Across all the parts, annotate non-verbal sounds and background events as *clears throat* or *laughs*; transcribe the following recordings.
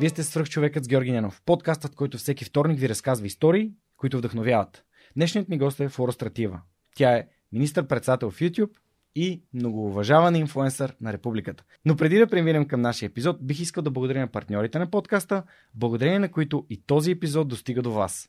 Вие сте свръхчовекът с Георги Ненов, подкастът, който всеки вторник ви разказва истории, които вдъхновяват. Днешният ми гост е Флора Стратива. Тя е министър-председател в YouTube и многоуважаван инфлуенсър на републиката. Но преди да преминем към нашия епизод, бих искал да благодаря на партньорите на подкаста, благодарение на които и този епизод достига до вас.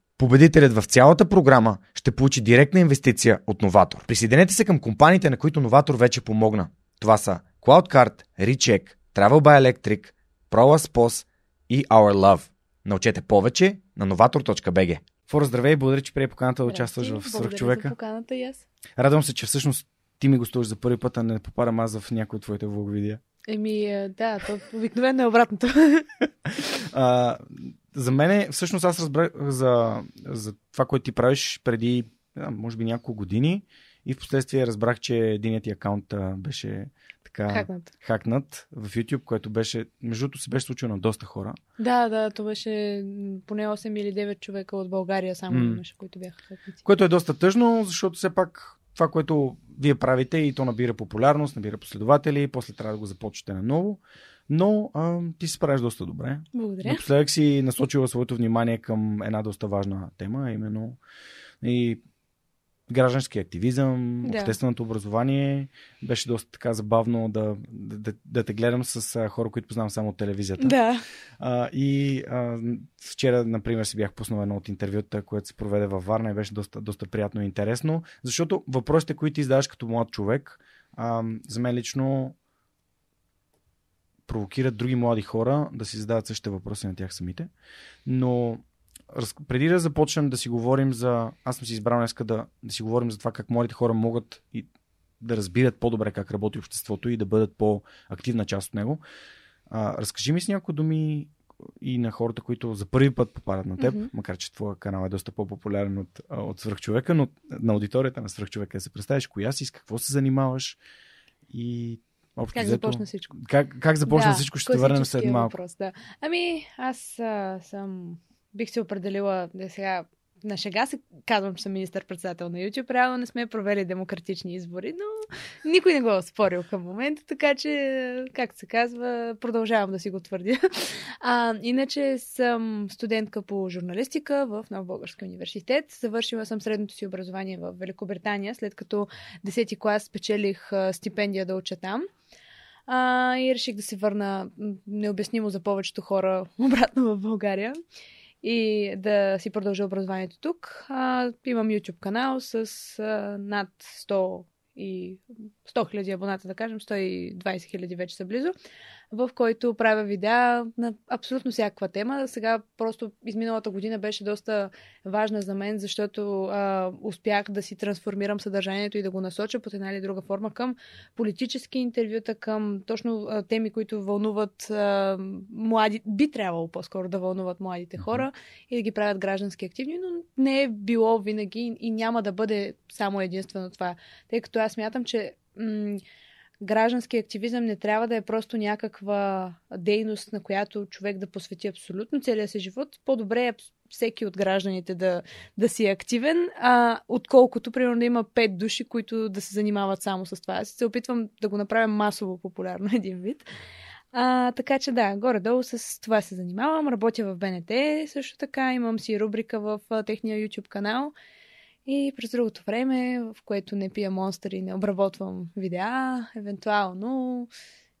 Победителят в цялата програма ще получи директна инвестиция от Новатор. Присъединете се към компаниите, на които Новатор вече помогна. Това са CloudCard, Recheck, Travel by Electric, ProLaspos и Our Love. Научете повече на novator.bg. Фора, здравей, благодаря, че прие поканата да участваш в Свърхчовека. за поканата и аз. Радвам се, че всъщност ти ми гостуваш за първи път, а не попадам аз в някои от твоите влоговидео. Еми, е, да, то обикновено е обратното. *laughs* а, за мен, всъщност аз разбрах за, за това, което ти правиш преди, може би, няколко години и в последствие разбрах, че единият ти акаунт беше така хакнат. хакнат в YouTube, което беше, между другото се беше случило на доста хора. Да, да, то беше поне 8 или 9 човека от България само mm. имаше, които бяха хакнати. Което е доста тъжно, защото все пак това, което вие правите и то набира популярност, набира последователи, после трябва да го започнете наново. Но а, ти се справиш доста добре. Благодаря. Напоследък си насочила своето внимание към една доста важна тема, именно и граждански активизъм, да. общественото образование. Беше доста така забавно да, да, да те гледам с а, хора, които познавам само от телевизията. Да. А, и а, вчера, например, си бях пуснал едно от интервюта, което се проведе във Варна и беше доста, доста приятно и интересно, защото въпросите, които ти издаваш като млад човек, а, за мен лично провокират други млади хора да си задават същите въпроси на тях самите. Но раз, преди да започнем да си говорим за... Аз съм си избрал днес да, да си говорим за това как младите хора могат и да разбират по-добре как работи обществото и да бъдат по-активна част от него. А, разкажи ми с някои думи и на хората, които за първи път попадат на теб, mm-hmm. макар че твоя канал е доста по-популярен от, от свръхчовека, но на аудиторията на свръхчовека да се представиш коя си, с какво се занимаваш и Общо как взето, започна всичко? Как, как започна да, всичко? Ще върнем след малко. Въпрос, да. Ами, аз а, съм... Бих се определила да сега на шега се казвам, че съм министър-председател на YouTube. Реално не сме провели демократични избори, но никой не го е спорил към момента, така че, както се казва, продължавам да си го твърдя. *laughs* А, иначе съм студентка по журналистика в Нов Български университет. Завършила съм средното си образование в Великобритания, след като 10-ти клас спечелих стипендия да уча там. А, и реших да се върна необяснимо за повечето хора *laughs* обратно в България и да си продължа образованието тук. А, имам YouTube канал с а, над 100 и 100 хиляди абоната, да кажем, 120 хиляди вече са близо в който правя видеа на абсолютно всякаква тема. Сега просто изминалата година беше доста важна за мен, защото а, успях да си трансформирам съдържанието и да го насоча под една или друга форма към политически интервюта, към точно а, теми, които вълнуват а, млади, би трябвало по-скоро да вълнуват младите хора и да ги правят граждански активни, но не е било винаги и няма да бъде само единствено това. Тъй като аз мятам, че м- граждански активизъм не трябва да е просто някаква дейност, на която човек да посвети абсолютно целия си живот. По-добре е всеки от гражданите да, да си е активен, а, отколкото, примерно, да има пет души, които да се занимават само с това. Аз се опитвам да го направя масово популярно *laughs* един вид. А, така че да, горе-долу с това се занимавам. Работя в БНТ също така. Имам си рубрика в а, техния YouTube канал. И през другото време, в което не пия монстър и не обработвам видеа, евентуално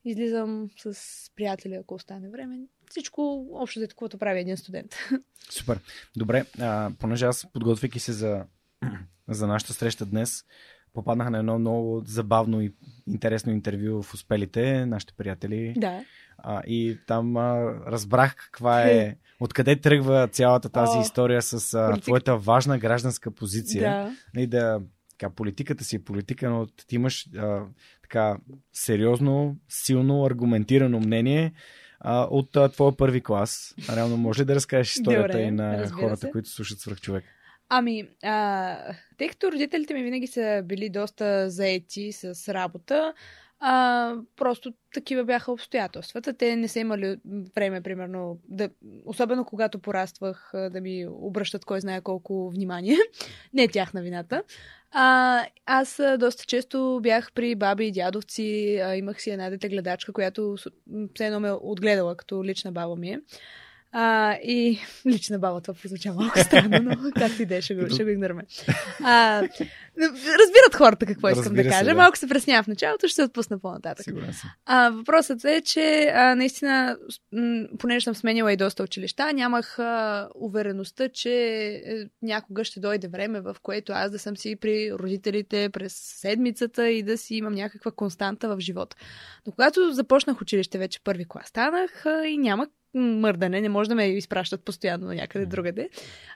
излизам с приятели, ако остане време. Всичко общо за каквото прави един студент. *laughs* Супер. Добре, а, понеже аз подготвяйки се за, *clears throat* за нашата среща днес, попаднах на едно много забавно и интересно интервю в Успелите, нашите приятели. Да. А, и там а, разбрах каква е, *laughs* откъде тръгва цялата тази О, история с а, политик. твоята важна гражданска позиция. Да. И да, така, политиката си е политика, но ти имаш а, така сериозно, силно, аргументирано мнение а, от а, твоя първи клас. Реално, може ли да разкажеш историята Добре, и на хората, се. които слушат свръх човек? Ами, а, тъй като родителите ми винаги са били доста заети с работа, а, просто такива бяха обстоятелствата. Те не са имали време, примерно, да, особено когато пораствах, да ми обръщат кой знае колко внимание. *laughs* не е тяхна вината. А, аз доста често бях при баби и дядовци, а, имах си една детегледачка, която с- м, все едно ме отгледала като лична баба ми е. А, и *laughs* лична баба, това прозвуча малко *laughs* странно, но както и да е, ще го, ще го игнорираме. *laughs* А, разбират хората какво искам Разбира да се, кажа. да. Малко се пресня в началото, ще се отпусна по-нататък. А, въпросът е, че а, наистина, понеже съм сменила и доста училища, нямах а, увереността, че е, някога ще дойде време, в което аз да съм си при родителите през седмицата и да си имам някаква константа в живота. Но когато започнах училище, вече първи клас станах а, и няма мърдане, не може да ме изпращат постоянно някъде другаде.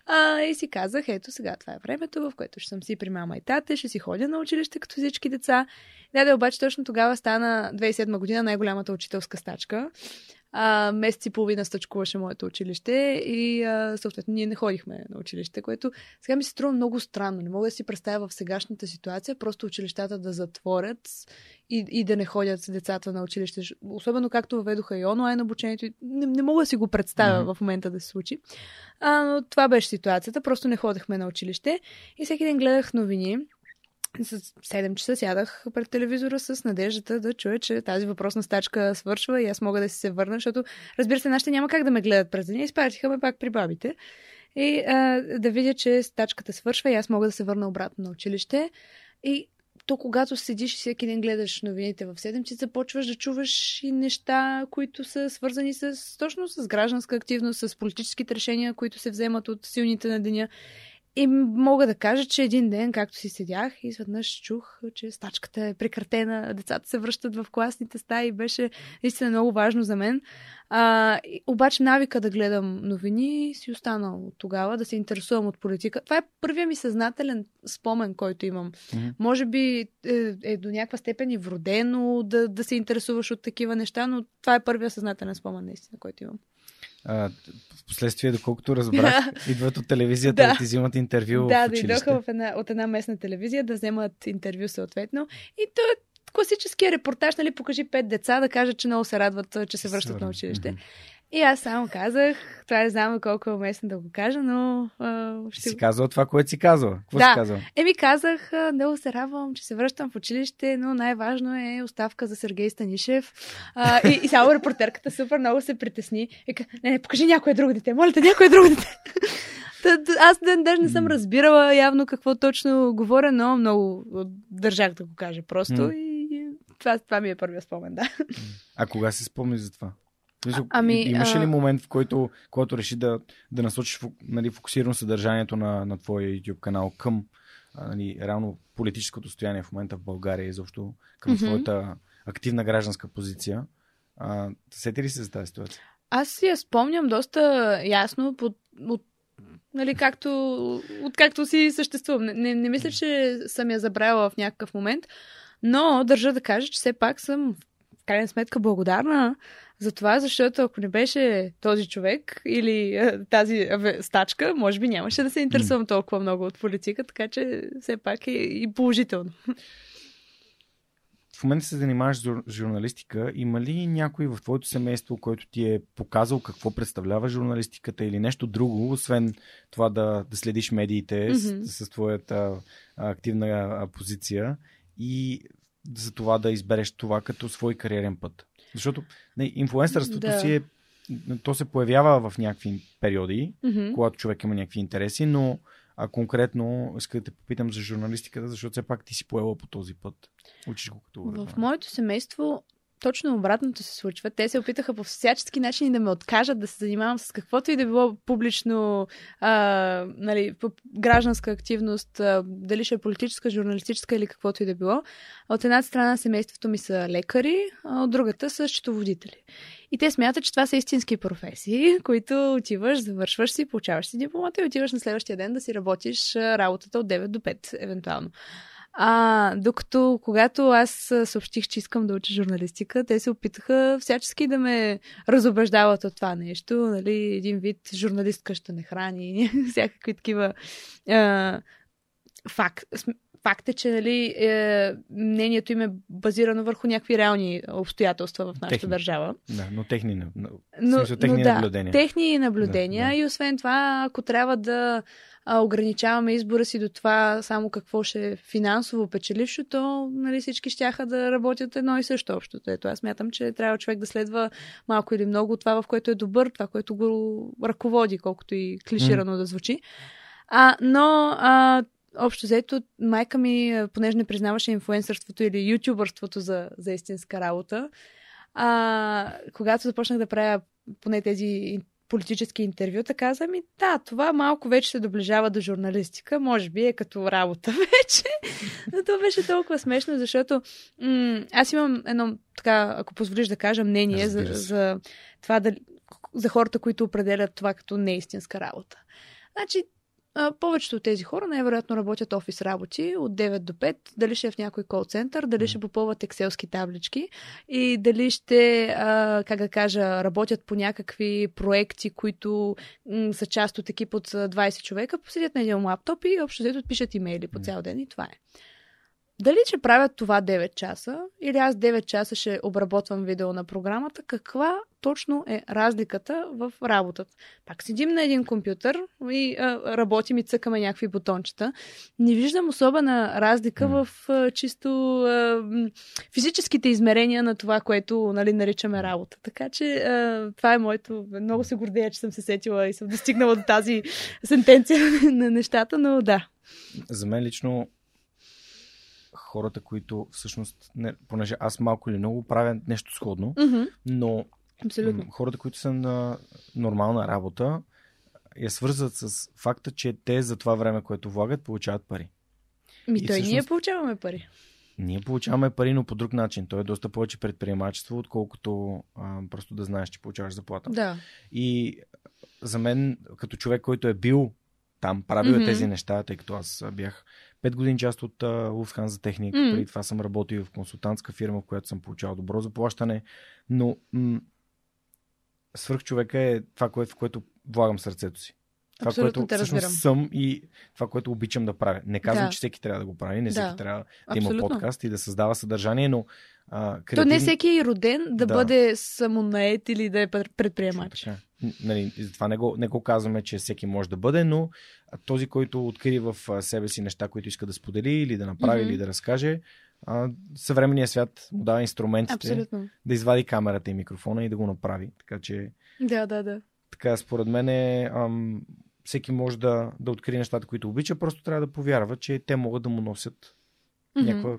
А, и си казах, ето сега това е времето, в което ще съм си при мама и тате, ще си ходя на училище като всички деца. Да, да, обаче точно тогава стана 2007 година най-голямата учителска стачка. А, месец и половина стъчкуваше моето училище и а, съответно ние не ходихме на училище, което сега ми се струва много странно. Не мога да си представя в сегашната ситуация просто училищата да затворят и, и да не ходят с децата на училище. Особено както въведоха и онлайн обучението. Не, не мога да си го представя Мгм. в момента да се случи. А, но това беше ситуацията. Просто не ходехме на училище и всеки ден гледах новини. С 7 часа сядах пред телевизора с надеждата да чуя, че тази въпросна стачка свършва и аз мога да си се върна, защото, разбира се, нашите няма как да ме гледат през деня. Изпратиха ме пак при бабите. И а, да видя, че стачката свършва и аз мога да се върна обратно на училище. И то, когато седиш и всеки ден гледаш новините в 7 часа, започваш да чуваш и неща, които са свързани с точно с гражданска активност, с политическите решения, които се вземат от силните на деня. И мога да кажа, че един ден, както си седях, изведнъж чух, че стачката е прекратена, децата се връщат в класните стаи. Беше наистина много важно за мен. А, и- обаче навика да гледам новини си останал от тогава, да се интересувам от политика. Това е първият ми съзнателен спомен, който имам. Мгм. Може би е, е до някаква степен и вродено да, да се интересуваш от такива неща, но това е първият съзнателен спомен, наистина, който имам. А, в последствие, доколкото разбрах, *laughs* идват от телевизията Да. да ти взимат интервю да, в да училище. идоха в една, от една местна телевизия да вземат интервю съответно. И то е класическия репортаж, нали, покажи пет деца да кажат, че много се радват, че се връщат на училище. Мгм. И аз само казах, това не знам колко е уместно да го кажа, но а, Ще си казала това, което си казала. Какво Да. си казала? Еми казах, много се радвам, че се връщам в училище, но най-важно е оставка за Сергей Станишев. А, и, и само репортерката супер много се притесни. Вика, не, не, покажи някое друго дете, моля те, някое друго дете. *laughs* Аз ден даже не съм разбирала явно какво точно говоря, но много държах да го кажа просто. М. И, и това, това ми е първият спомен, да. А кога се спомни за това? В смисъл, ами, имаше ли момент, в който, когато реши да, да насочиш нали, фокусирано съдържанието на, на твоя YouTube канал към нали, реално политическото стояние в момента в България и изобщо към Мгм. твоята активна гражданска позиция? А, сети ли се за тази ситуация? Аз си я спомням доста ясно под, от нали, както, откакто си съществувам. Не, не, не мисля, че съм я забравила в някакъв момент, но държа да кажа, че все пак съм крайна сметка благодарна за това, защото ако не беше този човек или е, тази стачка, може би нямаше да се интересувам толкова много от политика, така че все пак е и положително. В момента се занимаваш с жур- журналистика. Има ли някой в твоето семейство, който ти е показал какво представлява журналистиката или нещо друго, освен това да, да следиш медиите Мгм. с, с твоята активна позиция и за това да избереш това като свой кариерен път? Защото не, инфлуенсърството Да. си е. То се появява в някакви периоди, Мгм. когато човек има някакви интереси, но А конкретно иска да те попитам за журналистиката, защото все пак ти си поела по този път. Учиш го като В моето семейство точно обратното се случва. Те се опитаха по всячески начини да ме откажат да се занимавам с каквото и да било публично, а, нали, гражданска активност, а, дали ще е политическа, журналистическа или каквото и да било. От една страна семейството ми са лекари, а от другата са счетоводители. И те смятат, че това са истински професии, които отиваш, завършваш си, получаваш си дипломата и отиваш на следващия ден да си работиш работата от 9 до 5, евентуално. А, докато когато аз съобщих, че искам да уча журналистика, те се опитаха всячески да ме разобеждават от това нещо. Нали, един вид журналистка ще не храни, *laughs* всякакви такива а, факт. Факт е, че нали, е, мнението им е базирано върху някакви реални обстоятелства в нашата техни. държава. Да, но техни, но, смисъл, техни но, наблюдения. Да, техни наблюдения да, да. и освен това, ако трябва да а, ограничаваме избора си до това само какво ще е финансово печелившо, то нали, всички щяха да работят едно и също общото. Ето, аз мятам, че трябва човек да следва малко или много това, в което е добър, това, което го ръководи, колкото и клиширано mm. да звучи. А, но а, общо взето, майка ми, понеже не признаваше инфуенсърството или ютубърството за, за истинска работа, а, когато започнах да правя поне тези политически интервюта, каза ми, да, това малко вече се доближава до журналистика, може би е като работа *laughs* вече. Но то беше толкова смешно, защото м- аз имам едно, така, ако позволиш да кажа, мнение за, за това да, за хората, които определят това като неистинска работа. Значи, а, повечето от тези хора най-вероятно работят офис работи от 9 до 5, дали ще е в някой кол център, дали ще попълват екселски таблички и дали ще, а, как да кажа, работят по някакви проекти, които м- са част от екип от 20 човека, поседят на един лаптоп и общо взето пишат имейли по цял ден и това е. Дали ще правят това 9 часа или аз 9 часа ще обработвам видео на програмата, каква точно е разликата в работата? Пак седим на един компютър и а, работим и цъкаме някакви бутончета. Не виждам особена разлика в а, чисто а, физическите измерения на това, което нали, наричаме работа. Така че а, това е моето. Много се гордея, че съм се сетила и съм достигнала до тази сентенция *laughs* на нещата, но да. За мен лично хората, които всъщност, не, понеже аз малко или много правя нещо сходно, mm-hmm. но Абсолютно. хората, които са на нормална работа, я свързват с факта, че те за това време, което влагат, получават пари. Ми, и той всъщност, ние получаваме пари. Ние получаваме пари, но по друг начин. То е доста повече предприемачество, отколкото а, просто да знаеш, че получаваш заплата. Да. И за мен, като човек, който е бил там, правил mm-hmm. тези неща, тъй като аз бях 5 години част от uh, Lufthansa Техник. Mm. Преди това съм работил в консултантска фирма, в която съм получавал добро заплащане. Но м- свърх човека е това, което, в което влагам сърцето си. Това, Абсолютно което всъщност съм и това, което обичам да правя. Не казвам, Да. че всеки трябва да го прави, не Да. всеки трябва да има Абсолютно. подкаст и да създава съдържание, но а, То креативни- не всеки е роден да, Да. бъде самонает или да е пред- предприемач. Така. Нали, затова не го, не го казваме, че всеки може да бъде, но този, който открие в себе си неща, които иска да сподели или да направи, Мгм. или да разкаже, а, съвременният свят му дава инструментите Абсолютно. да извади камерата и микрофона и да го направи. Така че, Да, да, да. така, според мен е, ам, всеки може да, да открие нещата, които обича, просто трябва да повярва, че те могат да му носят Мгм. някаква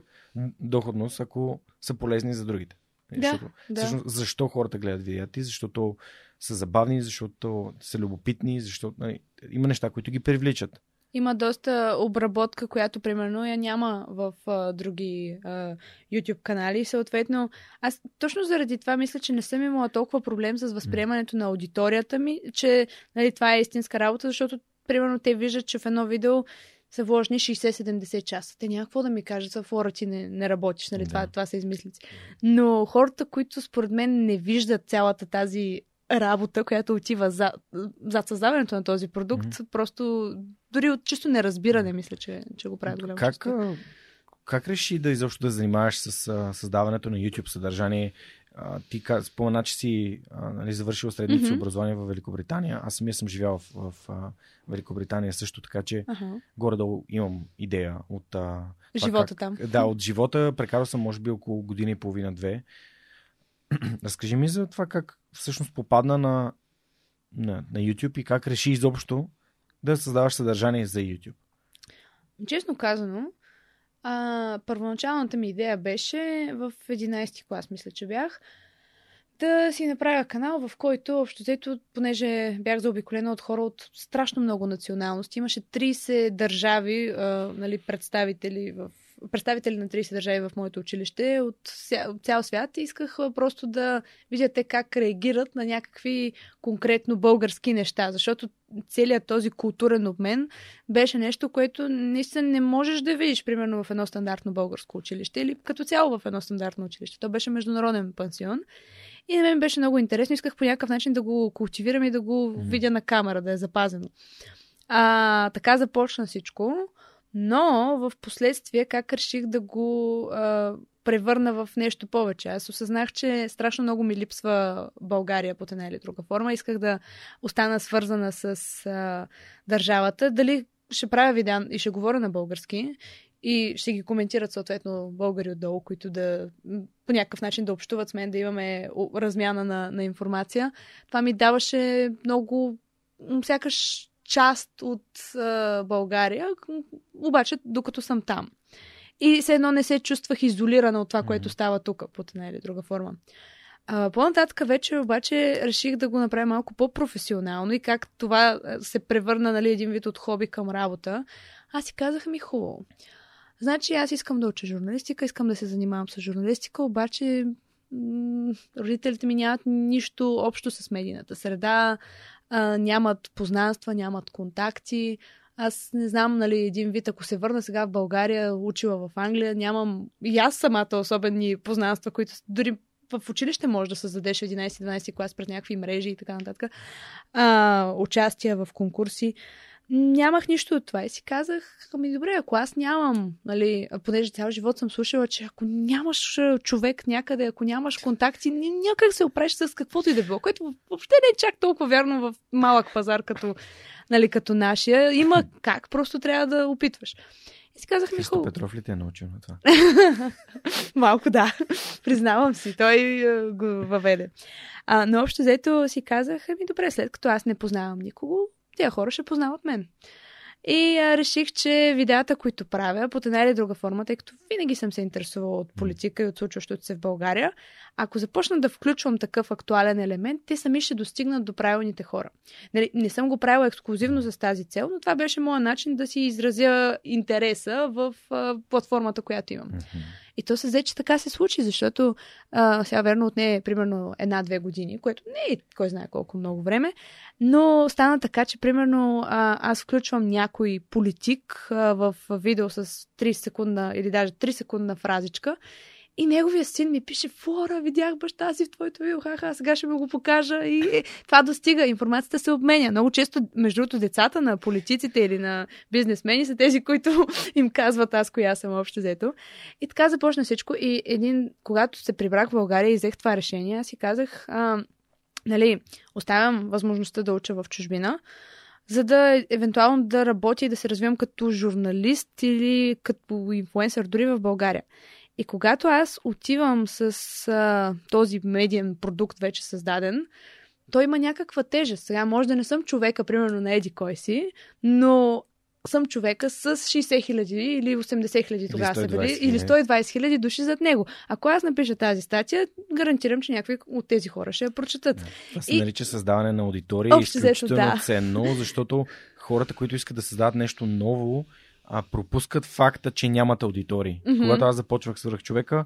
доходност, ако са полезни за другите. Да, Защото, да. всъщност, защо хората гледат видеята ти? Защото са забавни, защото са любопитни, защото нали, има неща, които ги привличат. Има доста обработка, която примерно я няма в а, други а, YouTube канали. Съответно, аз точно заради това мисля, че не съм имала толкова проблем с възприемането на аудиторията ми, че нали, това е истинска работа, защото примерно те виждат, че в едно видео са вложени 60-70 часа. Те няма какво да ми кажат, за фора ти не, не работиш, нали? Да. Това, това са измислици. Но хората, които според мен не виждат цялата тази работа, която отива за, зад създаването на този продукт, Мгм. просто дори от чисто неразбиране, мисля, че, че го правят голямо Как, как реши да изобщо да занимаваш с а, създаването на YouTube съдържание? А, ти спомена, че си а, нали, завършил си Мгм. образование в Великобритания. Аз самия съм живял в, в Великобритания също, така че Ага. горе-долу имам идея от а, Живота как, там. Да, от живота. Прекарал съм може би около година и половина-две. *clears throat* Разкажи ми за това как всъщност попадна на, на, на YouTube и как реши изобщо да създаваш съдържание за YouTube? Честно казано, а, първоначалната ми идея беше в 11 клас, мисля, че бях, да си направя канал, в който общо взето, понеже бях заобиколена от хора от страшно много националности, имаше 30 държави, а, нали, представители в представители на 30 държави в моето училище от цял свят и исках просто да видя те как реагират на някакви конкретно български неща, защото целият този културен обмен беше нещо, което наистина не можеш да видиш, примерно в едно стандартно българско училище или като цяло в едно стандартно училище. То беше международен пансион. И на мен беше много интересно. Исках по някакъв начин да го култивирам и да го видя на камера, да е запазено. А, така започна всичко. Но в последствие как реших да го а, превърна в нещо повече. Аз осъзнах, че страшно много ми липсва България под една или друга форма. Исках да остана свързана с а, държавата. Дали ще правя видео и ще говоря на български и ще ги коментират съответно българи отдолу, които да по някакъв начин да общуват с мен, да имаме размяна на, на информация. Това ми даваше много сякаш част от а, България, обаче докато съм там. И все едно не се чувствах изолирана от това, mm-hmm. което става тук, под една или друга форма. А, по-нататък вече обаче реших да го направя малко по-професионално и как това се превърна нали, един вид от хоби към работа. Аз си казах ми хубаво. Значи аз искам да уча журналистика, искам да се занимавам с журналистика, обаче м- родителите ми нямат нищо общо с медийната среда а, нямат познанства, нямат контакти. Аз не знам, нали, един вид, ако се върна сега в България, учила в Англия, нямам и аз самата особени познанства, които дори в училище може да създадеш 11-12 клас пред някакви мрежи и така нататък. А, участия в конкурси. Нямах нищо от това и си казах, ами добре, ако аз нямам, нали, понеже цял живот съм слушала, че ако нямаш човек някъде, ако нямаш контакти, някак се опреш с каквото и да било, което въобще не е чак толкова вярно в малък пазар като, нали, като нашия. Има как, просто трябва да опитваш. И си казах хубаво. Петров ли те е научил на това? *laughs* Малко да. Признавам си. Той го въведе. А, но общо взето си казах, ами добре, след като аз не познавам никого, тези хора ще познават мен. И а, реших, че видеята, които правя, под една или друга форма, тъй като винаги съм се интересувала от политика и от случващото се в България, ако започна да включвам такъв актуален елемент, те сами ще достигнат до правилните хора. Нали, не съм го правила ексклюзивно за тази цел, но това беше моят начин да си изразя интереса в а, платформата, която имам. И то се взе, че така се случи, защото а, сега верно от нея примерно една-две години, което не е кой знае колко много време, но стана така, че примерно а, аз включвам някой политик а, в видео с 30 секундна или даже 3 секундна фразичка и неговия син ми пише, Флора, видях баща си в твоето видео, ха-ха, сега ще ми го покажа. И е, това достига, информацията се обменя. Много често, между другото, децата на политиците или на бизнесмени са тези, които *laughs* им казват аз коя съм общо взето. И така започна всичко. И един, когато се прибрах в България и взех това решение, аз си казах, а, нали, оставям възможността да уча в чужбина, за да евентуално да работя и да се развивам като журналист или като инфуенсър дори в България. И когато аз отивам с а, този медиен продукт вече създаден, той има някаква тежест. Сега може да не съм човека, примерно на Еди кой си, но съм човека с 60 хиляди или 80 хиляди тогава са били, или 120 хиляди души зад него. Ако аз напиша тази статия, гарантирам, че някои от тези хора ще я прочетат. Това се и... нарича създаване на аудитория. Изключително да. ценно, защото хората, които искат да създадат нещо ново, а, пропускат факта, че нямат аудитории. Mm-hmm. Когато аз започвах свърх човека,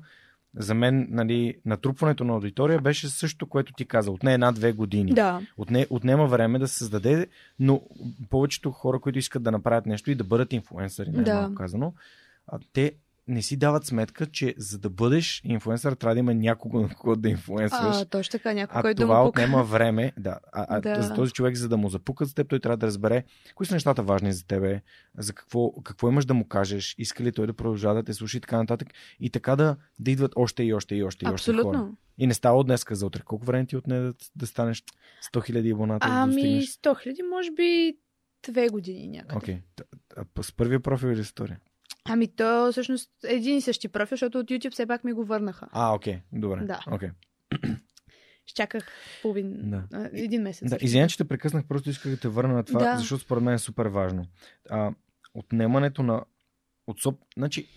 за мен нали, натрупването на аудитория беше също, което ти каза. Отне една-две години. Да. Отне, отнема време да се създаде, но повечето хора, които искат да направят нещо и да бъдат инфуенсъри, най-малко да. казано, те не си дават сметка, че за да бъдеш инфуенсър, трябва да има някого, на кого да инфуенсваш. А, точно така, някой, който това му отнема време. Да, а, а да. за този човек, за да му запукат за теб, той трябва да разбере кои са нещата важни за тебе, за какво, какво имаш да му кажеш, иска ли той да продължава да те слуша и така нататък. И така да, да идват още и още и още и Абсолютно. още хора. И не става от днеска за утре. Колко време ти отне да, да станеш 100 000 абоната? Ами, да 100 000, може би две години някъде. Окей. Okay. С първия профил или история? Ами то всъщност един и същи профил, защото от YouTube все пак ми го върнаха. А, окей, okay. добре. Да. Okay. *clears throat* чаках половин, Да. един месец. Да, извиня, че те прекъснах, просто исках да те върна на това, Да. защото според мен е супер важно. А, отнемането на... От соп... Значи,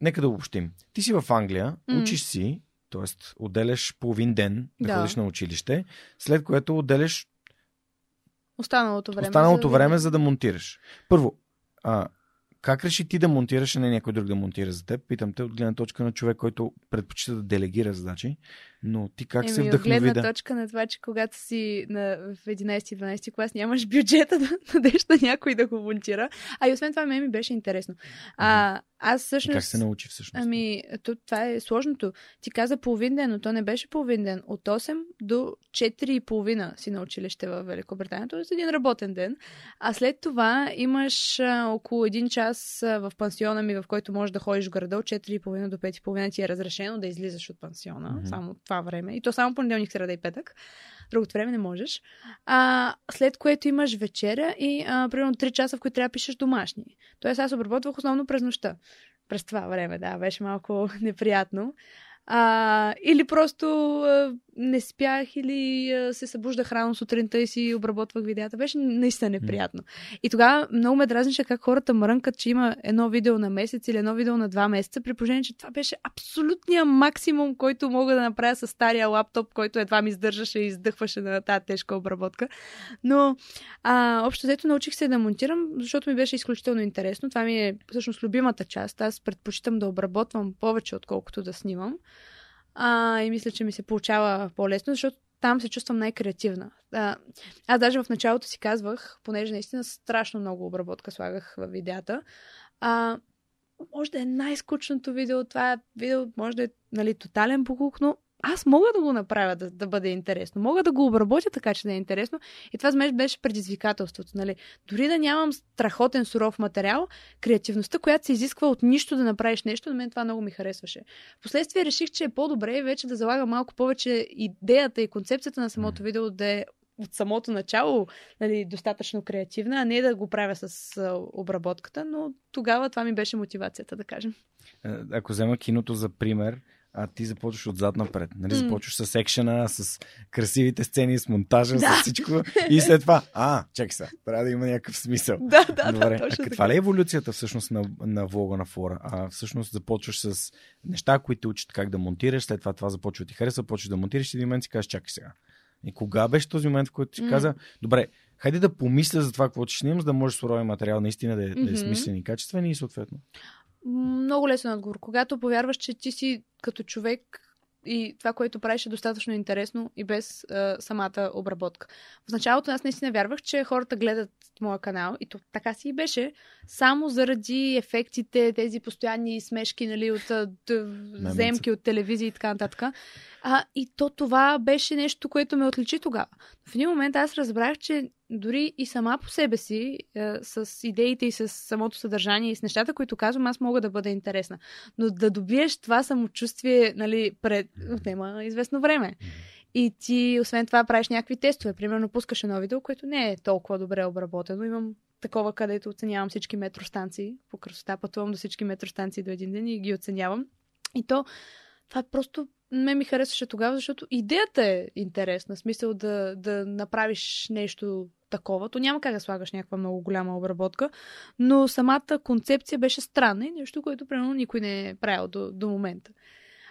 нека да обобщим. Ти си в Англия, М. учиш си, т.е. отделяш половин ден да, Да. ходиш на училище, след което отделяш Останалото време. останалото за... време, за да монтираш. Първо, а, как реши ти да монтираш, а не някой друг да монтира за теб? Питам те от гледна точка на човек, който предпочита да делегира задачи, но ти как се Еми, от вдъхнови гледна да... точка на това, че когато си на, в 11-12 клас нямаш бюджета *laughs* да дадеш на някой да го монтира. А и освен това, мен ми беше интересно. А, аз И всъщност... как се научи всъщност? Ами, то, това е сложното. Ти каза половин ден, но то не беше половин ден. От 8 до 4 и половина си на училище в Великобритания. Тоест един работен ден. А след това имаш а, около един час а, в пансиона ми, в който можеш да ходиш в града от 4 и половина до 5 и половина ти е разрешено да излизаш от пансиона. Мгм. Само това време. И то само понеделник, среда и петък. Другото време не можеш. А, след което имаш вечеря и а, примерно 3 часа, в които трябва да пишеш домашни. Тоест аз обработвах основно през нощта през това време, да, беше малко *laughs* неприятно. А, или просто а, не спях, или а, се събуждах рано сутринта и си обработвах видеята. Беше наистина неприятно. И тогава много ме дразнише как хората мрънкат, че има едно видео на месец или едно видео на два месеца, при положение, че това беше абсолютния максимум, който мога да направя с стария лаптоп, който едва ми издържаше и издъхваше на тази тежка обработка. Но а, общо взето научих се да монтирам, защото ми беше изключително интересно. Това ми е всъщност любимата част. Аз предпочитам да обработвам повече, отколкото да снимам. А, и мисля, че ми се получава по-лесно, защото там се чувствам най-креативна. А, аз даже в началото си казвах, понеже наистина страшно много обработка слагах в видеята, а, може да е най-скучното видео, това видео може да е нали, тотален покук, но аз мога да го направя да, да бъде интересно. Мога да го обработя така, че да е интересно. И това за мен беше предизвикателството. Нали? Дори да нямам страхотен суров материал, креативността, която се изисква от нищо да направиш нещо, на мен това много ми харесваше. Впоследствие реших, че е по-добре вече да залагам малко повече идеята и концепцията на самото видео да е от самото начало нали, достатъчно креативна, а не да го правя с обработката, но тогава това ми беше мотивацията, да кажем. Е, Ако взема киното за пример, а ти започваш отзад напред. Нали? Започваш с екшена, с красивите сцени, с монтажа, Да. с всичко. *laughs* И след това, а, чакай сега, трябва да има някакъв смисъл. Да, да, Добре, да, а точно каква така. ли е еволюцията всъщност на, на влога на фора? А всъщност започваш с неща, които учат как да монтираш, след това това започва ти харесва, почваш да монтираш и един момент си кажеш, чакай сега. И кога беше този момент, в който си каза, добре, хайде да помисля за това, какво ще снимам, за да може суровия материал наистина да е, да е смислен и качествен и съответно. Много лесен отговор. Когато повярваш, че ти си като човек и това, което правиш е достатъчно интересно и без а, самата обработка. В началото аз наистина вярвах, че хората гледат моя канал и то така си и беше, само заради ефектите, тези постоянни смешки, нали, от д- земки от телевизия и така нататък. А, и то това беше нещо, което ме отличи тогава. В един момент аз разбрах, че дори и сама по себе си, е, с идеите и с самото съдържание и с нещата, които казвам, аз мога да бъда интересна. Но да добиеш това самочувствие, нали, пред... отнема известно време. И ти, освен това, правиш някакви тестове. Примерно, пускаш едно видео, което не е толкова добре обработено. Имам такова, където оценявам всички метростанции. По красота пътувам до всички метростанции до един ден и ги оценявам. И то, това е просто ме ми харесваше тогава, защото идеята е интересна. Смисъл да, да направиш нещо такова. То няма как да слагаш някаква много голяма обработка, но самата концепция беше странна и нещо, което примерно никой не е правил до, до момента.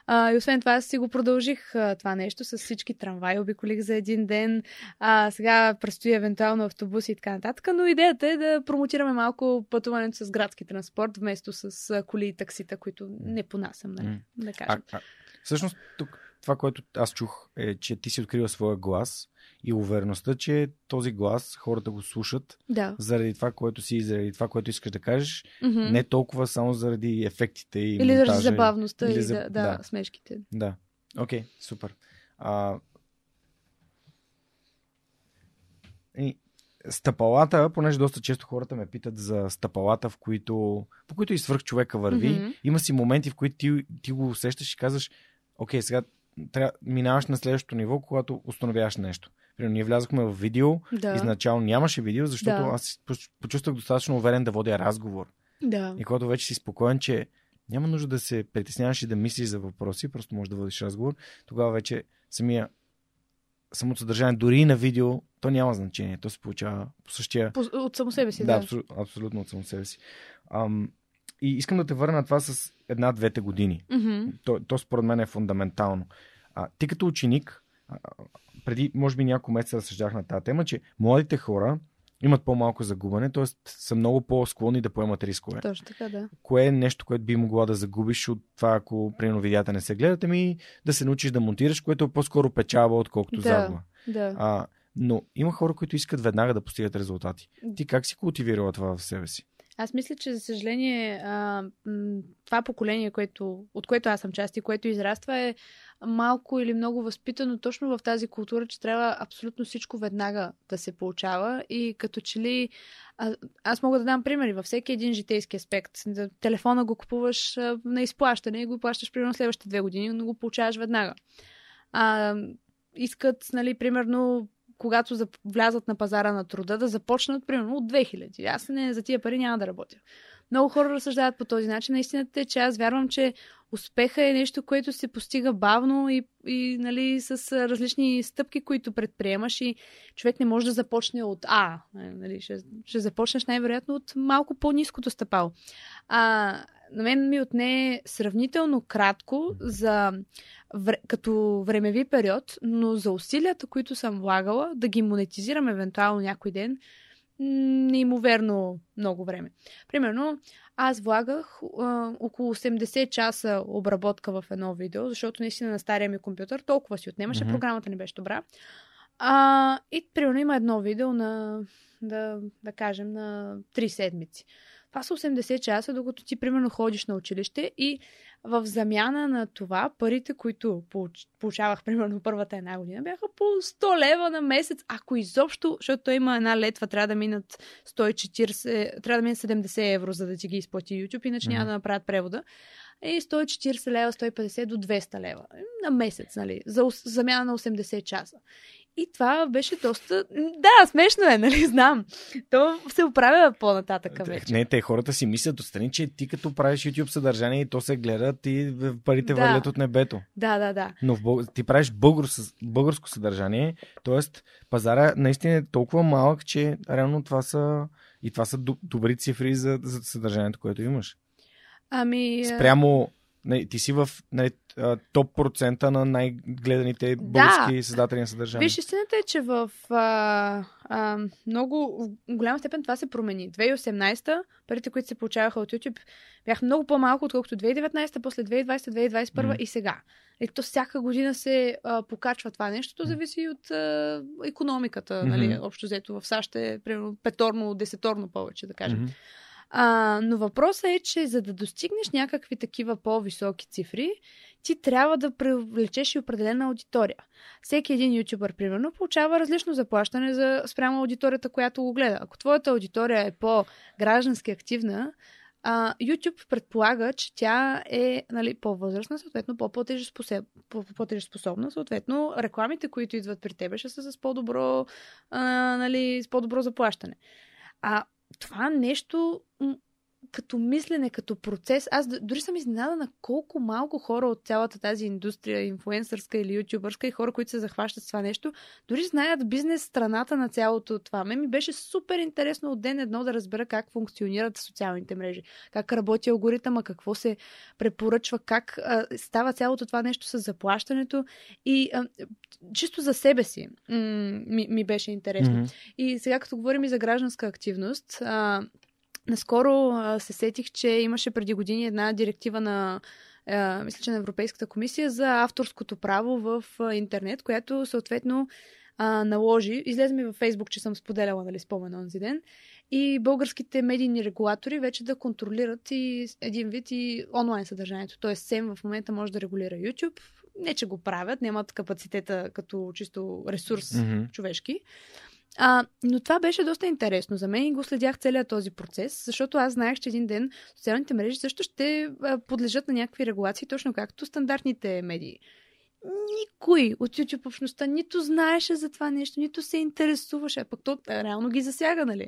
А, и освен това, аз си го продължих а, това нещо с всички трамваи, обиколих за един ден. А, сега предстои евентуално автобуси и така нататък, но идеята е да промотираме малко пътуването с градски транспорт, вместо с а, коли и таксита, които не понасям, нали, М. да А, кажем. а, всъщност, тук това, което аз чух, е, че ти си открила своя глас и увереността, че този глас хората го слушат Да. заради това, което си, заради това, което искаш да кажеш, Мгм. не толкова само заради ефектите и Или заради монтажа. забавността Или и за- да, да, да. смешките. Да. Окей, супер. А... И стъпалата, понеже доста често хората ме питат за стъпалата, в които, по които и свърх човека върви, Мгм. има си моменти, в които ти, ти го усещаш и казваш, окей, сега трябва, минаваш на следващото ниво, когато установяваш нещо. Примерно, ние влязохме в видео, Да. изначално нямаше видео, защото Да. аз почувствах достатъчно уверен да водя разговор. Да. И когато вече си спокоен, че няма нужда да се притесняваш и да мислиш за въпроси, просто можеш да водиш разговор, тогава вече самия самото съдържание, дори и на видео, то няма значение. То се получава по същия... По, от само себе си, да. да. Абсолютно, абсолютно от само себе си. Ам, и искам да те върна на това с една-двете години. Мгм. То, то според мен е фундаментално. А, ти като ученик, а, преди може би няколко месеца разсъждах на тази тема, че младите хора имат по-малко загубане, т.е. са много по-склонни да поемат рискове. Точно така, да. Кое е нещо, което би могла да загубиш от това, ако примерно видеята не се гледат, ами да се научиш да монтираш, което е по-скоро печалба, отколкото Да. загуба. Да. А, но има хора, които искат веднага да постигат резултати. Ти как си култивирала това в себе си? Аз мисля, че за съжаление това поколение, което, от което аз съм част и което израства е малко или много възпитано точно в тази култура, че трябва абсолютно всичко веднага да се получава и като че ли аз мога да дам примери във всеки един житейски аспект. Телефона го купуваш на изплащане и го плащаш примерно следващите две години, но го получаваш веднага. А, искат, нали, примерно когато влязат на пазара на труда, да започнат примерно от 2000. Аз не, за тия пари няма да работя. Много хора разсъждават по този начин. Истината е, че аз вярвам, че успеха е нещо, което се постига бавно и, и нали, с различни стъпки, които предприемаш и човек не може да започне от А. Нали, ще, ще започнеш най-вероятно от малко по-низкото стъпало. А, на мен ми отне сравнително кратко за, като времеви период, но за усилията, които съм влагала, да ги монетизирам евентуално някой ден, неимоверно много време. Примерно, аз влагах а, около 80 часа обработка в едно видео, защото наистина на стария ми компютър толкова си отнемаше, Мгм. програмата не беше добра. А, и примерно има едно видео на, да, да кажем, на 3 седмици. Това са 80 часа, докато ти примерно ходиш на училище и в замяна на това, парите, които получ- получавах *laughs* примерно първата една година, бяха по 100 лева на месец, ако изобщо, защото той има една летва, трябва да минат 140, трябва да минат 70 евро, за да ти ги изплати YouTube, иначе няма Мгм. да направят превода. И 140 лева, 150 до 200 лева на месец, нали, за замяна на 80 часа. И това беше доста... Да, смешно е, *laughs* нали, знам. То се оправя по-нататък вече. Не, те хората си мислят отстрани, че ти като правиш YouTube съдържание и то се гледат и парите Да. валят от небето. Да, да, да. Но в ти правиш българско, българско съдържание, т.е. пазара наистина е толкова малък, че реално това са и това са добри цифри за, за съдържанието, което имаш. Ами... Спрямо, нали, ти си в нали, топ процента на най-гледаните български създатели на съдържание. Виж, истината е, че в а, а, много в голяма степен това се промени. 2018 парите, които се получаваха от YouTube, бяха много по-малко, отколкото 2019, после 2020, 2021 Мгм. и сега. И то всяка година се а, покачва това нещо. То зависи от а, економиката. Мгм. Нали? Общо взето в САЩ е примерно петорно, десеторно повече, да кажем. Мгм. А, но въпросът е, че за да достигнеш някакви такива по-високи цифри, ти трябва да привлечеш и определена аудитория. Всеки един ютубър, примерно, получава различно заплащане за спрямо аудиторията, която го гледа. Ако твоята аудитория е по-граждански активна, а, YouTube предполага, че тя е нали, по-възрастна, съответно по-платежеспособ- по- по-платежеспособна, съответно рекламите, които идват при тебе, ще са с по-добро, а, нали, с по-добро заплащане. А това нещо м, като мислене, като процес, аз дори съм изненадана колко малко хора от цялата тази индустрия, инфлуенсърска или ютубърска и хора, които се захващат с това нещо, дори знаят бизнес страната на цялото това. Мен ми беше супер интересно от ден едно да разбера как функционират социалните мрежи, как работи алгоритъма, какво се препоръчва, как а, става цялото това нещо с заплащането и а, чисто за себе си м- ми, ми беше интересно. Мгм. И сега, като говорим и за гражданска активност, а, наскоро а, се сетих, че имаше преди години една директива на а, мисля, че на Европейската комисия за авторското право в а, интернет, която съответно а, наложи, излезе ми във Фейсбук, че съм споделяла, нали, спомен онзи ден, и българските медийни регулатори вече да контролират и един вид и онлайн съдържанието. Тоест СЕМ в момента може да регулира YouTube. Не, че го правят, нямат капацитета като чисто ресурс Мгм. човешки. А, но това беше доста интересно за мен и го следях целият този процес, защото аз знаех, че един ден социалните мрежи също ще подлежат на някакви регулации, точно както стандартните медии. Никой от YouTube общността нито знаеше за това нещо, нито се интересуваше, а пък то реално ги засяга, нали?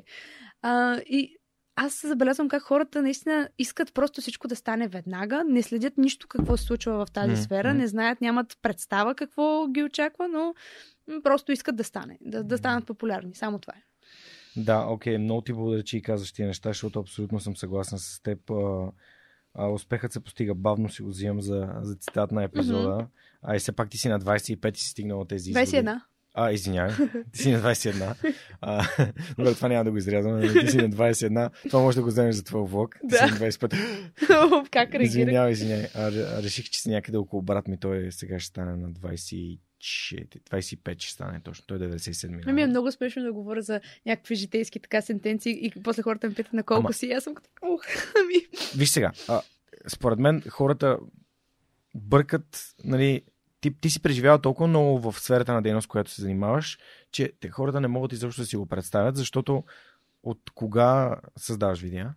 А, и аз забелязвам как хората наистина искат просто всичко да стане веднага, не следят нищо какво се случва в тази М, сфера, м. не знаят, нямат представа какво ги очаква, но просто искат да стане, да, да станат популярни. Само това е. Да, окей, много ти благодаря, че и казваш тия неща, защото абсолютно съм съгласен с теб. А, а, успехът се постига бавно, си го взимам за, за цитат на епизода. Mm-hmm. А и все пак ти си на 25 и си стигнал от тези изводи. 21. А, извинявай. *laughs* Ти си на 21. А, *laughs* добре, това няма да го изрязваме. Ти си на 21. Това може да го вземеш за твой влог. Ти Да. си на 25. *laughs* как реагира? Извинявай, извинявай. А, ре- реших, че си някъде около брат ми. Той сега ще стане на 24. 25 ще стане точно. Той е 97 Ами е много смешно да говоря за някакви житейски така сентенции и после хората ме питат на колко Ама- си. Аз съм като, ух, *laughs* ами. Виж сега, а, според мен хората бъркат, нали, ти, ти си преживял толкова много в сферата на дейност, която се занимаваш, че те хората не могат изобщо да си го представят, защото от кога създаваш видеа?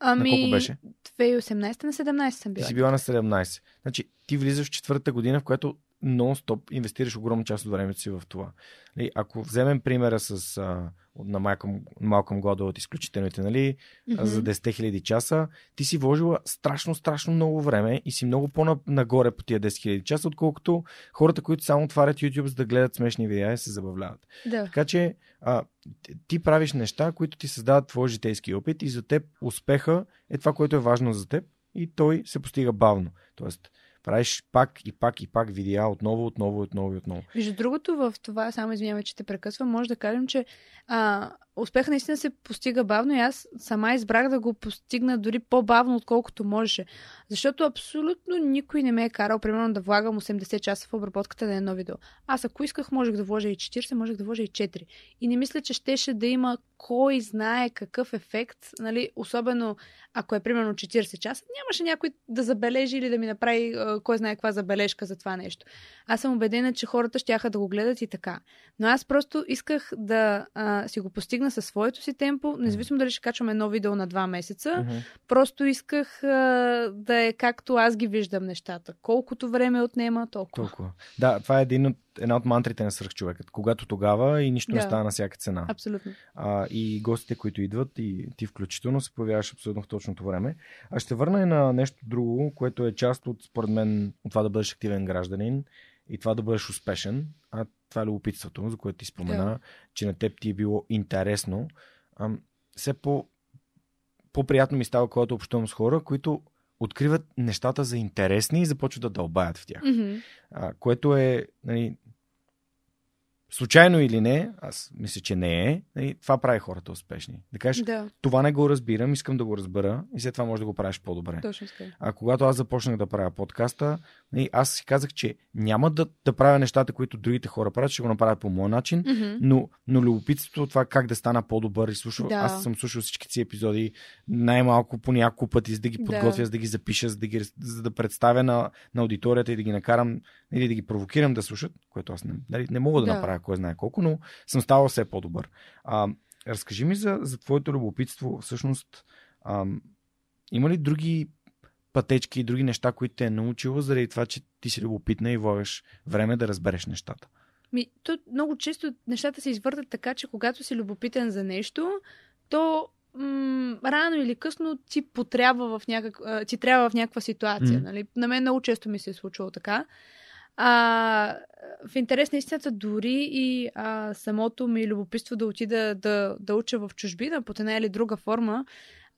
Ами, На колко беше? 2018 на 17 съм Ти била. си била на 17. Значи, ти влизаш в четвъртата година, в която нон-стоп инвестираш огромна част от времето си в това. Нали, ако вземем примера с а, на Малком, Малком Гладо от изключителните, нали, Мгм. за 10 000 часа, ти си вложила страшно, страшно много време и си много по-нагоре по тия 10 000 часа, отколкото хората, които само отварят YouTube за да гледат смешни видеа и се забавляват. Да. Така че а, ти- ти правиш неща, които ти създават твой житейски опит и за теб успеха е това, което е важно за теб и той се постига бавно. Тоест, правиш пак и пак и пак видеа отново, отново, отново и отново. Между другото, в това, само извинявай, че те прекъсвам, може да кажем, че а, успех наистина се постига бавно и аз сама избрах да го постигна дори по-бавно, отколкото можеше. Защото абсолютно никой не ме е карал, примерно, да влагам 80 часа в обработката на едно видео. Аз ако исках, можех да вложа и 40, можех да вложа и 4. И не мисля, че щеше да има кой знае какъв ефект, нали, особено ако е примерно 40 часа, нямаше някой да забележи или да ми направи а, кой знае каква забележка за това нещо. Аз съм убедена, че хората ще да го гледат и така. Но аз просто исках да а, си го постигна със своето си темпо, независимо дали ще качвам едно видео на два месеца. Мгм. Просто исках а, да е както аз ги виждам нещата. Колкото време отнема, толкова. Толкова. Да, това е един от, една от мантрите на свръхчовекът. Когато тогава и нищо не Да. става на всяка цена. Абсолютно. а, и гостите, които идват, и ти включително се появяваш абсолютно в точното време. А ще върна и на нещо друго, което е част от, според мен, от това да бъдеш активен гражданин и това да бъдеш успешен. А това е любопитството, за което ти спомена, Да. че на теб ти е било интересно. А, все по, по-приятно ми става, когато общувам с хора, които откриват нещата за интересни и започват да дълбаят в тях. Мгм. А, което е нали, случайно или не, аз мисля, че не е, нали, това прави хората успешни. Да кажеш, Да, това не го разбирам, искам да го разбера и след това може да го правиш по-добре. точно така. А когато аз започнах да правя подкаста, нали, аз си казах, че няма да, да правя нещата, които другите хора правят, ще го направя по моя начин, Мгм. но, но любопитството от това как да стана по-добър и слушал, Да. аз съм слушал всички си епизоди най-малко по няколко пъти, за да ги Да. подготвя, за да ги запиша, за да, ги, за да представя на, на аудиторията и да ги накарам или да ги провокирам да слушат, което аз не, нали, не мога да, Да. направя кой знае колко, но съм ставал все по-добър. А, разкажи ми за, за твоето любопитство. Всъщност, а, има ли други пътечки и други неща, които те е научила, заради това, че ти си любопитна и влагаш време да разбереш нещата? Ми, то много често нещата се извъртат така, че когато си любопитен за нещо, то м- рано или късно ти потрябва в някак... ти трябва в някаква ситуация. Мгм. Нали? На мен много често ми се е случвало така. А, в интерес на истината, дори и а, самото ми любопитство да отида да, да уча в чужбина под една или друга форма,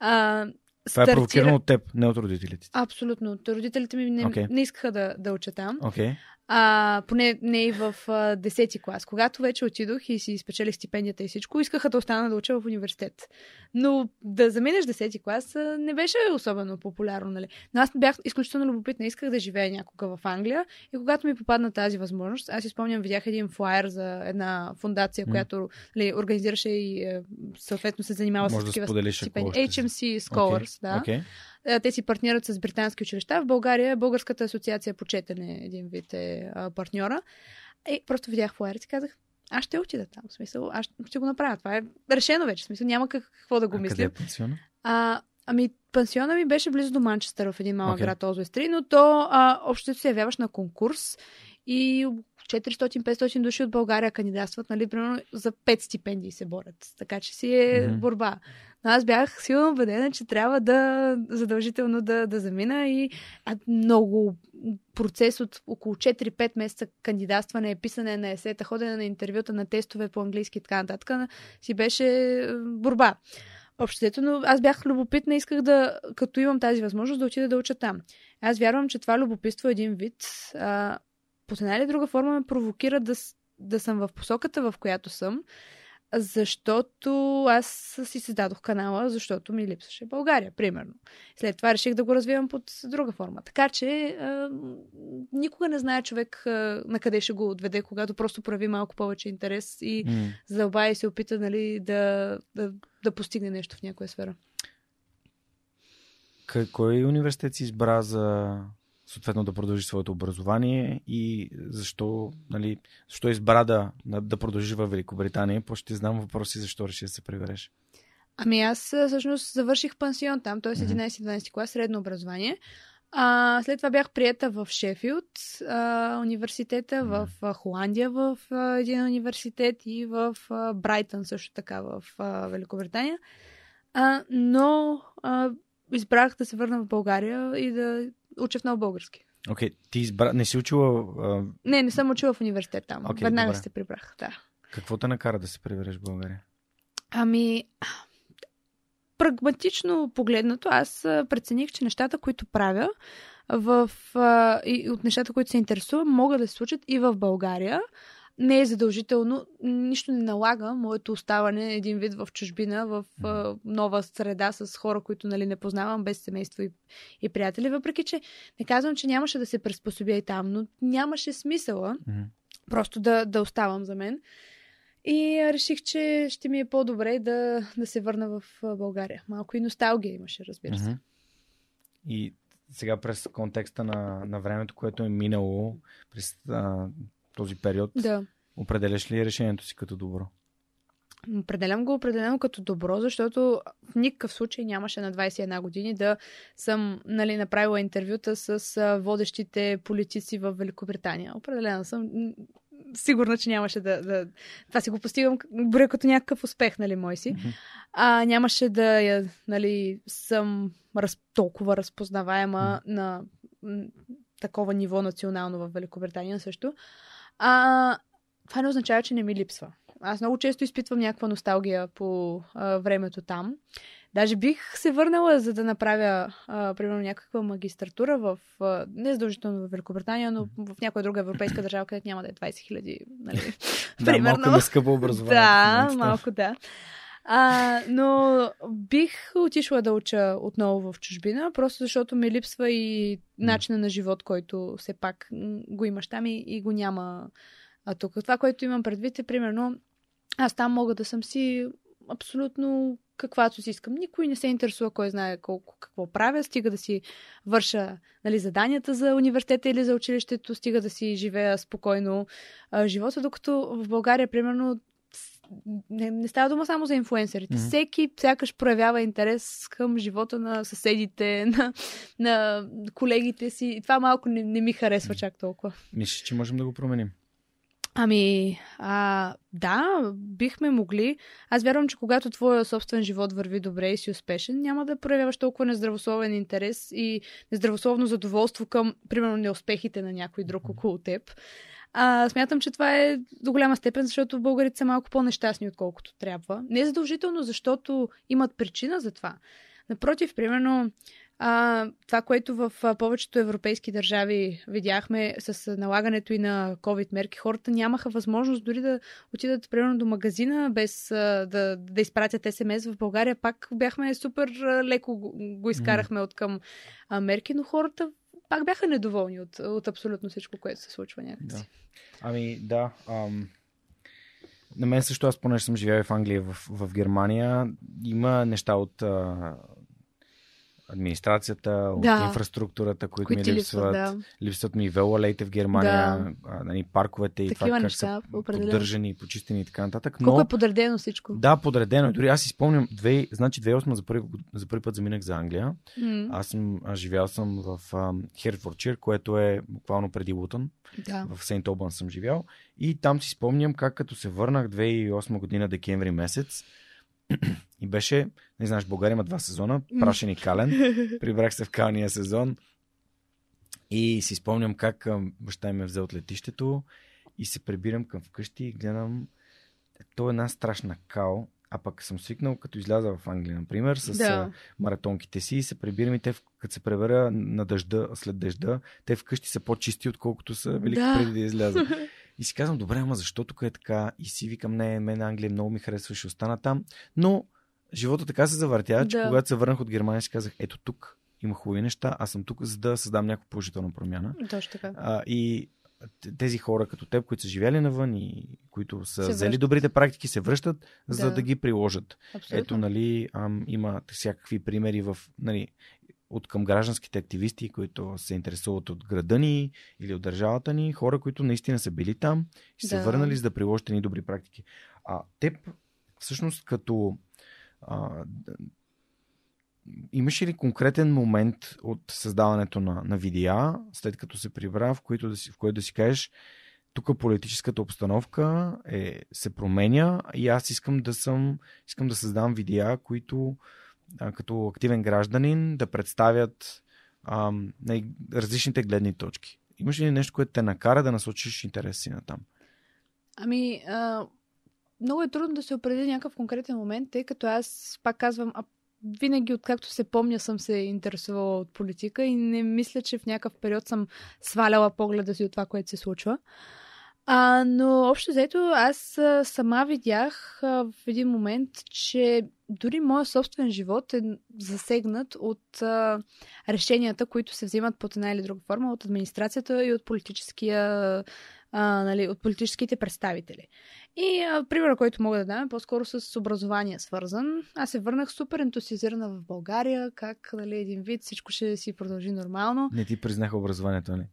а, Това е стартира- провокирано от теб, не от родителите. Абсолютно. Родителите ми не, Окей. не искаха да, да уча там. Окей. А, поне не и в а, 10-ти клас. Когато вече отидох и си спечелих стипендията и всичко, искаха да остана да уча в университет. Но да заминеш 10-ти клас а, не беше особено популярно, нали? Но аз бях изключително любопитна. Исках да живея някога в Англия. И когато ми попадна тази възможност, аз си спомням, видях един флаер за една фундация, М. която нали, организираше и е, съответно се занимава Може с да такива споделиш ако стипендии. HMC Scholars, да. Окей. А, Те си партнират с британски училища. В България Българската асоциация по четене един вид е партньора. И просто видях флаер и казах, аз ще отида там. В смисъл, аз ще го направя. Това е решено вече. В смисъл, няма как- какво да го А къде мисля. е пансиона? А, ами, пансиона ми беше близо до Манчестър в един малък Окей. град Озвестри, но то а, общо се явяваш на конкурс и 400-500 души от България кандидатстват, нали, примерно за 5 стипендии се борят. Така че си е Мгм. борба. Но аз бях силно убедена, че трябва да задължително да, да замина и а, много процес от около 4-5 месеца кандидатстване, писане на есета, ходене на интервюта, на тестове по английски и така нататък, си беше е, борба. Общото, но аз бях любопитна, исках да, като имам тази възможност, да отида да уча там. Аз вярвам, че това любопитство е един вид. А, по една или друга форма ме провокира да, да съм в посоката, в която съм, защото аз си създадох канала, защото ми липсваше България, примерно. След това реших да го развивам под друга форма. Така че а, никога не знае човек а, на къде ще го отведе, когато просто прояви малко повече интерес и М. задълбая и се опита нали, да, да, да постигне нещо в някоя сфера. Кой университет си избра за съответно да продължи своето образование и защо, нали, защо избра да, да, продължи в Великобритания? После ще знам въпроси защо реши да се прибереш. Ами аз всъщност завърших пансион там, т.е. Мгм. 11-12 клас, средно образование. А, след това бях прията в Шефилд, а, университета, в а, Холандия, в а, един университет и в а, Брайтън също така в а, Великобритания. А, но а, избрах да се върна в България и да уча в нов български. Окей, ти избра... не си учила... А, Не, не съм учила в университет там. Окей, Веднага добре. се прибрах, да. какво те накара да се прибереш в България? Ами, прагматично погледнато, аз прецених, че нещата, които правя в, а, и от нещата, които се интересувам, могат да се случат и в България. Не е задължително, нищо не налага моето оставане един вид в чужбина, в а, нова среда с хора, които нали, не познавам, без семейство и, и приятели. Въпреки, че не казвам, че нямаше да се приспособя и там, но нямаше смисъла Мгм. просто да, да оставам за мен. И реших, че ще ми е по-добре да, да се върна в България. Малко и носталгия имаше, разбира се. Мгм. И сега през контекста на, на времето, което е минало, през а, този период, Да. определяш ли решението си като добро? Определям го определено като добро, защото в никакъв случай нямаше на 21 години да съм нали, направила интервюта с водещите политици в Великобритания. Определена съм. Сигурна, че нямаше да, да... Това си го постигам броя като някакъв успех, нали, мой си. Мгм. А, нямаше да я, нали, съм раз, толкова разпознаваема на м, такова ниво национално в Великобритания също. А, това не означава, че не ми липсва. Аз много често изпитвам някаква носталгия по а, времето там. Даже бих се върнала, за да направя, а, примерно, някаква магистратура в, а, не задължително в Великобритания, но в някоя друга европейска *laughs* държава, където няма да е 20 хиляди, нали? Да, малко не скъпа образование. Да, малко да. А, но бих отишла да уча отново в чужбина, просто защото ми липсва и начина на живот, който все пак го имаш там и, и го няма а, тук. Това, което имам предвид е, примерно, аз там мога да съм си абсолютно каквато си искам. Никой не се интересува кой знае колко какво правя, стига да си върша нали, заданията за университета или за училището, стига да си живея спокойно а, живота, докато в България, примерно, не, не става дума само за инфуенсерите. Мгм. Всеки сякаш проявява интерес към живота на съседите, *laughs* на, на колегите си. И това малко не, не ми харесва чак толкова. Мислиш, че можем да го променим? Ами, а, да, бихме могли. Аз вярвам, че когато твоя собствен живот върви добре и си успешен, няма да проявяваш толкова нездравословен интерес и нездравословно задоволство към, примерно, неуспехите на някой друг около теб. А, смятам, че това е до голяма степен, защото българите са малко по-нещастни, отколкото трябва. Не е задължително, защото имат причина за това. Напротив, примерно, а, това, което в а, повечето европейски държави видяхме с налагането и на COVID мерки, хората нямаха възможност дори да отидат примерно до магазина без а, да, да изпратят СМС в България. Пак бяхме супер леко го, го изкарахме от към а, мерки, но хората пак бяха недоволни от, от абсолютно всичко, което се случва някакси. Да. Ами да. Ам... На мен също, аз понеже съм живял в Англия, в, в Германия, има неща от а, администрацията, от Да. инфраструктурата, които, които ми липсват. да. Липсват ми велолейте в Германия, Да. нали, парковете и Такива това как неща, са определено. поддържани, почистени и така нататък. Но, Колко е подредено всичко? да, подредено. Дори аз си спомням, две, значи 2008 за първи, за първи път заминах за Англия. М, Аз съм а, живял съм в Хертфордшир, което е буквално преди Лутън. да. В Сейнт Обан съм живял. И там си спомням как като се върнах 2008 година, декември месец, и беше, не знаеш, България има два сезона, прашен и кален. Прибрах се в калния сезон и си спомням как баща ми ме взе от летището и се прибирам към вкъщи и гледам то е една страшна као, а пък съм свикнал, като изляза в Англия, например, с Да. маратонките си и се прибирам и те, като се пребера на дъжда, след дъжда, те вкъщи са по-чисти, отколкото са били Да. преди да изляза. *laughs* И си казвам, добре, ама защо тук е така? И си викам, не, мен Англия много ми харесва, ще остана там. Но живота така се завъртя, че Да. когато се върнах от Германия, си казах, ето тук има хубави неща, аз съм тук, за да създам някаква положителна промяна. Точно така. А, и тези хора като теб, които са живели навън и които са Се взели връщат. добрите практики, се връщат, за Да. да ги приложат. Абсолютно. Ето, нали, ам, има всякакви примери в, нали, от към гражданските активисти, които се интересуват от града ни или от държавата ни, хора, които наистина са били там и са Да. върнали за да приложат ни добри практики. А теб, всъщност, като а, имаше ли конкретен момент от създаването на, на видеа, след като се прибра, в, който да си, в който да си кажеш, тук политическата обстановка е, се променя и аз искам да съм, искам да създам видеа, които а, като активен гражданин да представят най- различните гледни точки. Имаш ли нещо, което те накара да насочиш интерес си на там? Ами, а, много е трудно да се определи някакъв конкретен момент, тъй като аз, пак казвам, а, винаги, откакто се помня, съм се интересувала от политика и не мисля, че в някакъв период съм сваляла погледа си от това, което се случва. А, но общо взето, аз сама видях а, в един момент, че дори моят собствен живот е засегнат от а, решенията, които се взимат под една или друга форма от администрацията и от политическия а, нали, от политическите представители. И а, примера, който мога да дам е по-скоро с образование свързан. Аз се върнах супер ентусиазирана в България, как нали, един вид всичко ще си продължи нормално. Не ти признаха образованието, нали?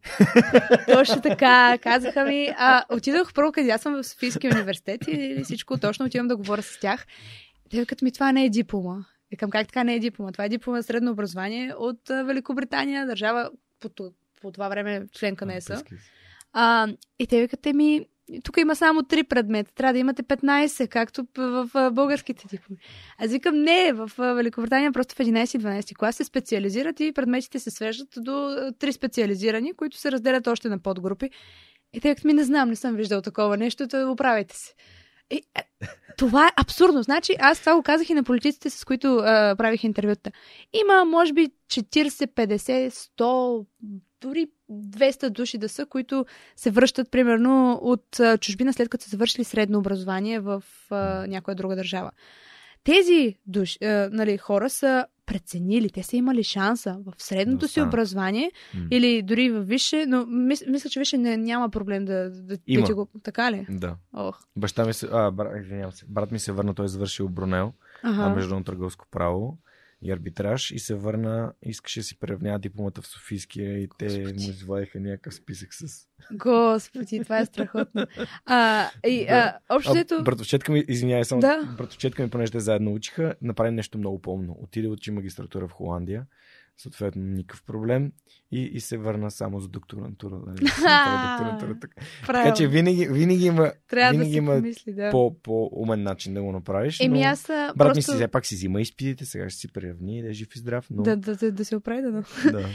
*laughs* Точно така, казаха ми. А, отидох първо, къде аз съм в Софийския университет и всичко точно отивам да говоря с тях. Те викат ми, това не е диплома. Викам, как така не е диплома? Това е диплома за средно образование от Великобритания, държава по, по това време членка на ЕСА. А, и те викате ми, тук има само три предмета, трябва да имате 15, както в, българските дипломи. Аз викам, не, в Великобритания просто в 11 и 12 клас се специализират и предметите се свеждат до три специализирани, които се разделят още на подгрупи. И те ми, не знам, не съм виждал такова нещо, то оправяйте се. И, е, това е абсурдно. Значи, аз това го казах и на политиците, с които а, правих интервюта. Има, може би, 40, 50, 100, дори 200 души да са, които се връщат, примерно, от чужбина, след като са завършили средно образование в а, някоя друга държава. Тези души, а, нали, хора са преценили, те са имали шанса в средното Да си образование М. или дори в висше, но мис, мисля, че висше не, няма проблем да, да, да Има. ти го... Така ли? Да. Ох. Баща ми се, а, брат, извинявам се, брат ми се върна, той е завършил Брунел, Ага. международно търговско право и арбитраж и се върна, искаше да си приравнява дипломата в Софийския и те Господи. му извадиха някакъв списък с... Господи, това е страхотно. А, и, Да. а, общо А, братовчетка ми, извинявай само, Да. братовчетка ми, понеже те заедно учиха, направи нещо много помно. Отиде учи магистратура в Холандия, съответно никакъв проблем и, и се върна само за докторантура. Нали? *laughs* Ха! докторантура, така. така че винаги, винаги има Трябва да винаги си има помисли, да. по, по-умен начин да го направиш. Еми но... аз Брат ми просто... си все пак си взима изпитите, сега ще си приравни, да е жив и здрав, но... Да, да, да, да се оправи, да. да.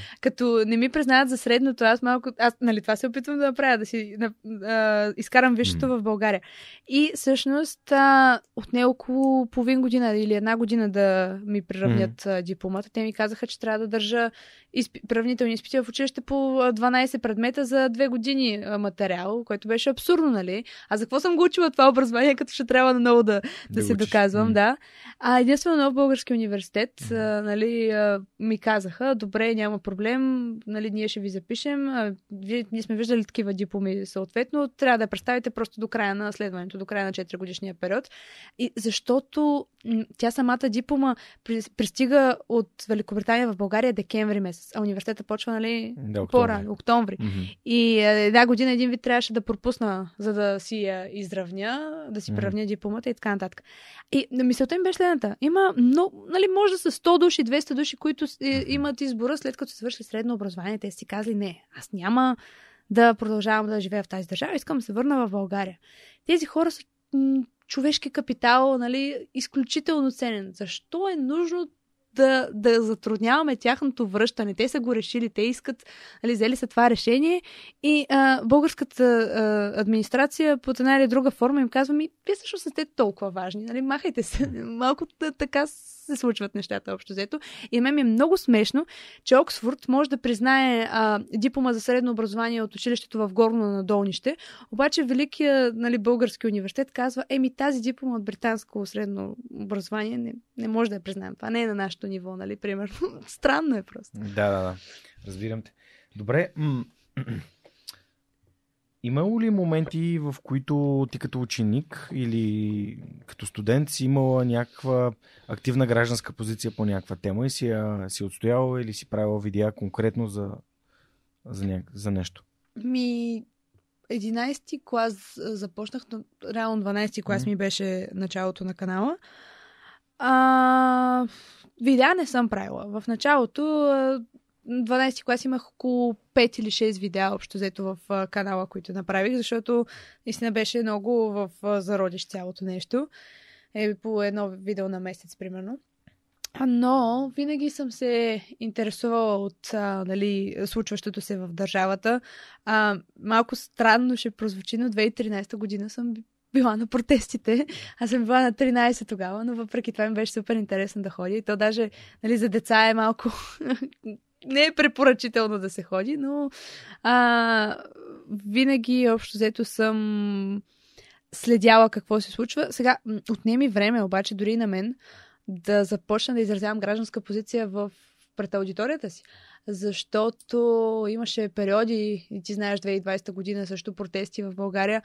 *laughs* Като не ми признават за средното, аз малко... Аз, нали, това се опитвам да направя, да си на, а, изкарам висшето М. в България. И всъщност а, отне около половин година или една година да ми приравнят а, дипломата. Те ми казаха, че трябва да държа изпи, правнителни изпити в училище по 12 предмета за две години материал, което беше абсурдно, нали? А за какво съм го учила това образование, като ще трябва наново да, да, да се учиш. доказвам, mm. да. А единствено нов български университет, mm. а, нали, а, ми казаха, добре, няма проблем, нали, ние ще ви запишем. А, вие, ние сме виждали такива дипломи, съответно, трябва да представите просто до края на следването, до края на 4 годишния период. И защото тя самата диплома пристига от Великобритания в България декември месец, а университета почва, нали, да, по-рано, октомври. Mm-hmm. И една година един вид трябваше да пропусна, за да си я изравня, да си mm-hmm. приравня дипломата и така нататък. И мисълта им беше следната. Има много, нали, може да са 100 души, 200 души, които mm-hmm. имат избора след като свършили средно образование. Те си казали, не, аз няма да продължавам да живея в тази държава, искам да се върна в България. Тези хора са човешки капитал, нали, изключително ценен. Защо е нужно да, да затрудняваме тяхното връщане. Те са го решили, те искат, нали, взели са това решение и а, българската а, администрация под една или друга форма им казва ми, вие също сте толкова важни, нали, махайте се. *laughs* Малко така се случват нещата общо взето. И мен ми е много смешно, че Оксфорд може да признае а, диплома за средно образование от училището в Горно на Долнище, обаче Великия нали, български университет казва, еми тази диплома от британско средно образование не, не може да я признаем. Това не е на нашето ниво, нали, примерно. *laughs* Странно е просто. Да, да, да. Разбирам те. Добре. Имало ли моменти, в които ти като ученик или като студент си имала някаква активна гражданска позиция по някаква тема и си, я, си отстояла или си правила видеа конкретно за, за, ня... за нещо? Ми, 11-ти клас започнах, но реално 12-ти клас mm-hmm. ми беше началото на канала. А, видеа не съм правила. В началото 12 клас имах около 5 или 6 видеа общо взето в канала, които направих, защото наистина беше много в зародиш цялото нещо. Е, по едно видео на месец, примерно. Но винаги съм се интересувала от а, нали, случващото се в държавата. А, малко странно ще прозвучи, но 2013 година съм била на протестите. Аз съм била на 13 тогава, но въпреки това ми беше супер интересно да ходя. И то даже нали, за деца е малко *laughs* не е препоръчително да се ходи, но а, винаги общо взето съм следяла какво се случва. Сега, отнеми време обаче дори на мен да започна да изразявам гражданска позиция в пред аудиторията си. Защото имаше периоди, и ти знаеш, 2020 година също протести в България,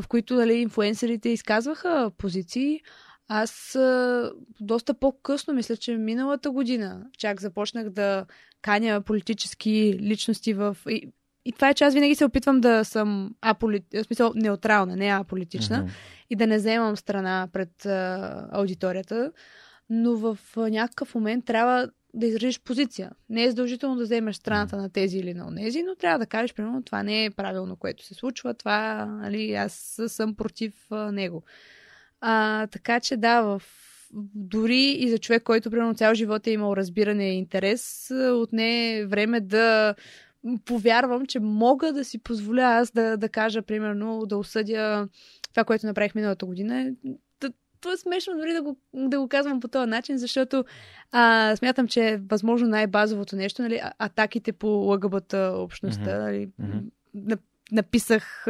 в които нали, инфуенсерите изказваха позиции, аз а, доста по-късно, мисля, че миналата година, чак започнах да каня политически личности в... И, и това е, че аз винаги се опитвам да съм аполит... в смисъл неутрална, не аполитична mm-hmm. и да не вземам страна пред а, аудиторията, но в някакъв момент трябва да изразиш позиция. Не е задължително да вземеш страната на тези или на онези, но трябва да кажеш, примерно, това не е правилно, което се случва, това, нали, аз съм против него. А, така че да, в дори и за човек, който примерно цял живот е имал разбиране и интерес, отне е време да повярвам, че мога да си позволя аз да, да кажа, примерно, да осъдя това, което направих миналата година. Това е смешно дори да го, да го казвам по този начин, защото а, смятам, че е възможно най-базовото нещо, нали, атаките по ЛГБТ общността. Mm-hmm. Нали, mm-hmm. Написах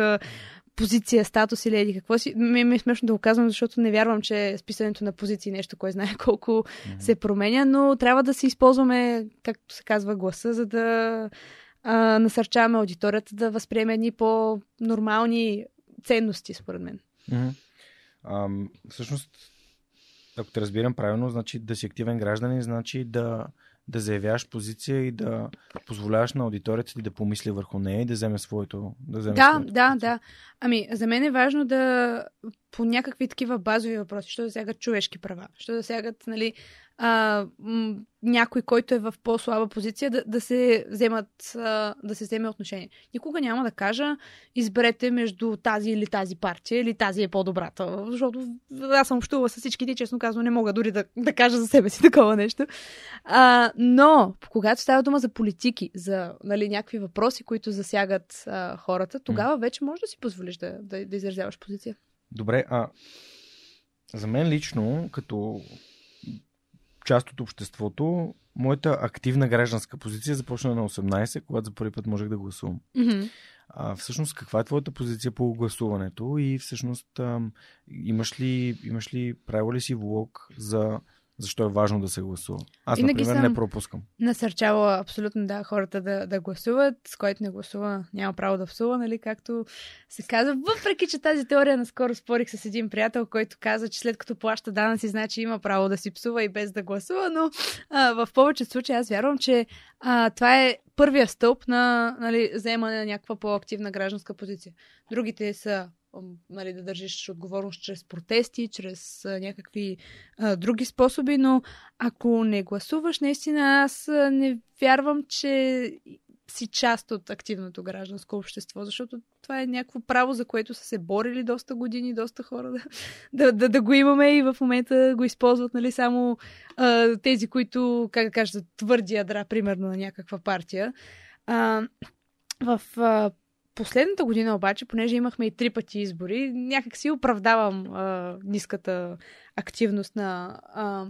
позиция, статус или еди какво си. Ми, ми е смешно да го казвам, защото не вярвам, че списането на позиции нещо, кой знае *laughs* колко mm-hmm. се променя, но трябва да си използваме, както се казва, гласа, за да а, насърчаваме аудиторията да възприеме едни по-нормални ценности, според мен. Mm-hmm. А, всъщност, ако те разбирам правилно, значи да си активен гражданин, значи да да заявяваш позиция и да позволяваш на аудиторията ти да помисли върху нея и да вземе своето. Да, вземе да, своето да, да. Ами, за мен е важно да по някакви такива базови въпроси, що засягат човешки права, що засягат, нали, а, м- някой, който е в по-слаба позиция, да, да, се вземат, а, да се вземе отношение. Никога няма да кажа, изберете между тази или тази партия, или тази е по-добрата. Защото аз съм общувала с всички и честно казвам, не мога дори да, да кажа за себе си такова нещо. А, но, когато става дума за политики, за нали, някакви въпроси, които засягат а, хората, тогава вече можеш да си позволиш да, да, да изразяваш позиция. Добре, а за мен лично, като част от обществото, моята активна гражданска позиция започна на 18, когато за първи път можех да гласувам. Мгм. А, всъщност, каква е твоята позиция по гласуването и всъщност ам, имаш ли, имаш ли, правила ли си влог за защо е важно да се гласува? Аз, Винаги например, не пропускам. Насърчава абсолютно да хората да, да гласуват. С който не гласува, няма право да псува, нали? Както се казва. Въпреки, че тази теория наскоро спорих с един приятел, който каза, че след като плаща данъци, значи има право да си псува и без да гласува, но а, в повечето случаи аз вярвам, че а, това е първия стълб на нали, заемане на някаква по-активна гражданска позиция. Другите са нали, да държиш отговорност чрез протести, чрез някакви а, други способи, но ако не гласуваш, наистина аз не вярвам, че си част от активното гражданско общество, защото това е някакво право, за което са се борили доста години, доста хора да, *laughs* да, да, да го имаме и в момента го използват нали, само а, тези, които, как да кажа, твърди ядра, примерно, на някаква партия. А, в а, последната година обаче, понеже имахме и три пъти избори, някак си оправдавам а, ниската активност на, а,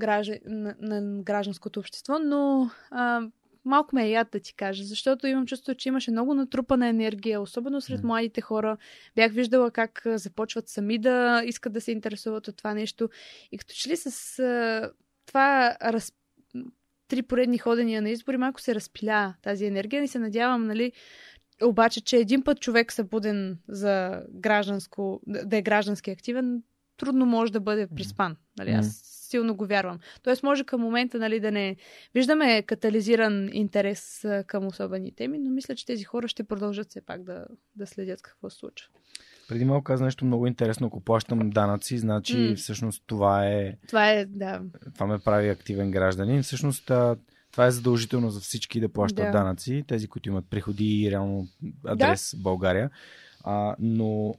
граждан, на, на гражданското общество, но а, малко ме е яд да ти кажа, защото имам чувство, че имаше много натрупана енергия, особено сред младите хора. Бях виждала как започват сами да искат да се интересуват от това нещо. И като че ли с а, това раз... три поредни ходения на избори, малко се разпиля тази енергия и се надявам, нали, обаче, че един път човек събуден за гражданско, да е граждански активен, трудно може да бъде приспан. Нали? Аз силно го вярвам. Тоест може към момента нали, да не виждаме катализиран интерес към особени теми, но мисля, че тези хора ще продължат все пак да, да следят какво се случва. Преди малко каза нещо много интересно. Ако плащам данъци, значи М. всъщност това е Това е, да. това ме прави активен гражданин. Всъщност това е задължително за всички да плащат Да. данъци, тези, които имат приходи и реално адрес в България. А, но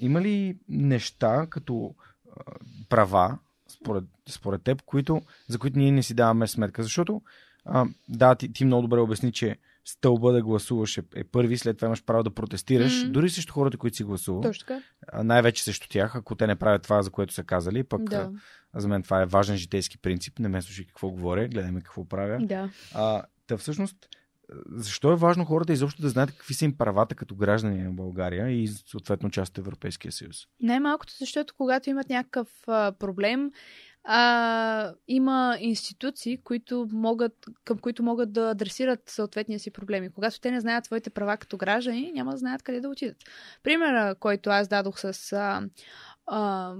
има ли неща като а, права, според, според теб, които, за които ние не си даваме сметка? Защото, а, да, ти, ти много добре обясни, че стълба да гласуваш е, е първи, след това имаш право да протестираш, Мгм. дори срещу хората, които си гласувал. Точно най-вече срещу тях, ако те не правят това, за което са казали, пък Да. За мен това е важен житейски принцип. Не ме слушай какво говоря, гледай ме какво правя. да. А, та всъщност, защо е важно хората изобщо да знаят какви са им правата като граждани на България и съответно част от Европейския съюз? Най-малкото, защото когато имат някакъв а, проблем, а, има институции, които могат, към които могат да адресират съответния си проблеми. Когато те не знаят своите права като граждани, няма да знаят къде да отидат. Примера, който аз дадох с а, а,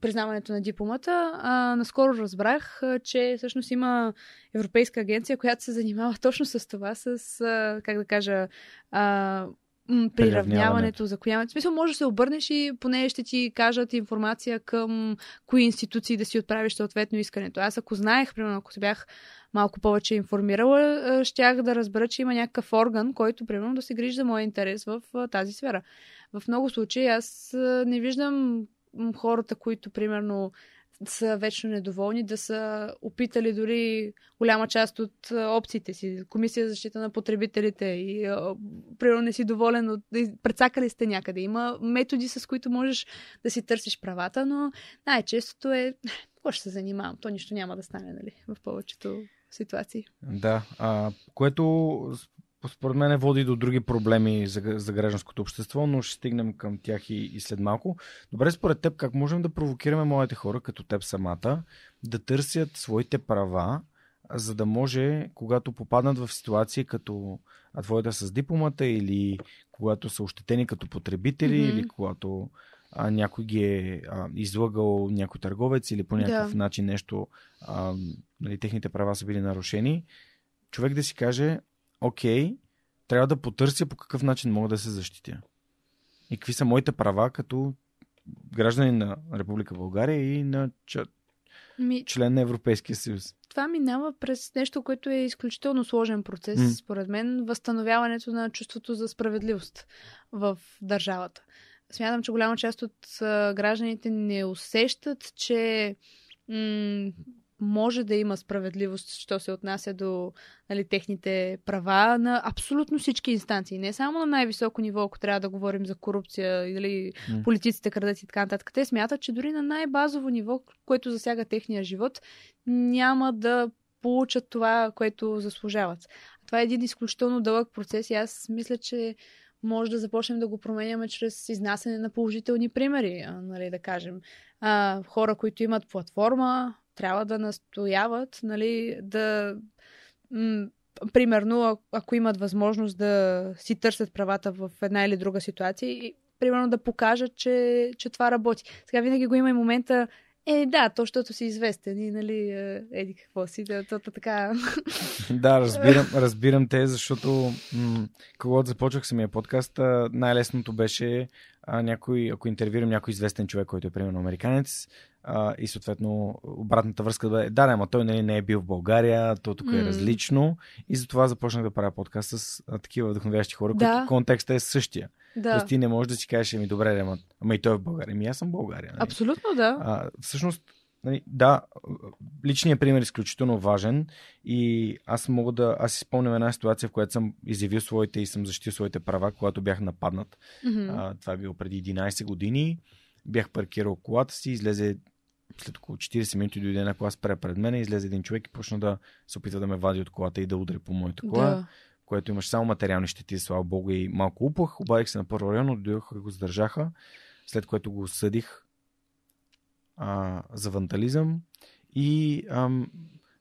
признаването на дипломата, а, наскоро разбрах, а, че всъщност има Европейска агенция, която се занимава точно с това, с, а, как да кажа, а, приравняването, законяването. В смисъл, може да се обърнеш и поне ще ти кажат информация към кои институции да си отправиш съответно искането. Аз ако знаех, примерно, ако се бях малко повече информирала, щях да разбера, че има някакъв орган, който, примерно, да се грижи за моя интерес в тази сфера. В много случаи аз не виждам хората, които, примерно, са вечно недоволни, да са опитали дори голяма част от опциите си. Комисия за защита на потребителите и примерно не си доволен от... Прецакали сте някъде. Има методи, с които можеш да си търсиш правата, но най-честото е *laughs* какво ще се занимавам? То нищо няма да стане, нали? В повечето ситуации. Да, а, което според мен води до други проблеми за, за гражданското общество, но ще стигнем към тях и, и след малко. Добре, според теб, как можем да провокираме моите хора, като теб самата, да търсят своите права, за да може, когато попаднат в ситуации като твоята с дипломата или когато са ощетени като потребители Мгм. или когато а, някой ги е а, излъгал някой търговец или по някакъв Да. начин нещо, а, нали, техните права са били нарушени, човек да си каже, окей, трябва да потърся по какъв начин мога да се защитя. И какви са моите права като гражданин на Република България и на Ми, член на Европейския съюз. това минава през нещо, което е изключително сложен процес, М. според мен, възстановяването на чувството за справедливост в държавата. Смятам, че голяма част от гражданите не усещат, че м- може да има справедливост, що се отнася до нали, техните права на абсолютно всички инстанции. Не само на най-високо ниво, ако трябва да говорим за корупция или mm. политиците крадат и така нататък. Те смятат, че дори на най-базово ниво, което засяга техния живот, няма да получат това, което заслужават. Това е един изключително дълъг процес и аз мисля, че може да започнем да го променяме чрез изнасяне на положителни примери, нали, да кажем. А, хора, които имат платформа, трябва да настояват, нали, да. М- примерно, ако имат възможност да си търсят правата в една или друга ситуация, и, примерно да покажат, че, че това работи. Сега винаги го има и момента, е, да, то, защото си известен и, нали, е, еди какво си, да, то, така. *laughs* да, разбирам, разбирам те, защото м- когато започвах самия подкаст, най-лесното беше а, някой, ако интервюирам някой известен човек, който е примерно американец, а, и съответно обратната връзка да е, да, ама той нали, не е бил в България, то тук mm. е различно и затова започнах да правя подкаст с а, такива вдъхновящи хора, да. които контекстът е същия. Да. Тоест ти не можеш да си кажеш, ми добре, ама, ама и той е в България. Ами аз съм в България. Нали? Абсолютно, да. А, всъщност, нали, да, личният пример е изключително важен и аз мога да, аз си спомням една ситуация, в която съм изявил своите и съм защитил своите права, когато бях нападнат. Mm-hmm. А, това е било преди 11 години. Бях паркирал колата си, излезе след около 40 минути дойде една кола спре пред мен, излезе един човек и почна да се опитва да ме вади от колата и да удари по моята кола. Да което имаше само материални щети, слава богу, и малко упах. Обадих се на първо район, дойдоха и го задържаха, след което го съдих а, за вандализъм и ам,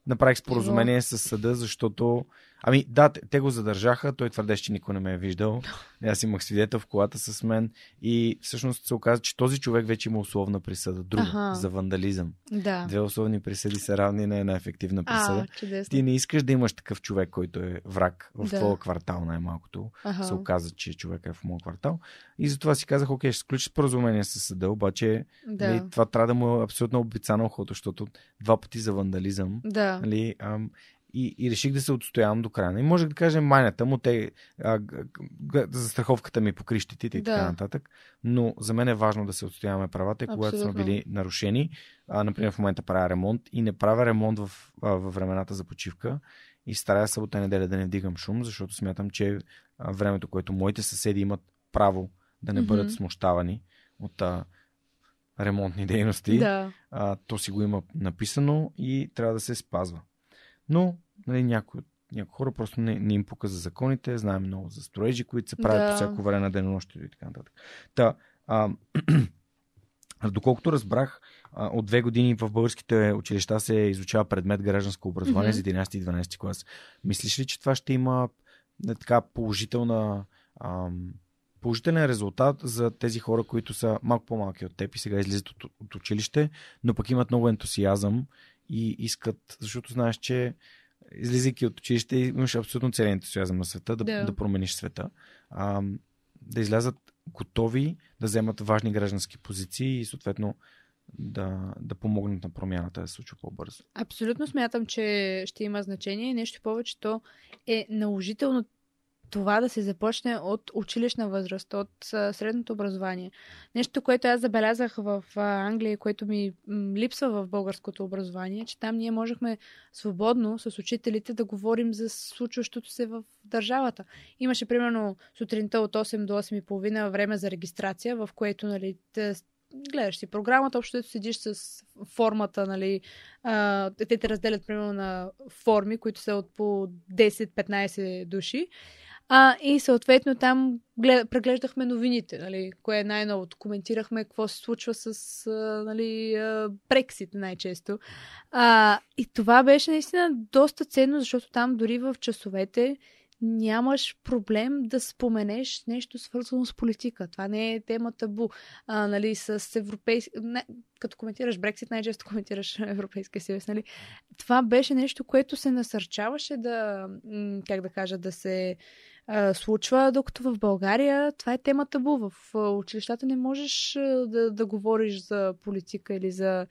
направих споразумение с съда, защото Ами да, те го задържаха, той твърдеше, че никой не ме е виждал. *laughs* Аз имах свидетел в колата с мен и всъщност се оказа, че този човек вече има условна присъда, друга, ага. за вандализъм. Да. Две условни присъди са равни на една ефективна присъда. А, Ти не искаш да имаш такъв човек, който е враг в да. твоя квартал най-малкото. Ага. Се оказа, че човек е в моят квартал. И затова си казах, окей, ще сключи споразумение с съда, обаче да. нали, това трябва да му е абсолютно обицано ухото, защото два пъти за вандализъм. Да. Нали, ам, и, и реших да се отстоявам до края. И може да кажем майната му, те, а, за страховката ми по крищите и да. така нататък. Но за мен е важно да се отстояваме правата, когато сме били нарушени. А, например, в момента правя ремонт и не правя ремонт в, а, във времената за почивка. И старая събота неделя да не вдигам шум, защото смятам, че а, времето, което моите съседи имат право да не mm-hmm. бъдат смущавани от а, ремонтни дейности, да. а, то си го има написано и трябва да се спазва. Но нали, някои, някои хора просто не, не им пука за законите, знаем много за строежи, които се правят да. по всяко време на денонощието и така нататък. Та, а, *clears throat* доколкото разбрах, а, от две години в българските училища се изучава предмет гражданско образование mm-hmm. за 11 и 12 клас. Мислиш ли, че това ще има не, така положителна ам, положителен резултат за тези хора, които са малко по-малки от теб и сега излизат от, от училище, но пък имат много ентусиазъм и искат, защото знаеш, че излизайки от училище, имаш абсолютно целият ентусиазъм на света, да, да. да промениш света. А, да излязат готови да вземат важни граждански позиции и съответно да, да помогнат на промяната да се случва по-бързо. Абсолютно смятам, че ще има значение. Нещо повече, то е наложително това да се започне от училищна възраст, от средното образование. Нещо, което аз забелязах в Англия, което ми липсва в българското образование, че там ние можехме свободно с учителите да говорим за случващото се в държавата. Имаше примерно сутринта от 8 до 8.30 време за регистрация, в което нали, гледаш си програмата, общо седиш с формата, нали, а, те те разделят примерно на форми, които са от по 10-15 души а, и съответно там глед, преглеждахме новините, нали, кое е най-новото. Коментирахме какво се случва с нали, Брексит най-често. А, и това беше наистина доста ценно, защото там дори в часовете нямаш проблем да споменеш нещо свързано с политика. Това не е тема табу. А, нали, с европейски... Не, като коментираш Брексит, най-често коментираш *laughs* Европейския съюз. Нали? Това беше нещо, което се насърчаваше да, как да кажа, да се случва, докато в България това е тема табу. В училищата не можеш да, да говориш за политика или за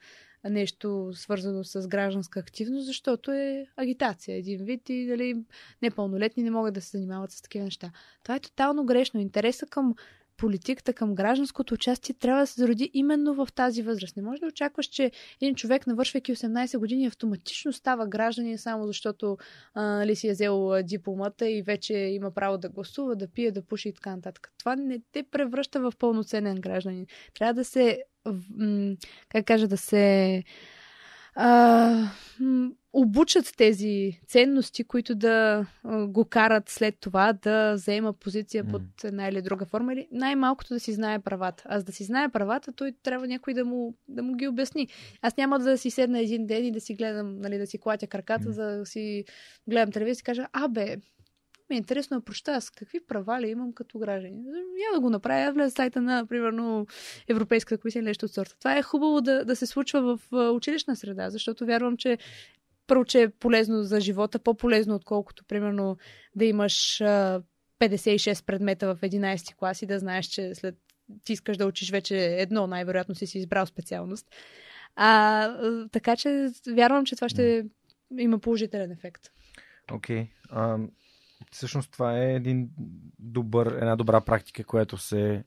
нещо свързано с гражданска активност, защото е агитация един вид и дали непълнолетни не могат да се занимават с такива неща. Това е тотално грешно. Интереса към политиката, към гражданското участие трябва да се зароди именно в тази възраст. Не може да очакваш, че един човек, навършвайки 18 години, автоматично става гражданин само защото а, нали, си е взел дипломата и вече има право да гласува, да пие, да пуши и така нататък. Това не те превръща в пълноценен гражданин. Трябва да се, как кажа, да се а, обучат тези ценности, които да го карат след това да заема позиция под една или друга форма или най-малкото да си знае правата. Аз да си знае правата, той трябва някой да му, да му ги обясни. Аз няма да си седна един ден и да си гледам, нали, да си клатя краката, за да си гледам телевизия и кажа, абе, ми е интересно да проща аз какви права ли имам като граждани. Я да го направя, влезе в сайта на, примерно, Европейската комисия или нещо от сорта. Това е хубаво да, да се случва в училищна среда, защото вярвам, че първо, че е полезно за живота, по-полезно, отколкото, примерно, да имаш а, 56 предмета в 11 клас и да знаеш, че след ти искаш да учиш вече едно, най-вероятно си си избрал специалност. А, така че вярвам, че това ще има положителен ефект. Окей. Okay. Всъщност това е един добър, една добра практика, която се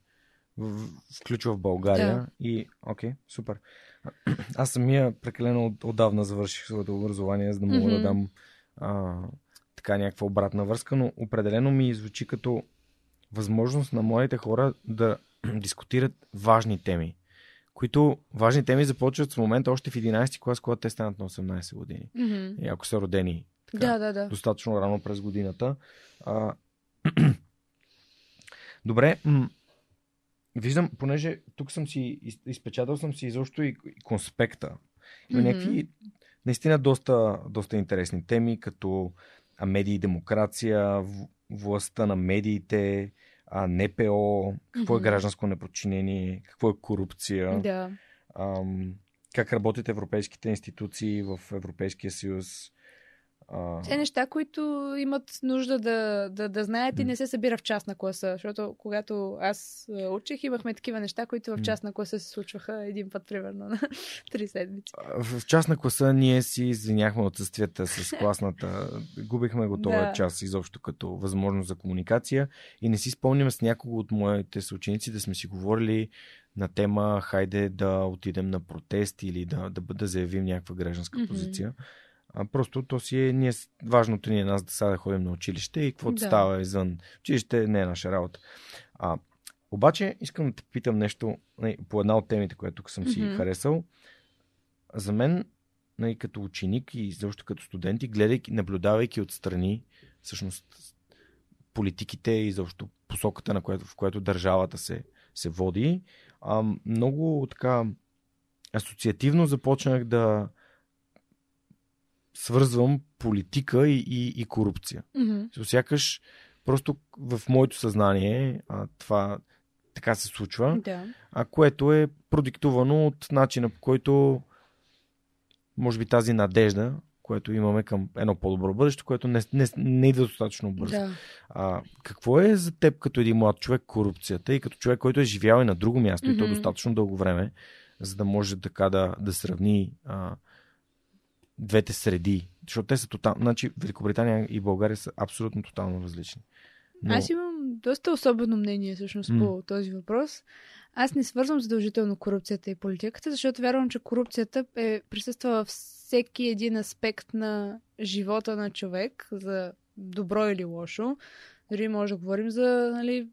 включва в България. Да. И, окей, okay, супер. *clears throat* Аз самия прекалено отдавна завърших своето образование, за да мога mm-hmm. да дам а, така някаква обратна връзка, но определено ми звучи като възможност на младите хора да *clears throat* дискутират важни теми, които важни теми започват в момента още в 11 клас, когато те станат на 18 години. Mm-hmm. И ако са родени така, да, да, да. достатъчно рано през годината. А... *clears throat* Добре, Виждам, понеже тук съм си, изпечатал съм си изобщо и конспекта. Има mm-hmm. някакви наистина доста, доста интересни теми, като медии и демокрация, властта на медиите, НПО, какво mm-hmm. е гражданско неподчинение, какво е корупция, да. ам, как работят европейските институции в Европейския съюз, а... Те неща, които имат нужда да, да, да знаят и не се събира в частна класа. Защото когато аз учих, имахме такива неща, които в частна класа се случваха един път, примерно, на *laughs* три седмици. В частна класа ние си извиняхме отсъствията с *laughs* класната. Губихме го този да. час изобщо като възможност за комуникация. И не си спомням с някого от моите съученици да сме си говорили на тема хайде да отидем на протест или да, да, да заявим някаква гражданска mm-hmm. позиция. А просто то си е, ние, важното ни е нас деца да ходим на училище и каквото да. става извън училище не е наша работа. А, обаче искам да те питам нещо не, по една от темите, която тук съм си mm-hmm. харесал. За мен, не, като ученик и защо като студенти, гледайки, наблюдавайки отстрани, всъщност политиките и защо посоката, на която, в която държавата се, се води, а, много така асоциативно започнах да, свързвам политика и, и, и корупция. Mm-hmm. Сякаш просто в моето съзнание а, това така се случва, да. а което е продиктувано от начина по който може би тази надежда, което имаме към едно по-добро бъдеще, което не, не, не идва достатъчно бързо. Да. А, какво е за теб като един млад човек корупцията и като човек, който е живял и на друго място mm-hmm. и то достатъчно дълго време, за да може така да, да сравни а, двете среди. Защото те са тотално. Значи Великобритания и България са абсолютно тотално различни. Но... Аз имам доста особено мнение всъщност mm. по този въпрос. Аз не свързвам задължително корупцията и политиката, защото вярвам, че корупцията е присъства във всеки един аспект на живота на човек, за добро или лошо. Дори може да говорим за нали,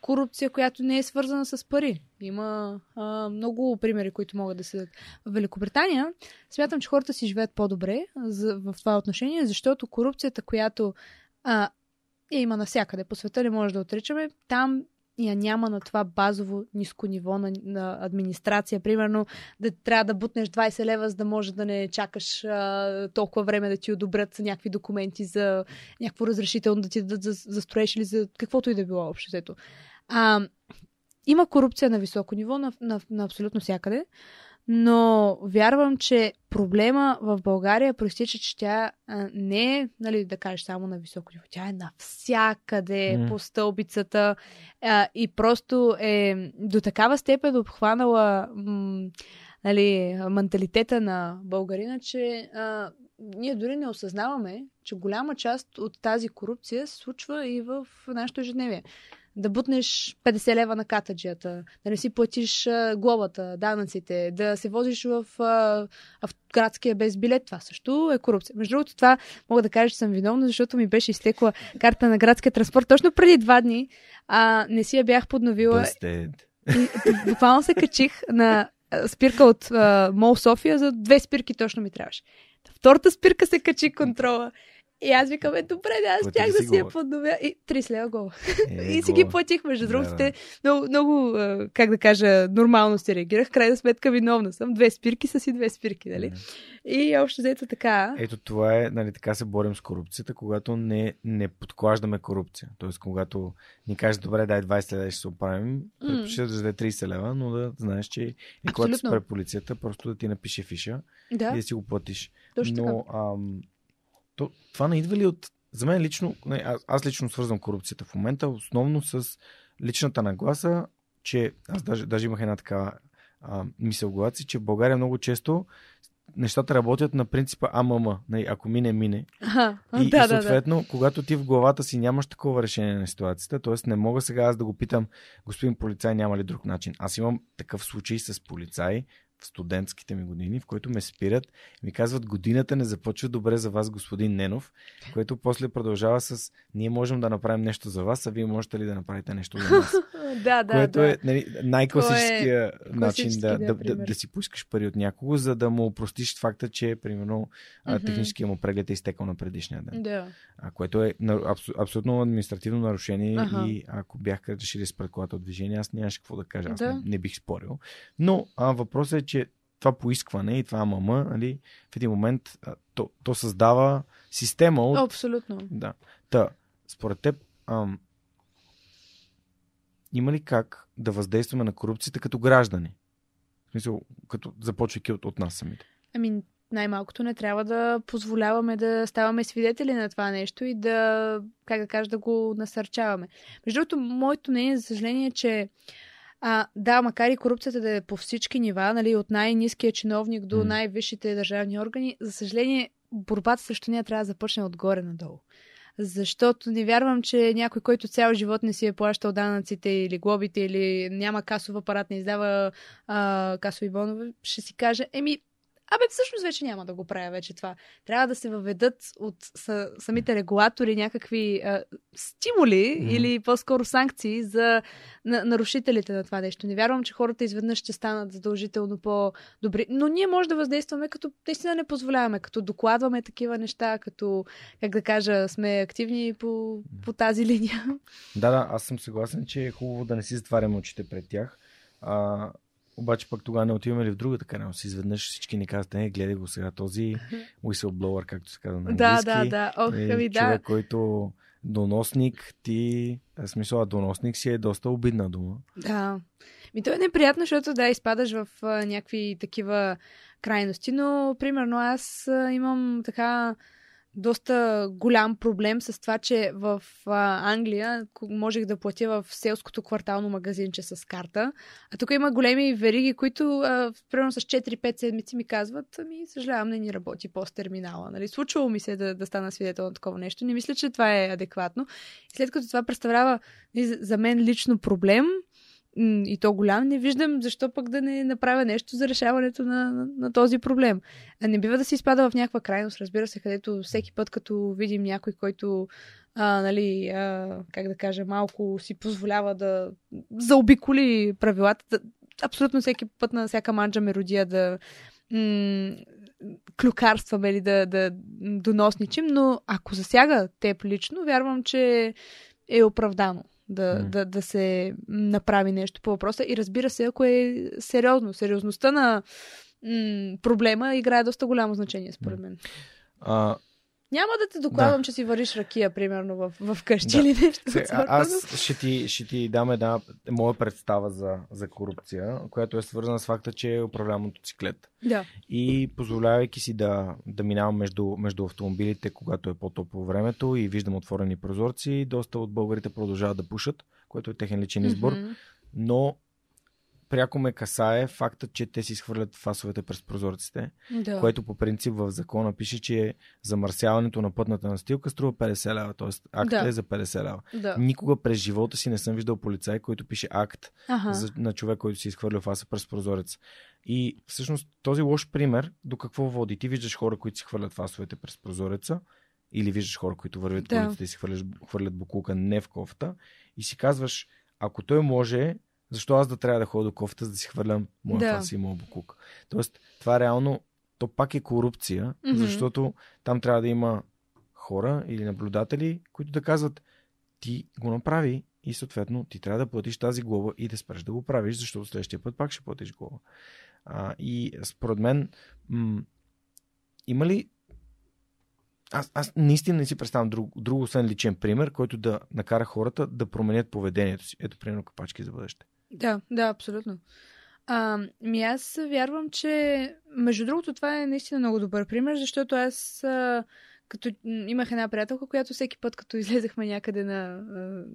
корупция, която не е свързана с пари. Има а, много примери, които могат да се дадат. В Великобритания смятам, че хората си живеят по-добре за, в това отношение, защото корупцията, която а, я има навсякъде по света, не може да отричаме, там я няма на това базово ниско ниво на, на администрация. Примерно да трябва да бутнеш 20 лева, за да може да не чакаш а, толкова време да ти одобрят някакви документи за някакво разрешително да ти дадат за, за строеж или за каквото и да било общо. А, има корупция на високо ниво, на, на, на абсолютно всякъде, но вярвам, че проблема в България проистича, че тя а, не е, нали, да кажеш, само на високо ниво. Тя е навсякъде mm. по стълбицата а, и просто е до такава степен обхванала м, нали, менталитета на българина, че а, ние дори не осъзнаваме, че голяма част от тази корупция се случва и в нашето ежедневие. Да бутнеш 50 лева на катаджията, да не си платиш глобата, данъците, да се возиш в, градския без билет. Това също е корупция. Между другото, това мога да кажа, че съм виновна, защото ми беше изтекла карта на градския транспорт точно преди два дни. А, не си я бях подновила. Буквално се качих на спирка от а, Мол София, за две спирки точно ми трябваше. Втората спирка се качи контрола. И аз викам, е, добре, да, аз Плати щях да си я подновя. И 30 лева гола. Е, *laughs* и си ги платих, между Да, другото. да. Много, много, как да кажа, нормално си реагирах. Крайна сметка виновна съм. Две спирки са си две спирки, нали? И общо взето така. Ето това е, нали, така се борим с корупцията, когато не, не подклаждаме корупция. Тоест, когато ни кажат, добре, дай 20 лева, ще се оправим, предпочиташ да даде 30 лева, но да знаеш, че и когато спре полицията, просто да ти напише фиша Да, и да си го платиш. точно така. но ам, то, това не идва ли от... За мен лично, не, аз, аз лично свързвам корупцията в момента основно с личната нагласа, че аз даже, даже имах една такава а, мисъл си, че в България много често нещата работят на принципа АММ. Нали, ако мине, мине. Аха, И, *laughs* да, и да, да. съответно, когато ти в главата си нямаш такова решение на ситуацията, т.е. не мога сега аз да го питам, господин полицай, няма ли друг начин. Аз имам такъв случай с полицай в студентските ми години, в който ме спират и ми казват, годината не започва добре за вас, господин Ненов, което после продължава с, ние можем да направим нещо за вас, а вие можете ли да направите нещо за нас? *laughs* Да, да, което да. е нали, най-класическия начин класически, да, да, да, да, си поискаш пари от някого, за да му простиш факта, че примерно Мгм. техническия му преглед е изтекал на предишния ден. Да. А, което е абсо, абсолютно административно нарушение Аха. и ако бях решили спрат колата от движение, аз нямаше какво да кажа. Аз Да. не, не бих спорил. Но а, въпросът е, че това поискване и това АММ, нали, в един момент то, то създава система от... Абсолютно. Да. Та, според теб, ам, има ли как да въздействаме на корупцията като граждани? В смисъл, като започвайки от, от нас самите. Ами, най-малкото не трябва да позволяваме да ставаме свидетели на това нещо и да, как да кажа, да го насърчаваме. Между другото, моето мнение, за съжаление, е, че а, да, макар и корупцията да е по всички нива, нали, от най-низкия чиновник до най-висшите държавни органи, за съжаление, борбата срещу нея трябва да започне отгоре надолу. Защото не вярвам, че някой, който цял живот не си е плащал данъците или глобите, или няма касов апарат, не издава а, касови бонове, ще си каже, еми, Абе, всъщност вече няма да го правя вече това. Трябва да се въведат от са, самите регулатори някакви а, стимули mm-hmm. или по-скоро санкции за на, нарушителите на това нещо. Не вярвам, че хората изведнъж ще станат задължително по-добри. Но ние може да въздействаме, като наистина не позволяваме, като докладваме такива неща, като, как да кажа, сме активни по, по тази линия. Да, да, аз съм съгласен, че е хубаво да не си затваряме очите пред тях. А, обаче пък тогава не отиваме ли в другата крайност? Изведнъж всички ни казват, не, гледай го сега този *laughs* whistleblower, както се казва на да, английски. да, да. Ох, Е, ами да. човек, който доносник, ти, в смисъл, доносник си е доста обидна дума. Да. Ми то е неприятно, защото да, изпадаш в а, някакви такива крайности, но примерно аз а, имам така доста голям проблем с това, че в а, Англия можех да платя в селското квартално магазинче с карта, а тук има големи вериги, които а, примерно с 4-5 седмици ми казват, ами съжалявам, не ни работи пост терминала. Нали? Случвало ми се да, да стана свидетел на такова нещо. Не мисля, че това е адекватно. И след като това представлява нали, за- мен лично проблем, и то голям, не виждам защо пък да не направя нещо за решаването на, на, на този проблем. Не бива да се изпада в някаква крайност, разбира се, където всеки път, като видим някой, който а, нали, а, как да кажа, малко си позволява да заобиколи правилата, да, абсолютно всеки път на всяка манджа меродия да м- клюкарстваме или да, да доносничим, но ако засяга теб лично, вярвам, че е оправдано да, М. да, да се направи нещо по въпроса. И разбира се, ако е сериозно, сериозността на м- проблема играе доста голямо значение, според мен. А, Няма да те докладвам, че си вариш ракия, примерно, в, в къщи Да. или нещо. Се, а, аз ще ти, ще ти дам една моя представа за, за корупция, която е свързана с факта, че управлявам мотоциклет. Да. И позволявайки си да, да минавам между, между автомобилите, когато е по-топло времето и виждам отворени прозорци, доста от българите продължават да пушат, което е техен личен избор. Мгм. Но пряко ме касае фактът, че те си изхвърлят фасовете през прозорците, Да. което по принцип в закона пише, че замърсяването на пътната настилка струва 50 лева, т.е. акта Да. е за 50 лева. Да. Никога през живота си не съм виждал полицай, който пише акт Ага. за, на човек, който си изхвърля фаса през прозорец. И всъщност този лош пример до какво води? Ти виждаш хора, които си хвърлят фасовете през прозореца, или виждаш хора, които вървят по Да. улицата и си хвърляш, хвърлят буклука не в кофта, и си казваш, ако той може, защо аз да трябва да ходя до кофта, за да си хвърлям моя Да. фаса и моя буклук? Тоест, това реално, то пак е корупция, Мгм. защото там трябва да има хора или наблюдатели, които да казват, ти го направи и съответно ти трябва да платиш тази глоба и да спреш да го правиш, защото следващия път пак ще платиш глоба. А, и според мен м- има ли аз, аз наистина не си представям друг, друго, освен личен пример, който да накара хората да променят поведението си. Ето, примерно, капачки за бъдеще. Да, да, абсолютно. А, ми аз вярвам, че между другото това е наистина много добър пример, защото аз а, като имах една приятелка, която всеки път, като излезахме някъде на,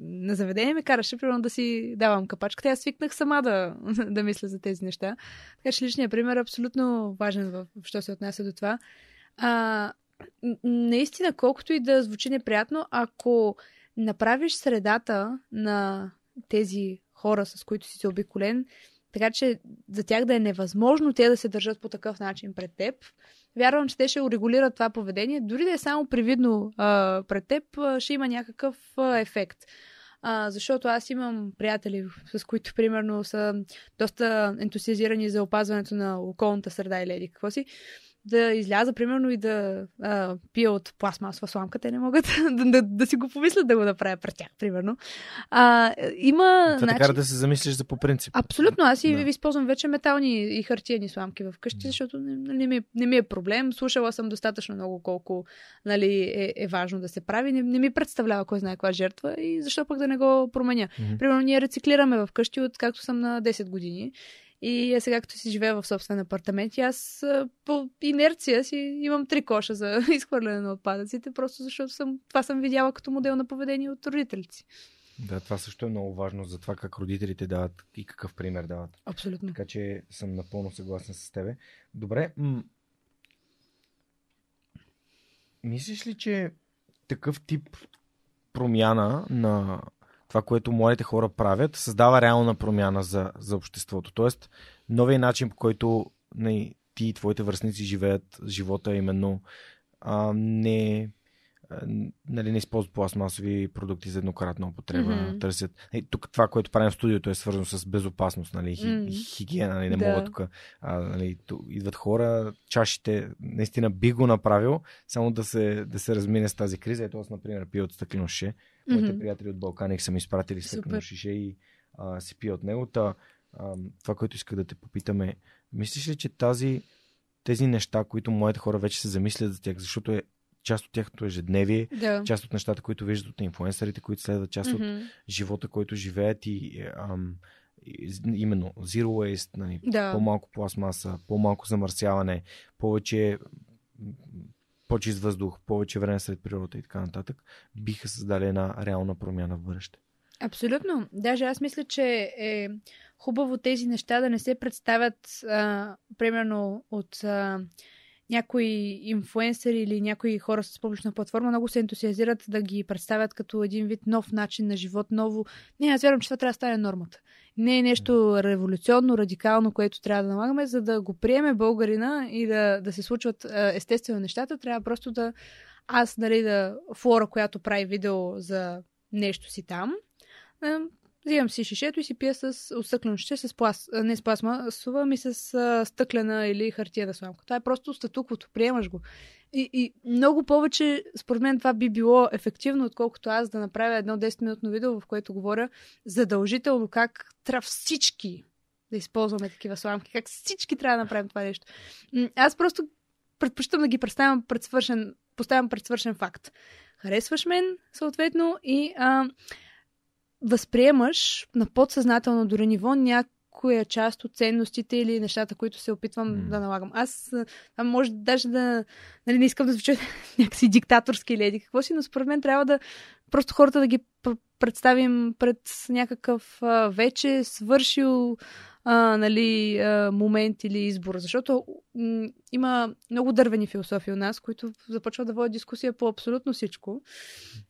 на заведение, ме караше примерно да си давам капачката. Аз свикнах сама да, *laughs* да мисля за тези неща. Така че личният пример е абсолютно важен, в, що се отнася до това. А, наистина, колкото и да звучи неприятно, ако направиш средата на тези хора, с които си се обиколен, така че за тях да е невъзможно те да се държат по такъв начин пред теб. Вярвам, че те ще урегулират това поведение. Дори да е само привидно а, пред теб, а, ще има някакъв а, ефект. А, защото аз имам приятели, с които примерно са доста ентусиазирани за опазването на околната среда или еди какво си, да изляза, примерно, и да а, пия от пластмасова сламка, те не могат *laughs* да, да, да си го помислят да го направя пред тях, примерно. А, има... Това те кара да се замислиш за по принцип. Абсолютно. Аз и Да. използвам вече метални и хартияни сламки в къщи, защото не, не, ми, не ми е проблем. Слушала съм достатъчно много колко нали, е, е важно да се прави. Не, не ми представлява кой знае каква жертва и защо пък да не го променя. Мгм. Примерно ние рециклираме в къщи от както съм на 10 години. И е сега, като си живея в собствен апартамент, и аз по инерция си имам три коша за *laughs* изхвърляне на отпадъците, просто защото съм, това съм видяла като модел на поведение от родителите си. Да, това също е много важно за това как родителите дават и какъв пример дават. Абсолютно. Така че съм напълно съгласен с тебе. Добре. М- мислиш ли, че такъв тип промяна на това, което младите хора правят, създава реална промяна за, за обществото? Тоест, новия начин, по който не, ти и твоите връзници живеят живота, именно а, не, нали, не използват пластмасови продукти за еднократна употреба, mm-hmm. търсят. Е, тук това, което правим в студиото е свързано с безопасност, нали, хи, Мгм. хигиена, нали, не Да. мога тук. А, нали, ту, идват хора, чашите, наистина би го направил, само да се, да се размине с тази криза. Ето аз, например, пия от стъклено ше. Моите Мгм. приятели от Балканик са ми изпратили стъклено шише и а, си пия от него. Та, а, това, което исках да те попитаме, мислиш ли, че тази, тези неща, които моите хора вече се замислят за тях, защото е част от тяхното ежедневие, Да. част от нещата, които виждат от инфлуенсърите, които следват, част от Мгм. живота, който живеят и е, ам, именно zero waste, нали, Да. по-малко пластмаса, по-малко замърсяване, повече по-чист въздух, повече време сред природата и така нататък, биха създали една реална промяна в бъдеще. Абсолютно. Даже аз мисля, че е хубаво тези неща да не се представят, а, примерно, от а, някои инфуенсъри или някои хора с публична платформа много се ентусиазират да ги представят като един вид нов начин на живот, ново. Не, аз вярвам, че това трябва да стане нормата. Не е нещо революционно, радикално, което трябва да налагаме, за да го приеме българина и да, да се случват естествено нещата. Трябва просто да аз, нали, да Флора, която прави видео за нещо си там, взимам си шишето и си пия с от стъклено шише, с пласт, а, не с пластмасова, ами с а, стъклена или хартияна сламка. Това е просто статуквото, приемаш го. И, и много повече, според мен, това би било ефективно, отколкото аз да направя едно 10-минутно видео, в което говоря задължително как трябва всички да използваме такива сламки, как всички трябва да направим това нещо. Аз просто предпочитам да ги представям пред свършен, поставям пред свършен факт. Харесваш мен, съответно, и а, възприемаш на подсъзнателно дори ниво някоя част от ценностите или нещата, които се опитвам mm. да налагам. Аз а, може даже да... Нали, не искам да звуча *laughs* някакси диктаторски или еди какво си, но според мен трябва да просто хората да ги пр- представим пред някакъв а, вече свършил а, нали, а, момент или избор. Защото м- има много дървени философии у нас, които започват да водят дискусия по абсолютно всичко.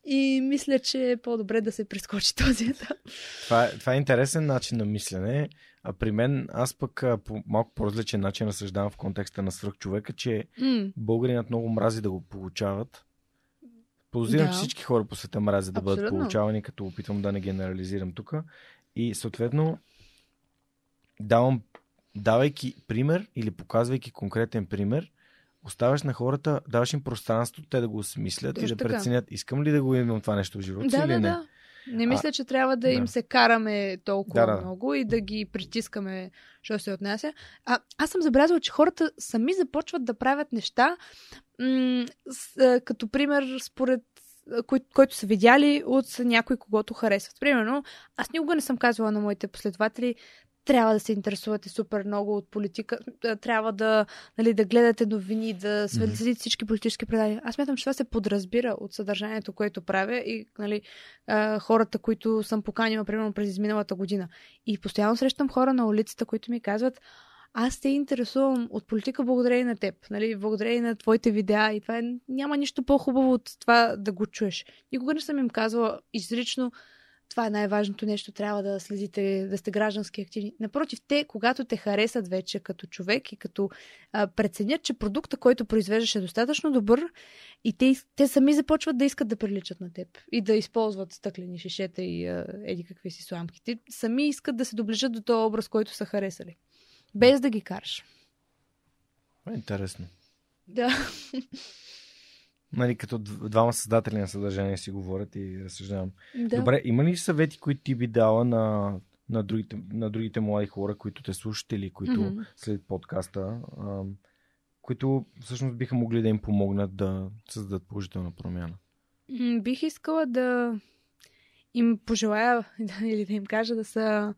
И мисля, че е по-добре да се прескочи *laughs* този етап. Това, е, това е интересен начин на мислене. А при мен, аз пък по малко по-различен начин разсъждавам в контекста на свръхчовека, че mm. българинът много мрази да го получават. Подозирам, да. че всички хора по света мразят да Абсолютно. бъдат получавани, като опитвам да не генерализирам тук. И съответно, давам, давайки пример или показвайки конкретен пример, оставаш на хората, даваш им пространство, те да го осмислят и да така. преценят, искам ли да го имам това нещо в живота да, или да, не. Да. Не мисля, че трябва да, да им се караме толкова да, да. много и да ги притискаме, що се отнася. А, аз съм забелязала, че хората сами започват да правят неща, м- с, като пример според кой, който са видяли от някой, когото харесват. Примерно, аз никога не съм казвала на моите последователи, трябва да се интересувате супер много от политика, трябва да, нали, да гледате новини, да следите mm-hmm. всички политически предания. Аз мятам, че това се подразбира от съдържанието, което правя и нали, хората, които съм поканила, примерно през изминалата година. И постоянно срещам хора на улицата, които ми казват, аз те интересувам от политика благодарение на теб, нали, благодарение на твоите видеа и това е, няма нищо по-хубаво от това да го чуеш. Никога не съм им казвала изрично, това е най-важното нещо, трябва да следите, да сте граждански активни. Напротив, те, когато те харесат вече като човек и като а, преценят, че продукта, който произвеждаш е достатъчно добър и те, те сами започват да искат да приличат на теб и да използват стъклени шишета и а, еди какви си сламки. Те сами искат да се доближат до този образ, който са харесали. Без да ги караш. Интересно. Да. Нали, като двама създатели на съдържание си говорят и разсъждавам. Да. Добре, има ли съвети, които ти би дала на, на, другите, на другите млади хора, които те слушат или които mm-hmm. след подкаста, а, които всъщност биха могли да им помогнат да създадат положителна промяна? Бих искала да им пожелая *laughs* или да им кажа да са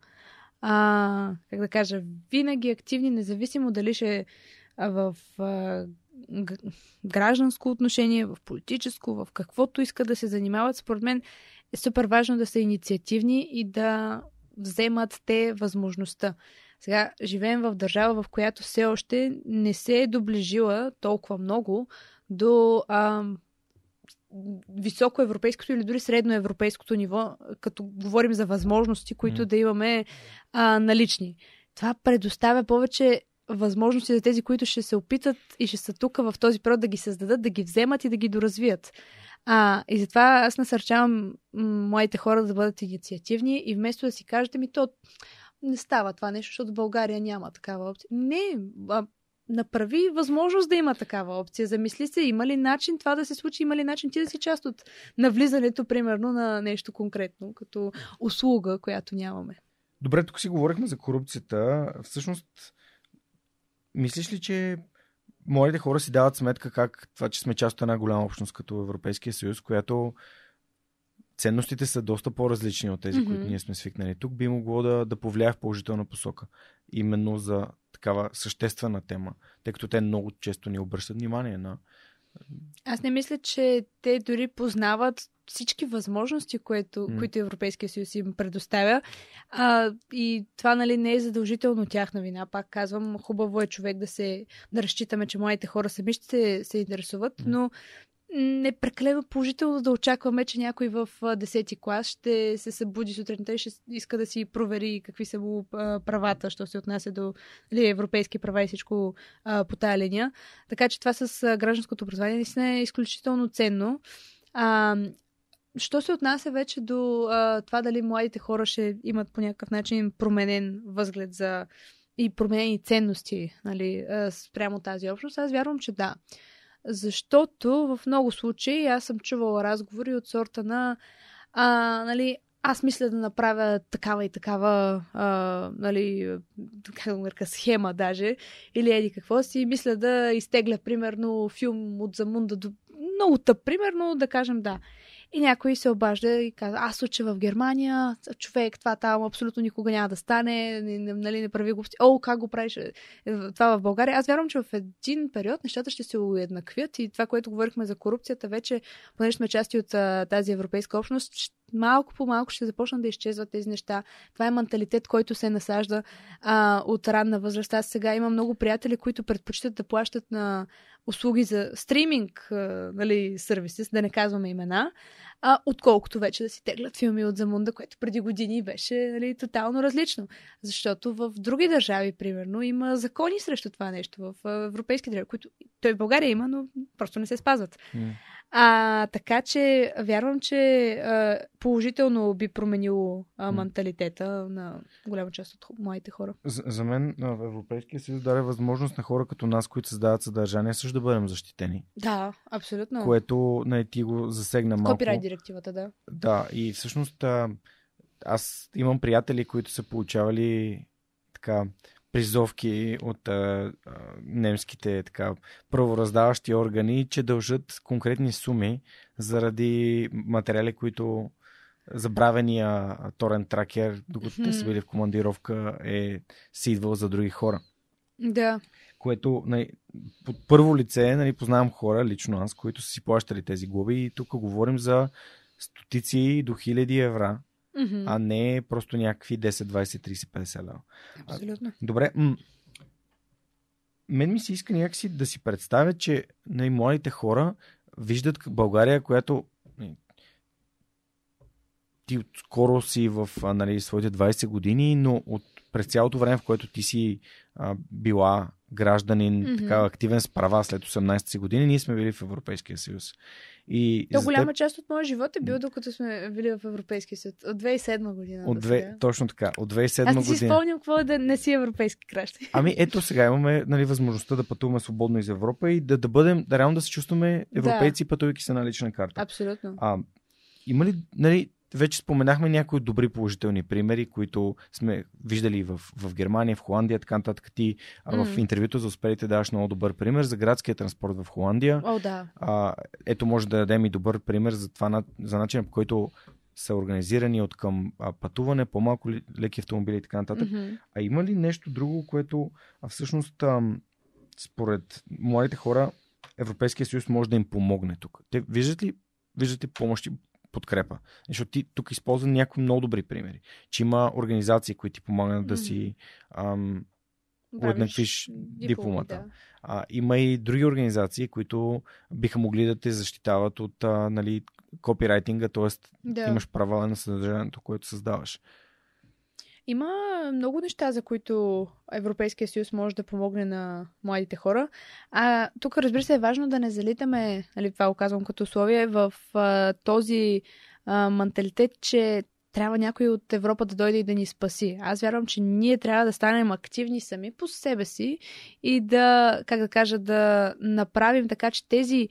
а, как да кажа, винаги активни, независимо дали ще в а, гражданско отношение, в политическо, в каквото искат да се занимават, според мен е супер важно да са инициативни и да вземат те възможността. Сега живеем в държава, в която все още не се е доближила толкова много до а, високо европейското или дори средно европейското ниво, като говорим за възможности, които mm. да имаме а, налични. Това предоставя повече възможности за тези, които ще се опитат и ще са тук в този период да ги създадат, да ги вземат и да ги доразвият. А, и затова аз насърчавам моите хора да бъдат инициативни и вместо да си кажете ми, то не става това нещо, защото в България няма такава опция. Не, а, направи възможност да има такава опция. Замисли се, има ли начин това да се случи, има ли начин ти да си част от навлизането, примерно, на нещо конкретно, като услуга, която нямаме. Добре, тук си говорихме за корупцията. Всъщност, мислиш ли, че младите хора си дават сметка как това, че сме част от една голяма общност като Европейския съюз, която ценностите са доста по-различни от тези, mm-hmm. които ние сме свикнали тук, би могло да, да повлияе в положителна посока. Именно за такава съществена тема, тъй като те много често ни обръщат внимание на. Аз не мисля, че те дори познават всички възможности, което, mm. които Европейския съюз им предоставя. А, и това нали, не е задължително тяхна вина. Пак казвам, хубаво е човек да се да разчитаме, че моите хора сами ще се, се интересуват, mm. но не прекалено положително да очакваме, че някой в 10-ти клас ще се събуди сутринта и ще иска да си провери какви са му правата, що се отнася до ли, европейски права и всичко а, по тая линия. Така че това с гражданското образование наистина е изключително ценно. А, що се отнася вече до а, това дали младите хора ще имат по някакъв начин променен възглед за и променени ценности нали, спрямо тази общност, аз вярвам, че да. Защото в много случаи аз съм чувала разговори от сорта на а, нали, аз мисля да направя такава и такава, а, нали, как да нарека, схема даже, или еди какво си, мисля да изтегля, примерно, филм от Замунда до... Много тъп, примерно, да кажем да. И някой се обажда и казва, аз уча в Германия, човек, това там абсолютно никога няма да стане, нали, не прави глупости. О, как го правиш е, това в България? Аз вярвам, че в един период нещата ще се уеднаквят и това, което говорихме за корупцията, вече, понеже сме части от тази европейска общност, малко по малко ще започнат да изчезват тези неща. Това е менталитет, който се насажда а, от ранна възраст. Аз сега имам много приятели, които предпочитат да плащат на услуги за стриминг, а, нали, сервиси, да не казваме имена, а, отколкото вече да си теглят филми от Замунда, което преди години беше нали, тотално различно. Защото в други държави, примерно, има закони срещу това нещо. В европейски държави, които той в България има, но просто не се спазват. Mm. А, така че вярвам, че а, положително би променило а, менталитета на голяма част от моите хора. За, за мен в Европейския съюз даде възможност на хора като нас, които създават съдържание, също да бъдем защитени. Да, абсолютно. Което не ти го засегна малко. Копирайт директивата, да. Да, и всъщност аз имам приятели, които са получавали така призовки от а, а, немските така, правораздаващи органи, че дължат конкретни суми заради материали, които забравения торен тракер, докато mm-hmm. те са били в командировка, е си идвал за други хора. Да. Което нали, под първо лице нали, познавам хора, лично аз, които са си плащали тези глоби и тук говорим за стотици до хиляди евра mm-hmm. а не просто някакви 10, 20, 30, 50 лева. Абсолютно. Добре. М- мен ми се иска някакси да си представя, че най-младите хора виждат България, която нали, ти скоро си в нали, своите 20 години, но от, през цялото време, в което ти си а, била гражданин, mm-hmm. така активен с права след 18 си години, ние сме били в Европейския съюз. И То голяма теб... част от моя живот е бил докато сме били в Европейския съюз. От 2007 година. От две... Точно така. От 2007 година. Аз си спомням какво е да не си европейски граждани. Ами ето сега имаме нали, възможността да пътуваме свободно из Европа и да, да бъдем, да реално да се чувстваме европейци, да. пътувайки се на лична карта. Абсолютно. А, има ли, нали, вече споменахме някои добри положителни примери, които сме виждали в, в Германия, в Холандия, така нататък. Ти mm. в интервюто за успелите даваш много добър пример за градския транспорт в Холандия. О, да. а, ето може да дадем и добър пример за това, за начина по който са организирани от към а, пътуване, по-малко леки автомобили и така нататък. Mm-hmm. А има ли нещо друго, което а, всъщност а, според младите хора Европейския съюз може да им помогне тук? Те виждат ли, виждат ли помощи, подкрепа. Защото ти тук използва някои много добри примери. Че има организации, които ти помагат да си ам, уеднаквиш дипломата. Да. А, има и други организации, които биха могли да те защитават от а, нали, копирайтинга, т.е. Да. имаш права на съдържанието, което създаваш. Има много неща, за които Европейския съюз може да помогне на младите хора. А тук, разбира се, е важно да не залитаме, нали, това го казвам като условие, в а, този а, менталитет, че трябва някой от Европа да дойде и да ни спаси. Аз вярвам, че ние трябва да станем активни сами по себе си и да, как да кажа, да направим така, че тези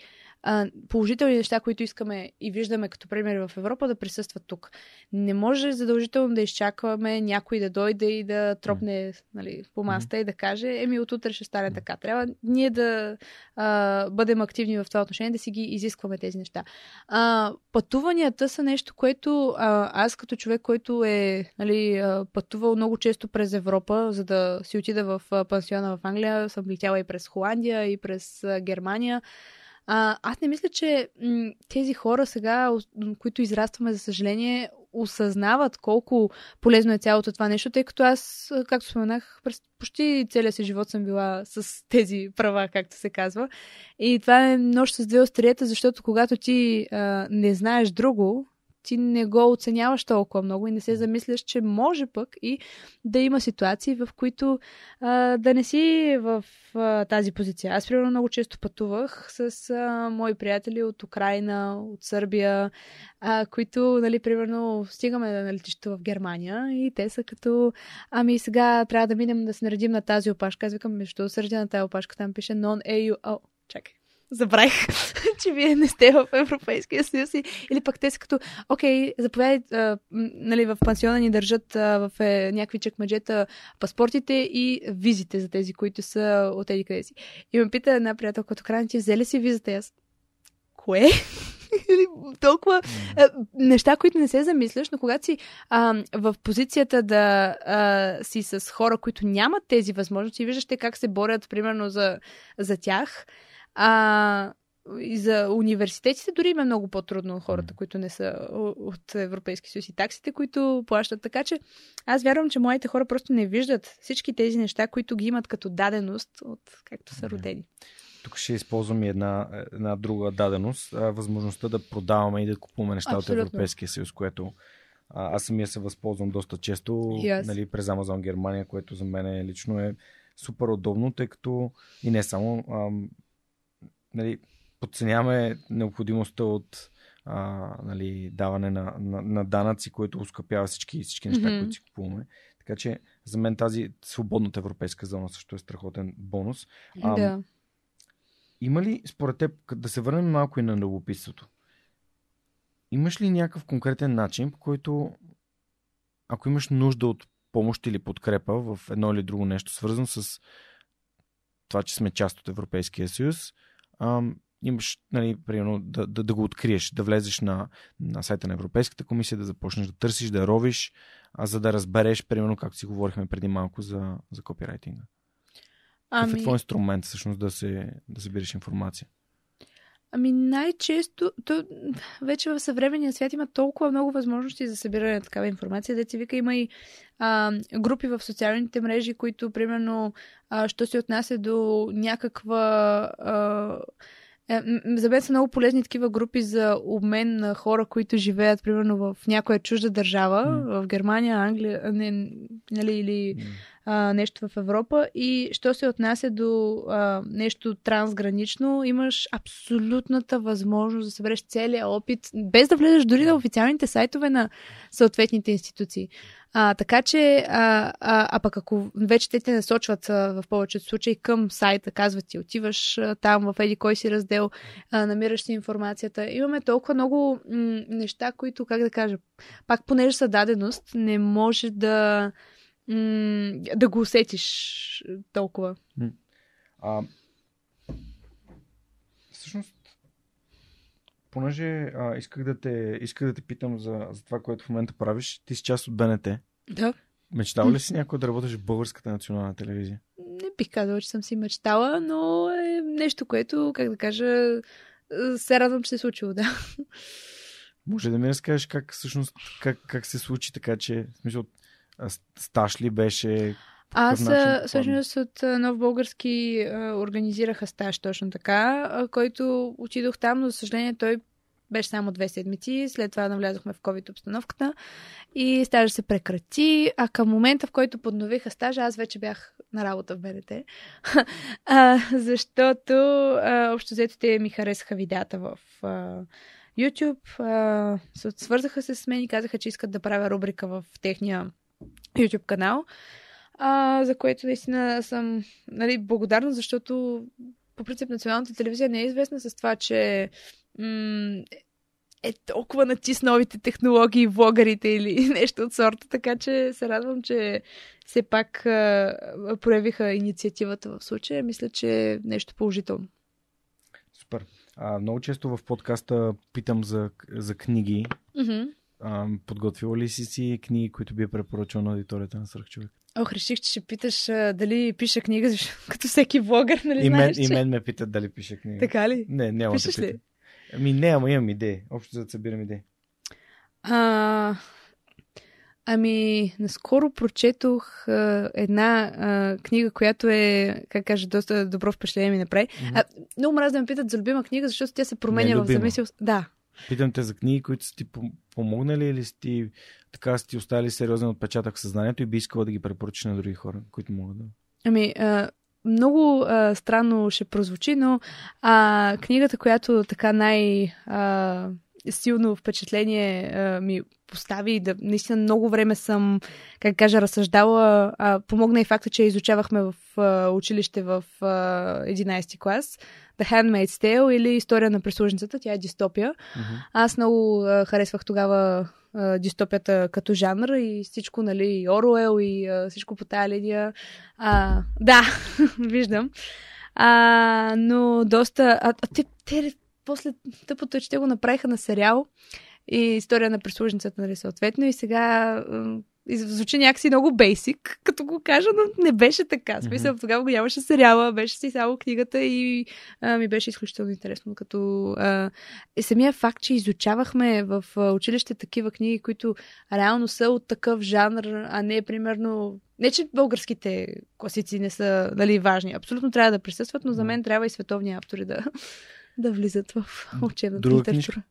а, положителни неща, които искаме и виждаме като пример в Европа, да присъстват тук. Не може задължително да изчакваме някой да дойде и да тропне нали, по маста и да каже, еми от утре ще стане така. Трябва ние да а, бъдем активни в това отношение, да си ги изискваме тези неща. А, пътуванията са нещо, което а, аз като човек, който е нали, пътувал много често през Европа, за да си отида в пансиона в Англия, съм летяла и през Холандия, и през Германия. А, аз не мисля, че м- тези хора сега, които израстваме, за съжаление, осъзнават колко полезно е цялото това нещо, тъй като аз, както споменах, през почти целия си живот съм била с тези права, както се казва. И това е нощ с две остриета, защото когато ти а, не знаеш друго, ти не го оценяваш толкова много и не се замисляш, че може пък и да има ситуации, в които а, да не си в а, тази позиция. Аз, примерно, много често пътувах с а, мои приятели от Украина, от Сърбия, а, които, нали, примерно, стигаме на летището в Германия и те са като, ами сега трябва да минем да се наредим на тази опашка. Аз викам, между сърдя на тази опашка, там пише non-EU. О, чакай забравих, *laughs* че вие не сте в Европейския съюз. Или пък те са като, окей, заповядайте, нали, в пансиона ни държат а, в е, някакви чекмаджета паспортите и визите за тези, които са от еди къде си. И ме пита една приятелка от Украина, че взели си визата? аз, кое? *laughs* Или толкова а, неща, които не се замисляш, но когато си а, в позицията да а, си с хора, които нямат тези възможности, виждаш те как се борят, примерно, за, за тях, а, и за университетите дори има много по-трудно от хората, които не са от Европейски съюз и таксите, които плащат. Така че аз вярвам, че моите хора просто не виждат всички тези неща, които ги имат като даденост от както са родени. Тук ще използвам и една, една друга даденост. Възможността да продаваме и да купуваме неща Абсолютно. от Европейския съюз, което а, аз самия се възползвам доста често yes. нали, през Amazon Германия, което за мен лично е супер удобно, тъй като и не само а, нали, подценяваме необходимостта от а, нали, даване на, на, на данъци, което ускъпява всички, всички неща, mm-hmm. които си купуваме. Така че за мен тази свободната европейска зона също е страхотен бонус. А, да. Има ли, според теб, да се върнем малко и на любопитството, имаш ли някакъв конкретен начин, по който ако имаш нужда от помощ или подкрепа в едно или друго нещо, свързано с това, че сме част от Европейския съюз, ам, имаш, нали, примерно, да, да, да го откриеш, да влезеш на, на сайта на Европейската комисия, да започнеш да търсиш, да ровиш, а за да разбереш, примерно, както си говорихме преди малко за, за копирайтинга. Ами... Какъв е ами- твой инструмент, всъщност, да, се, да събираш информация? Ами най-често, то, вече в съвременния свят има толкова много възможности за събиране на такава информация. Деца вика, има и а, групи в социалните мрежи, които, примерно, а, що се отнася до някаква... А, е, за мен са много полезни такива групи за обмен на хора, които живеят, примерно, в някоя чужда държава, mm. в Германия, Англия, не, нали, или а, нещо в Европа. И що се отнася до а, нещо трансгранично, имаш абсолютната възможност да събереш целият опит, без да влезеш дори на официалните сайтове на съответните институции. А, така че, а, а, а пък ако вече те те насочват а, в повечето случаи към сайта, казват ти, отиваш а, там в еди кой си раздел, а, намираш си информацията. Имаме толкова много м- неща, които, как да кажа, пак понеже са даденост, не може да м- да го усетиш толкова. А, всъщност, понеже а, исках, да те, исках да те питам за, за това, което в момента правиш, ти си част от БНТ. Да. Мечтава ли си някой да работиш в Българската национална телевизия? Не бих казала, че съм си мечтала, но е нещо, което, как да кажа, се радвам, че се е случило, да. Може да ми разкажеш как всъщност, как, как се случи така, че, в смисъл, стаж ли беше? Аз всъщност от Нов Български организираха стаж точно така, който отидох там, но за съжаление той беше само две седмици. След това навлязохме в COVID обстановката и стажа се прекрати. А към момента, в който подновиха стажа, аз вече бях на работа в БДТ. *laughs* а, защото а, общо взето те ми харесаха видеята в а, YouTube. А, свързаха се с мен и казаха, че искат да правя рубрика в техния YouTube канал, а, за което наистина съм нали, благодарна, защото по принцип националната телевизия не е известна с това, че м- е толкова натис новите технологии, влогарите или *laughs* нещо от сорта, така че се радвам, че все пак а, проявиха инициативата в случая. Мисля, че е нещо положително. Супер. А, много често в подкаста питам за, за книги. Mm-hmm. А, подготвила ли си си книги, които би препоръчал на аудиторията на Свърхчовек? Ох, реших, че ще питаш а, дали пиша книга, *laughs* като всеки влогър, нали и мен, знаеш, че... И мен ме питат дали пиша книга. Така ли? Не, няма Пишеш да ли? Ами не, ама имам идеи. Общо за да събирам идеи. А, ами, наскоро прочетох а, една а, книга, която е, как кажа, доста добро впечатление ми направи. Mm-hmm. А, много мраз да ме питат за любима книга, защото тя се променя в зависимост. Да, Питам те за книги, които са ти помогнали или си ти, така са ти оставили сериозен отпечатък в съзнанието и би искала да ги препоръчаш на други хора, които могат да... Ами, а, много а, странно ще прозвучи, но а, книгата, която така най... А, силно впечатление а, ми постави да наистина много време съм, как кажа, разсъждала. А, помогна и факта, че изучавахме в а, училище в а, 11 клас. The Handmaid's Tale или История на прислужницата. Тя е дистопия. Mm-hmm. Аз много а, харесвах тогава а, дистопията като жанр и всичко, нали, и Оруел и а, всичко по тая линия. А, да, *laughs* виждам. А, но доста... А, а те, те, после тъпото е, че те го направиха на сериал и история на прислужницата, нали, съответно. И сега звучи някакси много бейсик, като го кажа, но не беше така. Смисъл, mm-hmm. тогава го нямаше сериала, беше си само книгата и а, ми беше изключително интересно. Като а, е самия факт, че изучавахме в училище такива книги, които реално са от такъв жанр, а не примерно не, че българските класици не са нали, важни. Абсолютно трябва да присъстват, но за мен трябва и световни автори да, *laughs* да влизат в учебната Друга литература. книжка?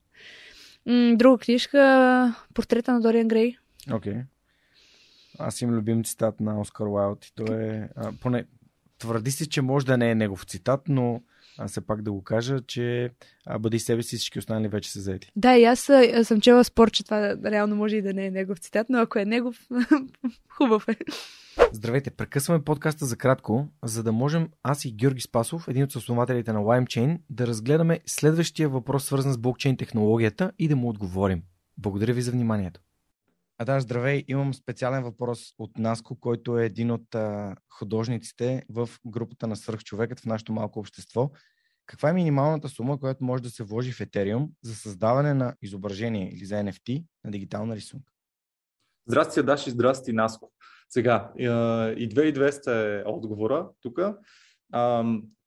Друга книжка Портрета на Дориан Грей. Okay. Аз имам любим цитат на Оскар Уайлд и то е, а, поне твърди си, че може да не е негов цитат, но аз все пак да го кажа, че а, бъди себе си, всички останали вече са заети. Да, и аз а, съм чела спор, че това реално може и да не е негов цитат, но ако е негов, *laughs* хубав е. Здравейте, прекъсваме подкаста за кратко, за да можем аз и Георги Спасов, един от основателите на LimeChain, да разгледаме следващия въпрос, свързан с блокчейн технологията и да му отговорим. Благодаря ви за вниманието. А здравей, имам специален въпрос от Наско, който е един от а, художниците в групата на свръхчовекът в нашето малко общество. Каква е минималната сума, която може да се вложи в Ethereum за създаване на изображение или за NFT на дигитална рисунка? Здрасти, Даши, здрасти, Наско. Сега, и 2200 е отговора тук.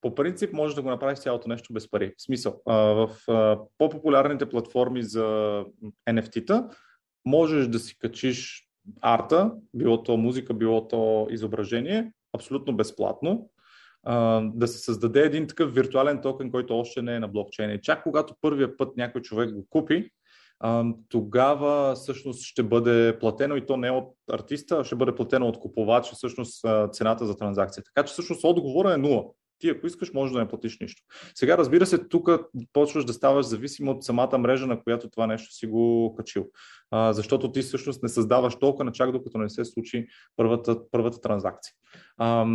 По принцип може да го направиш цялото нещо без пари. В смисъл, в по-популярните платформи за NFT-та можеш да си качиш арта, било то музика, било то изображение, абсолютно безплатно, да се създаде един такъв виртуален токен, който още не е на блокчейна. И чак когато първия път някой човек го купи, тогава всъщност ще бъде платено и то не от артиста, а ще бъде платено от купувача всъщност цената за транзакция. Така че всъщност отговора е нула. Ти ако искаш, може да не платиш нищо. Сега, разбира се, тук почваш да ставаш зависим от самата мрежа, на която това нещо си го качил. А, защото ти всъщност не създаваш толкова на чак докато не се случи първата, първата транзакция. А,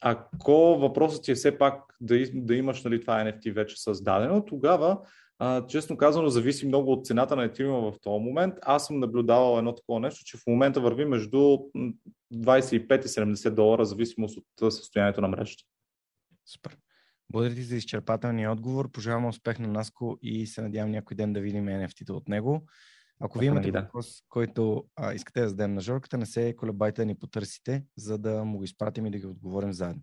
ако въпросът ти е все пак да, да имаш нали, това NFT вече създадено, тогава а, честно казано, зависи много от цената на Ethereum в този момент. Аз съм наблюдавал едно такова нещо, че в момента върви между 25 и 70 долара, зависимост от състоянието на мрежата. Супер. Благодаря ти за изчерпателния отговор. Пожелавам успех на Наско и се надявам някой ден да видим NFT-та от него. Ако вие имате да. въпрос, който а, искате да зададем на Жорката, не се колебайте да ни потърсите, за да му го изпратим и да ги отговорим заедно.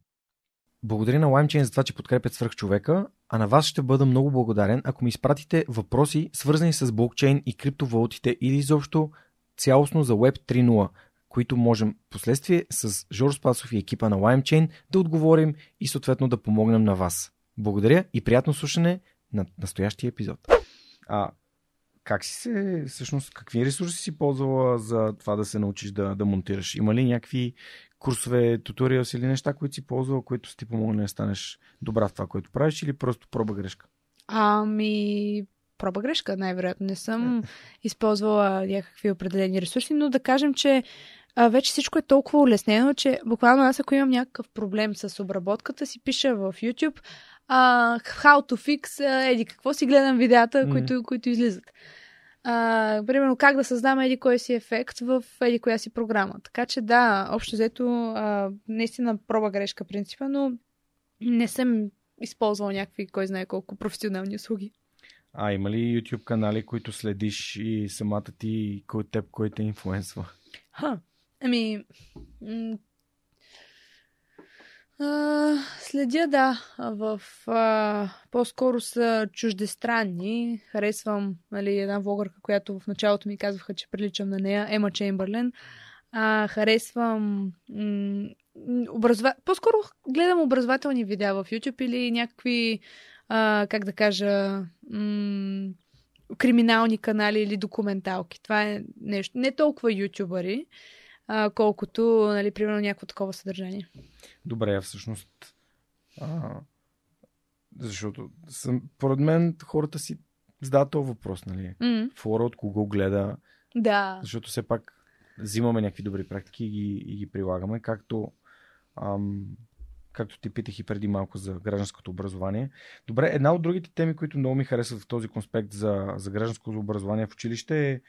Благодаря на LimeChain за това, че подкрепят свръх човека, а на вас ще бъда много благодарен, ако ми изпратите въпроси, свързани с блокчейн и криптовалутите или изобщо цялостно за Web 3.0, които можем последствие с Жор Спасов и екипа на LimeChain да отговорим и съответно да помогнем на вас. Благодаря и приятно слушане на настоящия епизод. А как си се, всъщност, какви ресурси си ползвала за това да се научиш да, да монтираш? Има ли някакви курсове, туториалс или неща, които си ползвал, които си ти помогнали да станеш добра в това, което правиш или просто проба грешка? Ами, проба грешка, най-вероятно. Не съм използвала някакви определени ресурси, но да кажем, че а, вече всичко е толкова улеснено, че буквално аз ако имам някакъв проблем с обработката, си пиша в YouTube а, how to fix, а, еди какво си гледам видеята, mm. които, които излизат. А, примерно как да създам еди кой си ефект в еди коя си програма. Така че да, общо взето, а, наистина проба грешка принципа, но не съм използвал някакви, кой знае колко професионални услуги. А има ли YouTube канали, които следиш и самата ти, кой теб, кой те инфлуенсва? Ха, ами, а, следя, да, в а, по-скоро са чуждестранни. Харесвам нали, една влогърка, която в началото ми казваха, че приличам на нея, Ема Чемберлен. А, харесвам м- образова... по-скоро гледам образователни видеа в YouTube или някакви, а, как да кажа, м- криминални канали или документалки. Това е нещо. Не толкова ютубъри, а, колкото, нали, примерно, някакво такова съдържание. Добре, всъщност. А, защото съм, поред мен хората си задават този въпрос, нали? Mm. Фора от кого гледа. Да. Защото все пак взимаме някакви добри практики и ги, и ги прилагаме, както, ам, както ти питах и преди малко за гражданското образование. Добре, една от другите теми, които много ми харесват в този конспект за, за гражданското образование в училище е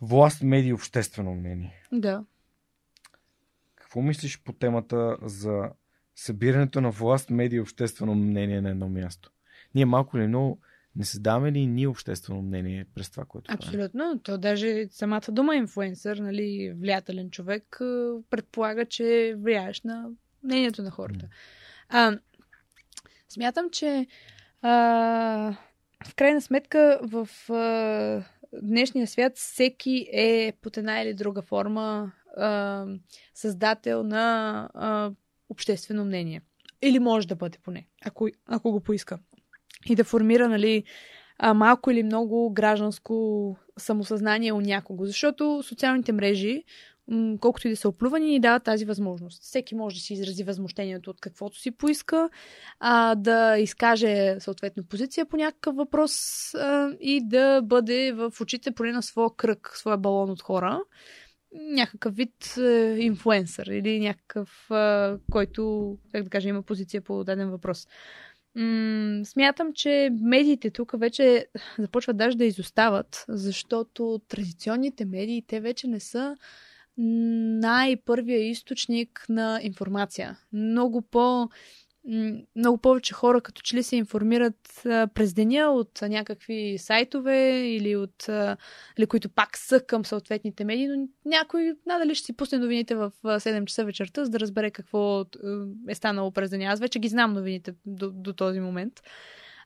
власт, медии, обществено мнение. Да. Какво мислиш по темата за събирането на власт, медии обществено мнение на едно място? Ние малко ли много Не създаваме ли ние обществено мнение през това, което правим? Абсолютно. То даже самата дума инфлуенсър, нали, влиятелен човек, предполага, че влияеш на мнението на хората. А, смятам, че а, в крайна сметка в а, днешния свят всеки е под една или друга форма а, създател на а, обществено мнение. Или може да бъде поне, ако, ако го поиска. И да формира, нали, а, малко или много гражданско самосъзнание у някого. Защото социалните мрежи, колкото и да са оплювани, ни дават тази възможност. Всеки може да си изрази възмущението от каквото си поиска, а, да изкаже съответно позиция по някакъв въпрос а, и да бъде в очите поне на своя кръг, своя балон от хора някакъв вид е, инфлуенсър или някакъв, е, който, как да кажа, има позиция по даден въпрос. М- смятам, че медиите тук вече започват даже да изостават, защото традиционните медии, те вече не са най-първия източник на информация. Много по- много повече хора като че ли се информират през деня от някакви сайтове или от или които пак са към съответните медии, но някой надали ще си пусне новините в 7 часа вечерта, за да разбере какво е станало през деня. Аз вече ги знам новините до, до този момент.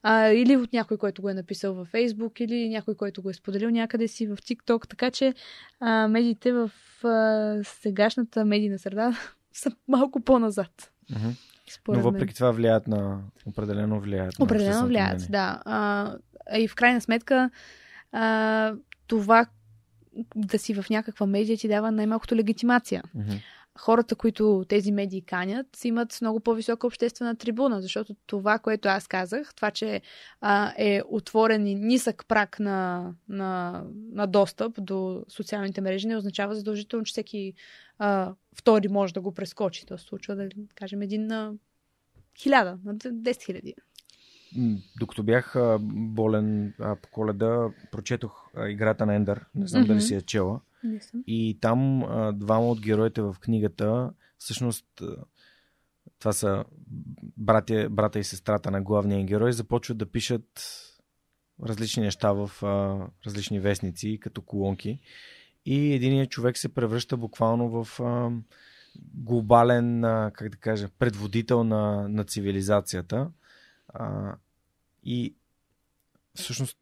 А, или от някой, който го е написал във Фейсбук, или някой, който го е споделил някъде си в TikTok. Така че а, медиите в а, сегашната медийна среда *laughs* са малко по-назад. Mm-hmm. Според Но въпреки мен. това влияят на... Определено влияят. Определено влияят, мнение. да. А, и в крайна сметка а, това да си в някаква медия ти дава най-малкото легитимация. Mm-hmm. Хората, които тези медии канят, имат много по-висока обществена трибуна, защото това, което аз казах, това, че а, е отворен и нисък прак на, на, на достъп до социалните мрежи, не означава задължително, че всеки а, втори може да го прескочи. То се случва, да кажем, един на хиляда, на 10 хиляди. Докато бях болен а, по коледа, прочетох а, играта на Ендър. Не знам mm-hmm. дали си я чела. И там двама от героите в книгата, всъщност това са братя, брата и сестрата на главния герой, започват да пишат различни неща в а, различни вестници, като колонки и единият човек се превръща буквално в а, глобален, а, как да кажа, предводител на, на цивилизацията. А, и всъщност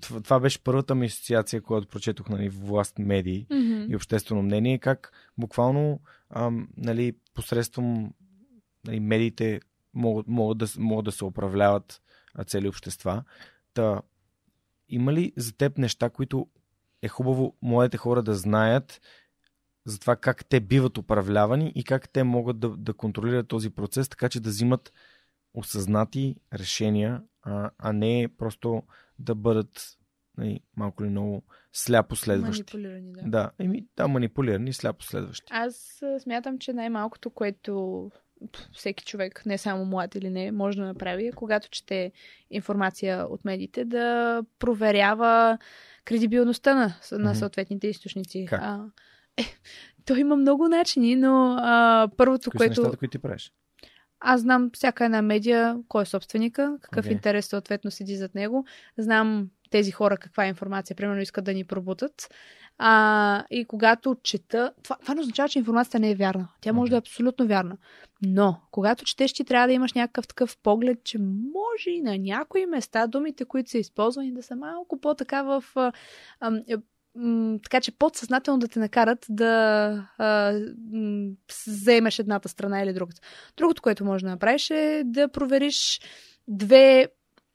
това беше първата ми асоциация, която прочетох нали, власт, медии mm-hmm. и обществено мнение, как буквално а, нали, посредством нали, медиите могат, могат, да, могат да се управляват цели общества. Та, има ли за теб неща, които е хубаво младите хора да знаят за това как те биват управлявани и как те могат да, да контролират този процес, така че да взимат осъзнати решения, а, а не просто да бъдат нали, малко ли много сляпо следващи. Манипулирани, да. Да, еми, да, манипулирани, сляпо следващи. Аз смятам, че най-малкото, което всеки човек, не само млад или не, може да направи, когато чете информация от медиите, да проверява кредибилността на, на съответните източници. Как? А, е, то има много начини, но а, първото, Кои което... Са нещата, които ти правиш? Аз знам всяка една медия, кой е собственика, какъв Okay. интерес съответно седи зад него. Знам тези хора каква информация, примерно, искат да ни пробутат. А, и когато чета... Това, това не означава, че информацията не е вярна. Тя може Okay. да е абсолютно вярна. Но, когато четеш, ти трябва да имаш някакъв такъв поглед, че може и на някои места думите, които са използвани, да са малко по-така в... А, а, така че подсъзнателно да те накарат да а, м, заемеш едната страна или другата. Другото, което може да направиш е да провериш две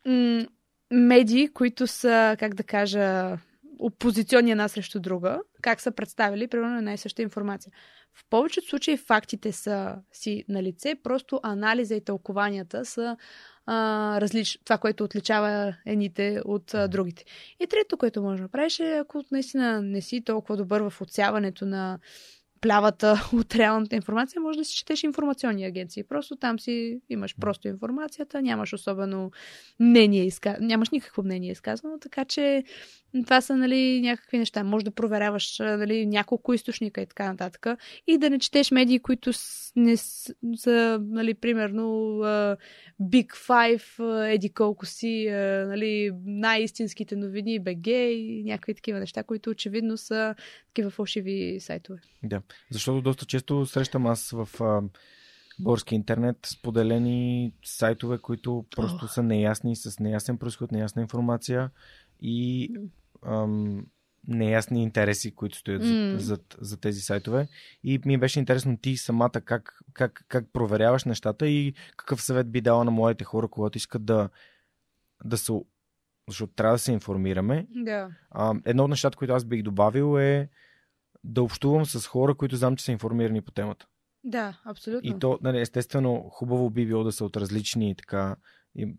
м, медии, които са, как да кажа, опозиционни една срещу друга, как са представили, примерно, една и съща информация. В повечето случаи фактите са си на лице, просто анализа и тълкованията са а, различни. Това, което отличава едните от а, другите. И трето, което може да направиш е, ако наистина не си толкова добър в отсяването на плявата *laughs* от реалната информация, може да си четеш информационни агенции. Просто там си имаш просто информацията, нямаш особено мнение, нямаш никакво мнение изказано, така че това са нали, някакви неща. Може да проверяваш нали, няколко източника и така нататък. И да не четеш медии, които не са, нали, примерно, Big Five, еди колко си, нали, най-истинските новини, БГ и някакви такива неща, които очевидно са такива фалшиви сайтове. Да, защото доста често срещам аз в български интернет споделени сайтове, които просто oh. са неясни, с неясен происход, неясна информация и ам, неясни интереси, които стоят mm. за, за, за тези сайтове. И ми беше интересно ти самата как, как, как проверяваш нещата и какъв съвет би дала на моите хора, когато искат да, да се. Защото трябва да се информираме. Да. А, едно от нещата, които аз бих добавил е да общувам с хора, които знам, че са информирани по темата. Да, абсолютно. И то, нали, естествено, хубаво би било да са от различни така и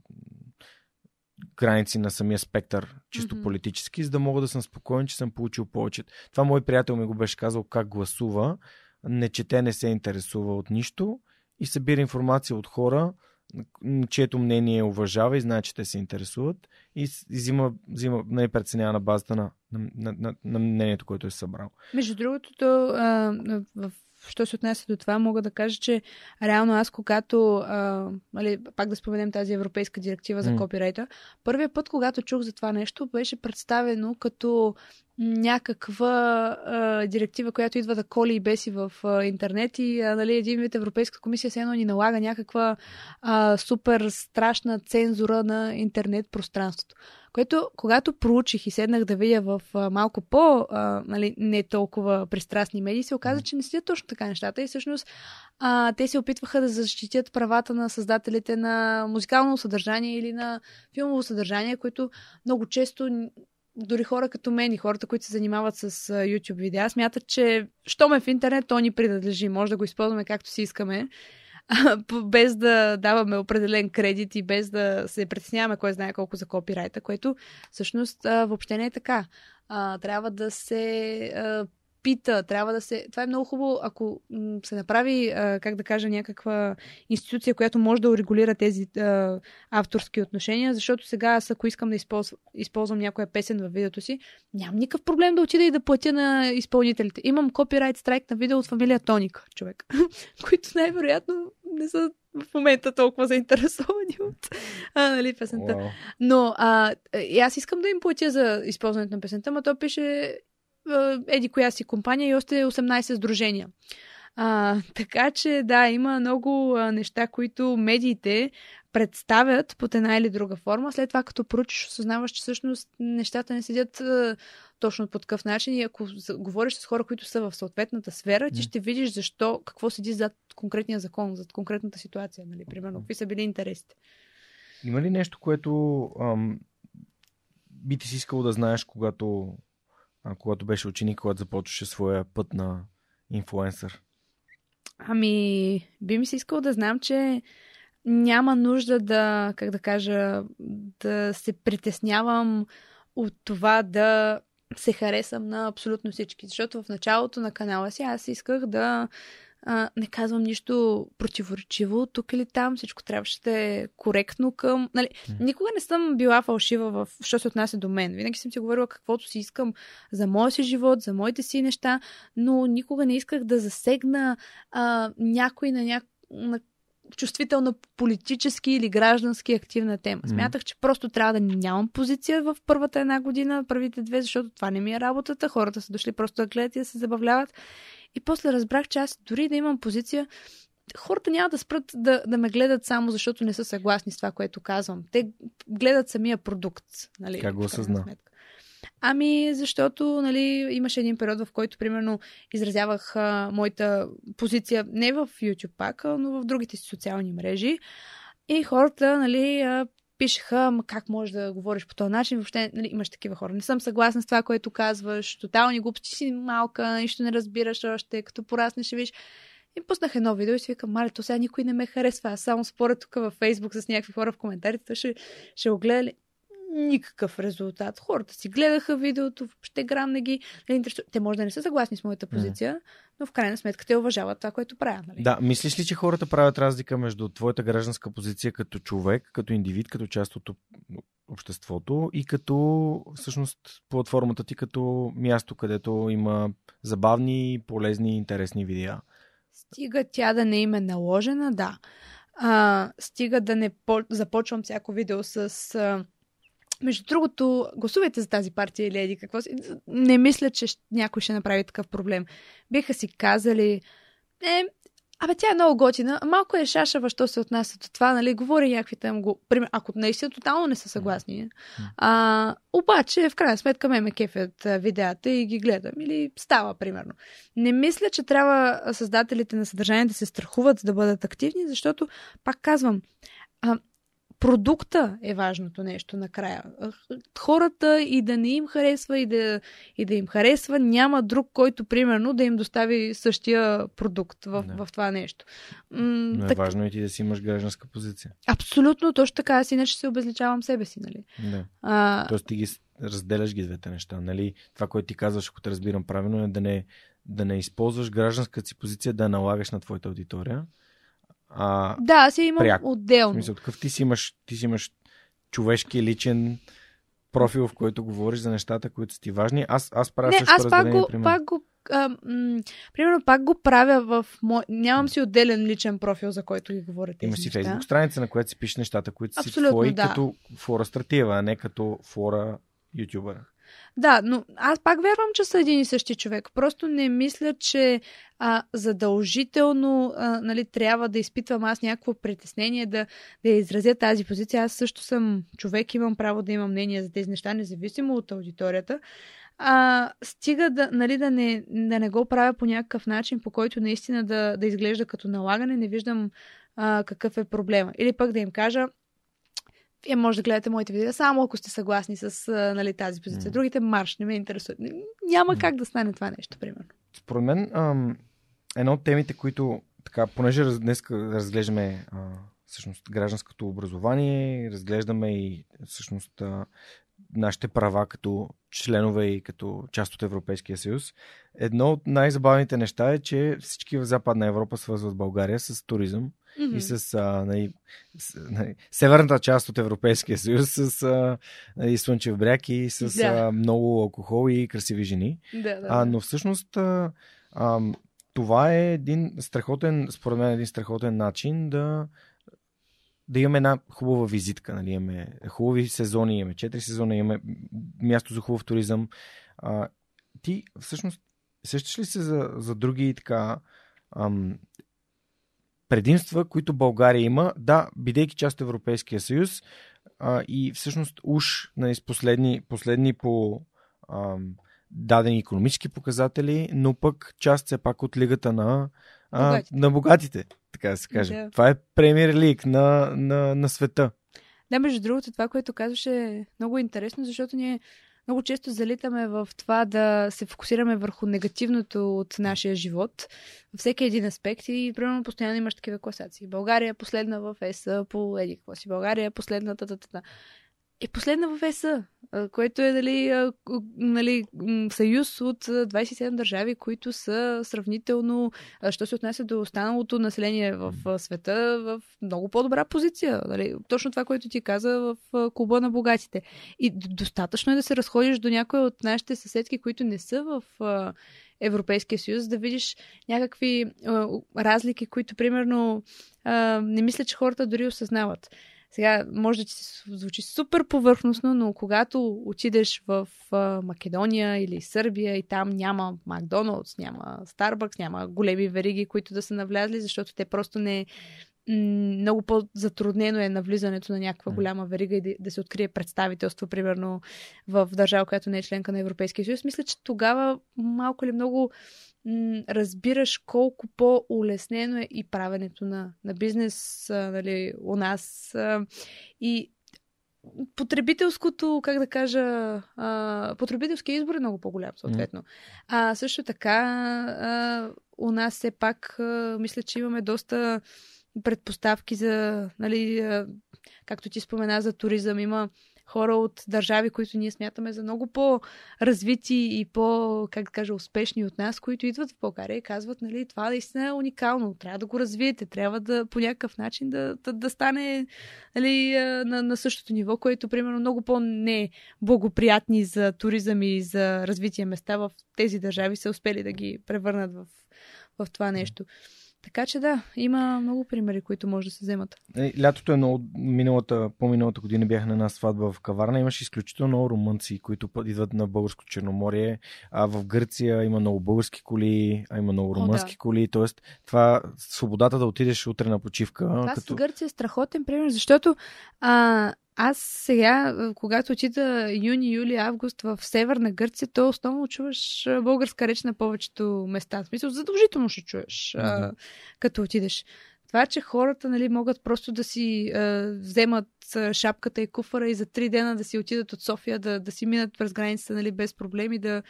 граници на самия спектър, чисто mm-hmm. политически, за да мога да съм спокоен, че съм получил повече. Това мой приятел ми го беше казал как гласува, не чете, не се интересува от нищо и събира информация от хора, чието мнение уважава и знае, че те се интересуват и, и взима, взима нали, преценява на базата на, на, на, на, мнението, което е събрал. Между другото, то, а, в що се отнася до това, мога да кажа, че реално аз, когато, а, али, пак да споменем тази европейска директива за mm. копирайта, първият път, когато чух за това нещо, беше представено като някаква а, директива, която идва да коли и беси в а, интернет и а, нали, един вид Европейската комисия се едно ни налага някаква а, супер страшна цензура на интернет пространството. Което, когато проучих и седнах да видя в а, малко по, а, нали, не толкова пристрастни медии, се оказа, че не седят точно така нещата и всъщност а, те се опитваха да защитят правата на създателите на музикално съдържание или на филмово съдържание, които много често дори хора като мен и хората, които се занимават с YouTube видеа, смятат, че що ме в интернет, то ни принадлежи. Може да го използваме както си искаме, без да даваме определен кредит и без да се притесняваме кой знае колко за копирайта, което всъщност въобще не е така. трябва да се пита, трябва да се... Това е много хубаво, ако се направи, как да кажа, някаква институция, която може да урегулира тези а, авторски отношения, защото сега аз, ако искам да използвам, използвам някоя песен във видеото си, нямам никакъв проблем да отида и да платя на изпълнителите. Имам копирайт страйк на видео от фамилия Тоник, човек, *laughs* които най-вероятно не са в момента толкова заинтересовани от а, нали, песента. Wow. Но а, аз искам да им платя за използването на песента, но то пише еди коя си компания и още 18 сдружения. А, така че да, има много а, неща, които медиите представят под една или друга форма. След това, като поручиш, осъзнаваш, че всъщност нещата не седят а, точно по такъв начин. И ако говориш с хора, които са в съответната сфера, ти ще видиш защо, какво седи зад конкретния закон, зад конкретната ситуация. Нали? Примерно, какви са били интересите. Има ли нещо, което ам, би ти си искал да знаеш, когато а, когато беше ученик, когато започваше своя път на инфлуенсър? Ами, би ми се искал да знам, че няма нужда да, как да кажа, да се притеснявам от това да се харесам на абсолютно всички. Защото в началото на канала си аз исках да а, не казвам нищо противоречиво тук или там, всичко трябваше да е коректно към... Нали. Никога не съм била фалшива в... що се отнася до мен. Винаги съм си говорила каквото си искам за моя си живот, за моите си неща, но никога не исках да засегна а, някой на, ня... на чувствителна политически или граждански активна тема. Смятах, че просто трябва да нямам позиция в първата една година, първите две, защото това не ми е работата. Хората са дошли просто да гледат и да се забавляват. И после разбрах, че аз дори да имам позиция, хората няма да спрат да, да ме гледат само защото не са съгласни с това, което казвам. Те гледат самия продукт. Нали, как го осъзна? Ами, защото нали, имаше един период, в който, примерно, изразявах а, моята позиция не в YouTube пак, но в другите си социални мрежи. И хората, нали, а, пишеха, как можеш да говориш по този начин, въобще нали, имаш такива хора. Не съм съгласна с това, което казваш, тотални глупости си малка, нищо не разбираш още, като пораснеш ще виж. И пуснах едно видео и си викам, мале, то сега никой не ме харесва. Аз само споря тук във Фейсбук с някакви хора в коментарите, ще, ще го? Никакъв резултат. Хората си гледаха видеото, въобще грам не ги не интересува. Те може да не са съгласни с моята позиция, но в крайна сметка те уважават това, което правя. Нали? Да, мислиш ли, че хората правят разлика между твоята гражданска позиция като човек, като индивид, като част от обществото и като всъщност платформата ти като място, където има забавни, полезни, интересни видеа? Стига тя да не им е наложена, да. А, стига да не по- започвам всяко видео с а, между другото, гласувайте за тази партия или еди какво си. Не мисля, че някой ще направи такъв проблем. Биха си казали, е, Абе, тя е много готина. Малко е шашава, що се отнася до това, нали? Говори някакви там го... Ако наистина тотално не са съгласни. А, обаче, в крайна сметка, ме ме кефят видеята и ги гледам. Или става, примерно. Не мисля, че трябва създателите на съдържание да се страхуват да бъдат активни, защото, пак казвам, а, продукта е важното нещо накрая. Хората и да не им харесва, и да, и да им харесва, няма друг, който, примерно, да им достави същия продукт в, в това нещо. Но е так... важно и ти да си имаш гражданска позиция. Абсолютно, точно така. Аз иначе се обезличавам себе си, нали? Да. А... Тоест ти ги разделяш ги двете неща, нали? Това, което ти казваш, ако те разбирам правилно, е да не, да не използваш гражданската си позиция да налагаш на твоята аудитория, а, да, аз имам пряко. отделно. В смисъл, такъв ти си имаш, ти си имаш човешки личен профил, в който говориш за нещата, които са ти важни. Аз, аз правя Не, също аз пак го, пак го а, м- примерно пак го правя в мо... Нямам си отделен личен профил, за който ги говоря тези Има си фейсбук страница, на която си пишеш нещата, които Абсолютно, си твои да. като фора стратива, а не като фора ютубъра. Да, но аз пак вярвам, че са един и същи човек. Просто не мисля, че а, задължително а, нали, трябва да изпитвам аз някакво притеснение да, да изразя тази позиция. Аз също съм човек, имам право да имам мнение за тези неща, независимо от аудиторията. А, стига да, нали, да, не, да не го правя по някакъв начин, по който наистина да, да изглежда като налагане. Не виждам а, какъв е проблема. Или пък да им кажа, вие може да гледате моите видеа само ако сте съгласни с нали, тази позиция. Mm. Другите марш не ме интересуват. Няма mm. как да стане това нещо, примерно. Според мен, ам, една от темите, които, така, понеже днес разглеждаме а, всъщност гражданското образование, разглеждаме и всъщност а, нашите права като членове и като част от Европейския съюз. Едно от най-забавните неща е, че всички в Западна Европа свързват България с туризъм mm-hmm. и с, а, нали, с нали, северната част от Европейския съюз с а, нали, Слънчев бряг и с да. а, много алкохол и красиви жени. Да, да, а, но всъщност а, а, това е един страхотен, според мен, един страхотен начин да да имаме една хубава визитка. Нали? Имаме хубави сезони, имаме четири сезона, имаме място за хубав туризъм. А, ти всъщност сещаш ли се за, за други така ам, предимства, които България има, да, бидейки част от Европейския съюз а, и всъщност уж нали, с последни, последни по ам, дадени економически показатели, но пък част все пак от лигата на, а, богатите. на богатите, така да се каже. Да. Това е премиер лиг на, на, на света. Да, между другото, това, което казваш е много интересно, защото ние много често залитаме в това да се фокусираме върху негативното от нашия живот, във всеки един аспект и примерно постоянно имаш такива класации. България е последна в ЕСА по еди какво си. България е последната. Та, е последна в ЕСА, което е дали, нали, съюз от 27 държави, които са сравнително, що се отнася до останалото население в света, в много по-добра позиция. Нали? Точно това, което ти каза в клуба на богатите. И достатъчно е да се разходиш до някои от нашите съседки, които не са в Европейския съюз, да видиш някакви разлики, които примерно не мисля, че хората дори осъзнават. Сега, може да ти се звучи супер повърхностно, но когато отидеш в Македония или Сърбия и там няма Макдоналдс, няма Старбъкс, няма големи вериги, които да са навлязли, защото те просто не, много по-затруднено е навлизането на някаква голяма верига и да, да се открие представителство, примерно в държава, която не е членка на Европейския съюз. Мисля, че тогава малко или много разбираш колко по-улеснено е и правенето на, на бизнес а, нали, у нас. А, и потребителското, как да кажа, а, потребителския избор е много по-голям, съответно. А също така, а, у нас все пак, а, мисля, че имаме доста предпоставки за, нали, както ти спомена за туризъм, има хора от държави, които ние смятаме за много по-развити и по, как да кажа, успешни от нас, които идват в България и казват, нали, това наистина е уникално, трябва да го развиете, трябва да по някакъв начин да, да, да стане нали, на, на същото ниво, което, примерно, много по-не благоприятни за туризъм и за развитие места в тези държави са успели да ги превърнат в, в това нещо. Така че да, има много примери, които може да се вземат. Е, лятото е много. Миналата, по-миналата година бях на една сватба в Каварна. Имаше изключително много румънци, които идват на българско Черноморие. А в Гърция има много български коли, а има много румънски О, да. коли. Тоест, това свободата да отидеш утре на почивка. Това като... с Гърция е страхотен пример, защото а, аз сега, когато отида юни, юли, август в Северна Гърция, то основно чуваш българска реч на повечето места. В смисъл, задължително ще чуеш, mm-hmm. а, като отидеш. Това, че хората нали, могат просто да си а, вземат шапката и куфара и за три дена да си отидат от София, да, да си минат през границата нали, без проблеми, да,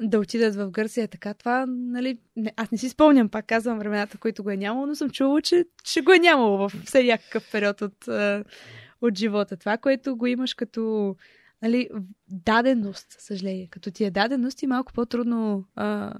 да отидат в Гърция. Така, това, нали, не, аз не си спомням, пак казвам времената, които го е нямало, но съм чувала, че, че го е нямало в все някакъв период от, от живота. Това, което го имаш като нали, даденост, съжаление. Като ти е даденост и малко по-трудно а,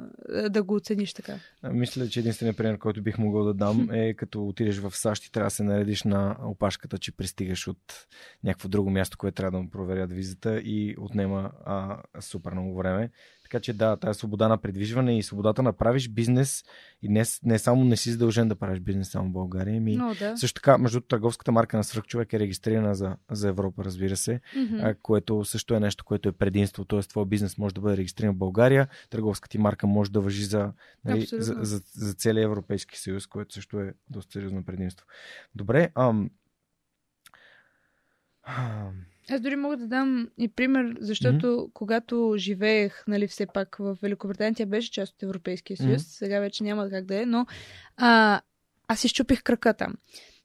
да го оцениш така. Мисля, че единственият пример, който бих могъл да дам *laughs* е като отидеш в САЩ и трябва да се наредиш на опашката, че пристигаш от някакво друго място, което трябва да му проверят визата и отнема а, супер много време. Така че да, тази свобода на предвижване и свободата да правиш бизнес и не, не само не си задължен да правиш бизнес само в България. Ми, Но, да. Също така, между търговската марка на свръхчовек е регистрирана за, за Европа, разбира се, mm-hmm. което също е нещо, което е предимство. Тоест, твой бизнес може да бъде регистриран в България, търговската ти марка може да въжи за, нали, за, за, за целия Европейски съюз, което също е доста сериозно предимство. Добре, ам... Аз дори мога да дам и пример, защото mm-hmm. когато живеех, нали, все пак в Великобритания, тя беше част от Европейския съюз, mm-hmm. сега вече няма как да е, но а, аз изчупих крака там.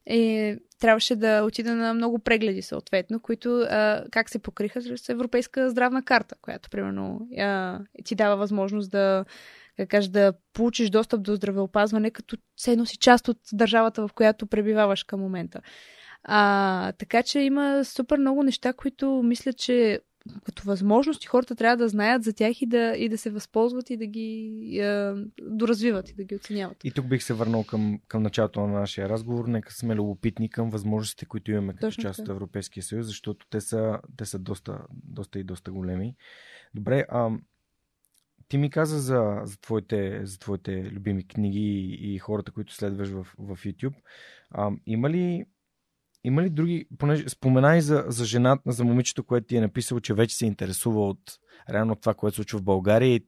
И трябваше да отида на много прегледи, съответно, които а, как се покриха с Европейска здравна карта, която, примерно, а, ти дава възможност да как кажа, да получиш достъп до здравеопазване, като се носи част от държавата, в която пребиваваш към момента. А, така че има супер много неща, които мисля, че като възможности хората трябва да знаят за тях и да, и да се възползват и да ги а, доразвиват и да ги оценяват. И тук бих се върнал към, към началото на нашия разговор. Нека сме любопитни към възможностите, които имаме като Точно част от Европейския съюз, защото те са, те са доста, доста и доста големи. Добре, а, ти ми каза за, за, твоите, за твоите любими книги и, и хората, които следваш в, в YouTube. А, има ли има ли други, понеже спомена и за, за жената, за момичето, което ти е написал, че вече се интересува от реално от това, което се случва в България и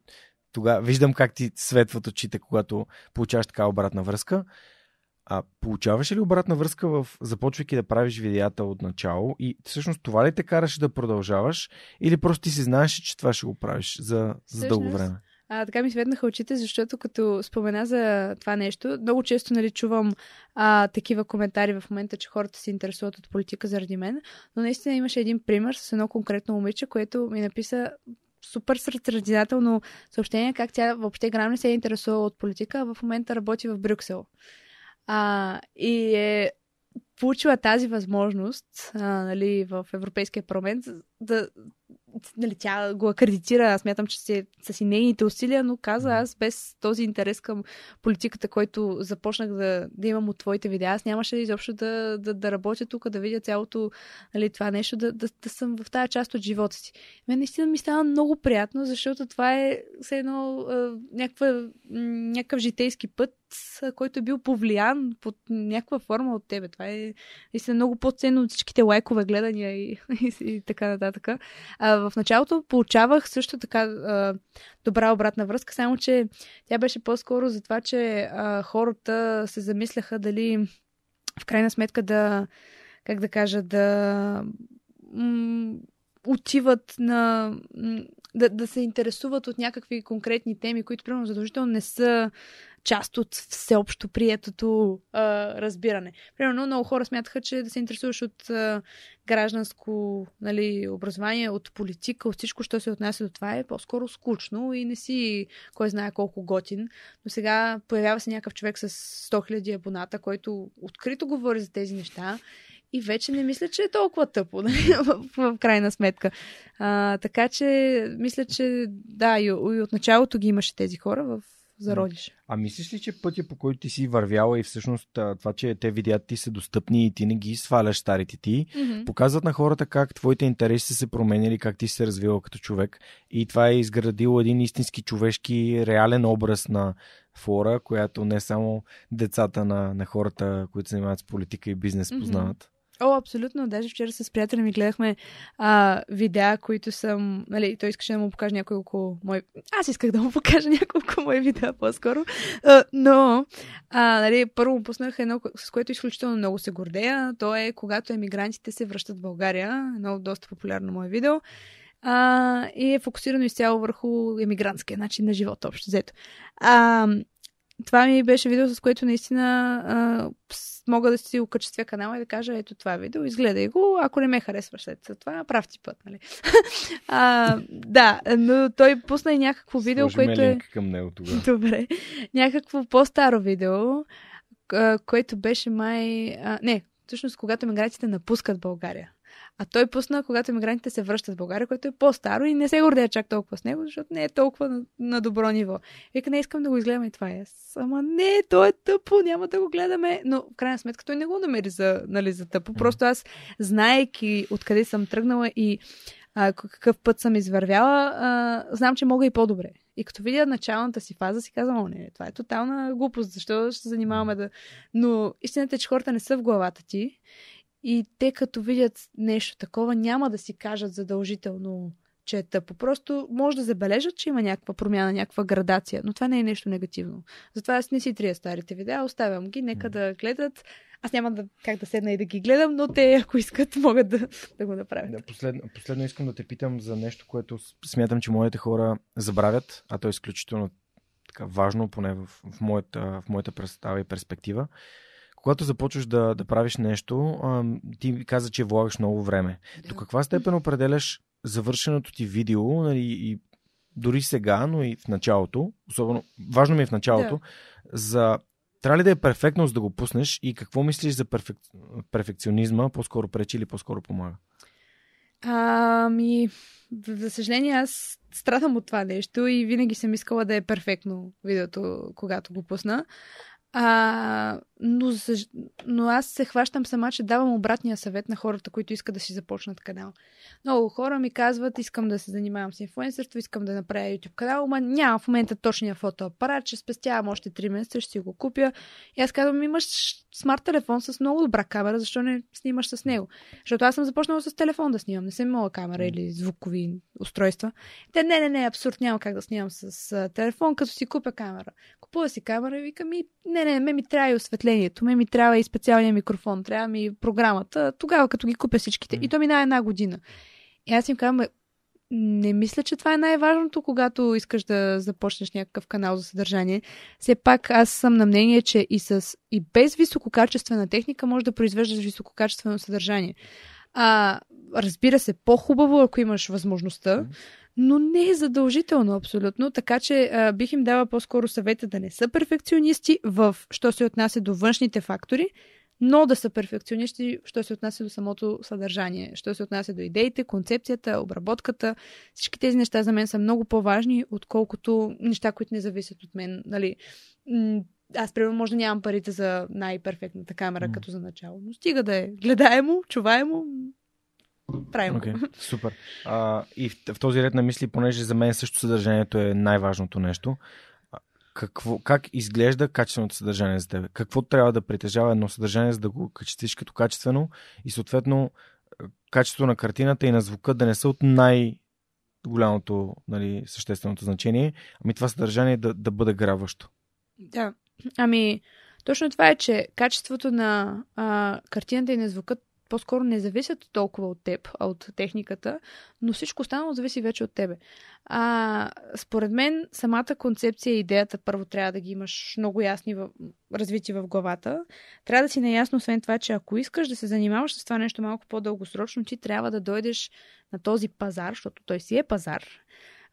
тогава виждам как ти светват очите, когато получаваш така обратна връзка. А получаваш ли обратна връзка в започвайки да правиш видеята от начало и всъщност това ли те караше да продължаваш или просто ти си знаеш, че това ще го правиш за, за дълго време? А, така ми светнаха очите, защото като спомена за това нещо, много често нали, чувам а, такива коментари в момента, че хората се интересуват от политика заради мен, но наистина имаше един пример с едно конкретно момиче, което ми написа супер сърцераздирателно съобщение, как тя въобще грам не се е интересувала от политика, а в момента работи в Брюксел. А, и е получила тази възможност а, нали, в Европейския парламент да, нали, тя го акредитира, аз смятам, че си, са си нейните усилия, но каза аз без този интерес към политиката, който започнах да, да имам от твоите видеа, аз нямаше изобщо да, да, да работя тук, да видя цялото нали, това нещо, да, да, да съм в тази част от живота си. Мен наистина ми стана много приятно, защото това е все едно някаква, някакъв житейски път, който е бил повлиян под някаква форма от тебе. Това е наистина много по-ценно от всичките лайкове, гледания и, *laughs* и, и така нататък. А, в началото получавах също така а, добра обратна връзка, само че тя беше по-скоро за това, че а, хората се замисляха дали в крайна сметка да, как да кажа, да м- отиват на да, да се интересуват от някакви конкретни теми, които, примерно, задължително не са част от всеобщо приетото а, разбиране. Примерно, много хора смятаха, че да се интересуваш от а, гражданско нали, образование, от политика, от всичко, що се отнася до това е по-скоро скучно и не си кой знае колко готин. Но сега появява се някакъв човек с 100 000 абоната, който открито говори за тези неща и вече не мисля, че е толкова тъпо, *laughs* нали, в, в, крайна сметка. А, така че, мисля, че да, и, и от началото ги имаше тези хора в зародиш. А мислиш ли, че пътя по който ти си вървяла и всъщност това, че те видеята ти са достъпни и ти не ги сваляш старите ти, Mm-hmm. показват на хората как твоите интереси са се променили, как ти се развила като човек и това е изградило един истински човешки реален образ на флора, която не само децата на, на хората, които се занимават с политика и бизнес, Мгм. познават. О, абсолютно. Даже вчера с приятели ми гледахме а, видеа, които съм... Нали, той искаше да му покаже няколко мои... Аз исках да му покажа *laughs* няколко мои видеа по-скоро. А, но, а, нали, първо му пуснах едно, с което изключително много се гордея. То е когато емигрантите се връщат в България. Едно доста популярно мое видео. А, и е фокусирано изцяло върху емигрантския начин на живота, общо взето. А, това ми беше видео, с което наистина а, мога да си окачествя канала и да кажа, ето това е видео, изгледай го, ако не ме харесваш след това, прав ти път, нали? *laughs* а, да, но той пусна и някакво видео, което е... към него тогава. Добре. Някакво по-старо видео, което беше май... А, не, всъщност когато емигрантите напускат България. А той пусна, когато емигрантите се връщат в България, което е по-старо и не се гордея чак толкова с него, защото не е толкова на, на добро ниво. Вика, не искам да го изгледаме и това е. Ама не, то е тъпо, няма да го гледаме. Но в крайна сметка той не го намери за, нали, за тъпо. Просто аз, знаейки откъде съм тръгнала и а, какъв път съм извървяла, а, знам, че мога и по-добре. И като видя началната си фаза, си казвам, о, не, това е тотална глупост, защо ще се занимаваме да... Но истината е, че хората не са в главата ти и те като видят нещо такова, няма да си кажат задължително, че е тъпо. Просто може да забележат, че има някаква промяна, някаква градация, но това не е нещо негативно. Затова аз не си трия старите видеа, оставям ги, нека да гледат. Аз няма да, как да седна и да ги гледам, но те, ако искат, *laughs* могат да, да го направят. Да, последно, последно искам да те питам за нещо, което смятам, че моите хора забравят, а то е изключително така важно, поне в, в, моята, в моята представа и перспектива. Когато започваш да, да правиш нещо, ти каза, че влагаш много време. До каква степен определяш завършеното ти видео нали, и дори сега, но и в началото, особено важно ми е в началото, за трябва ли да е перфектно, за да го пуснеш и какво мислиш за перфек... перфекционизма? По-скоро пречи или по-скоро помага? Ами, за съжаление, аз страдам от това нещо и винаги съм искала да е перфектно видеото, когато го пусна. А, но, но аз се хващам сама, че давам обратния съвет на хората, които искат да си започнат канал. Много хора ми казват, искам да се занимавам с инфуенсърство, искам да направя YouTube канал, ама няма в момента точния фотоапарат, ще спестявам още 3 месеца, ще си го купя. И аз казвам, имаш смарт телефон с много добра камера, защо не снимаш с него? Защото аз съм започнала с телефон да снимам, не съм имала камера или звукови устройства. Те, не, не, не, абсурд, няма как да снимам с телефон, като си купя камера. Купува си камера и вика ми, не, не, ме ми трябва и ме ми трябва и специалния микрофон, трябва ми програмата. Тогава, като ги купя всичките. И то мина една година. И аз им казвам, «Бе, не мисля, че това е най-важното, когато искаш да започнеш някакъв канал за съдържание. Все пак аз съм на мнение, че и, с, и без висококачествена техника може да произвеждаш висококачествено съдържание. А, разбира се, по-хубаво, ако имаш възможността, но не е задължително абсолютно, така че а, бих им дала по-скоро съвета да не са перфекционисти в, що се отнася до външните фактори, но да са перфекционисти, що се отнася до самото съдържание, що се отнася до идеите, концепцията, обработката. Всички тези неща за мен са много по-важни, отколкото неща, които не зависят от мен. Нали? Аз, примерно, може да нямам парите за най-перфектната камера, М. като за начало, но стига да е гледаемо, чуваемо, правим. Окей, супер. А, и в, в този ред на мисли, понеже за мен също съдържанието е най-важното нещо, какво, как изглежда качественото съдържание за теб? Какво трябва да притежава едно съдържание, за да го качествиш като качествено и съответно качеството на картината и на звука да не са от най- голямото нали, същественото значение, ами това съдържание да, да бъде грабващо. Да. Ами, точно това е, че качеството на а, картината и на звука по-скоро не зависят толкова от теб, а от техниката, но всичко останало зависи вече от тебе. А, според мен, самата концепция и идеята първо трябва да ги имаш много ясни в, развити в главата. Трябва да си наясно, освен това, че ако искаш да се занимаваш с това нещо малко по-дългосрочно, ти трябва да дойдеш на този пазар, защото той си е пазар,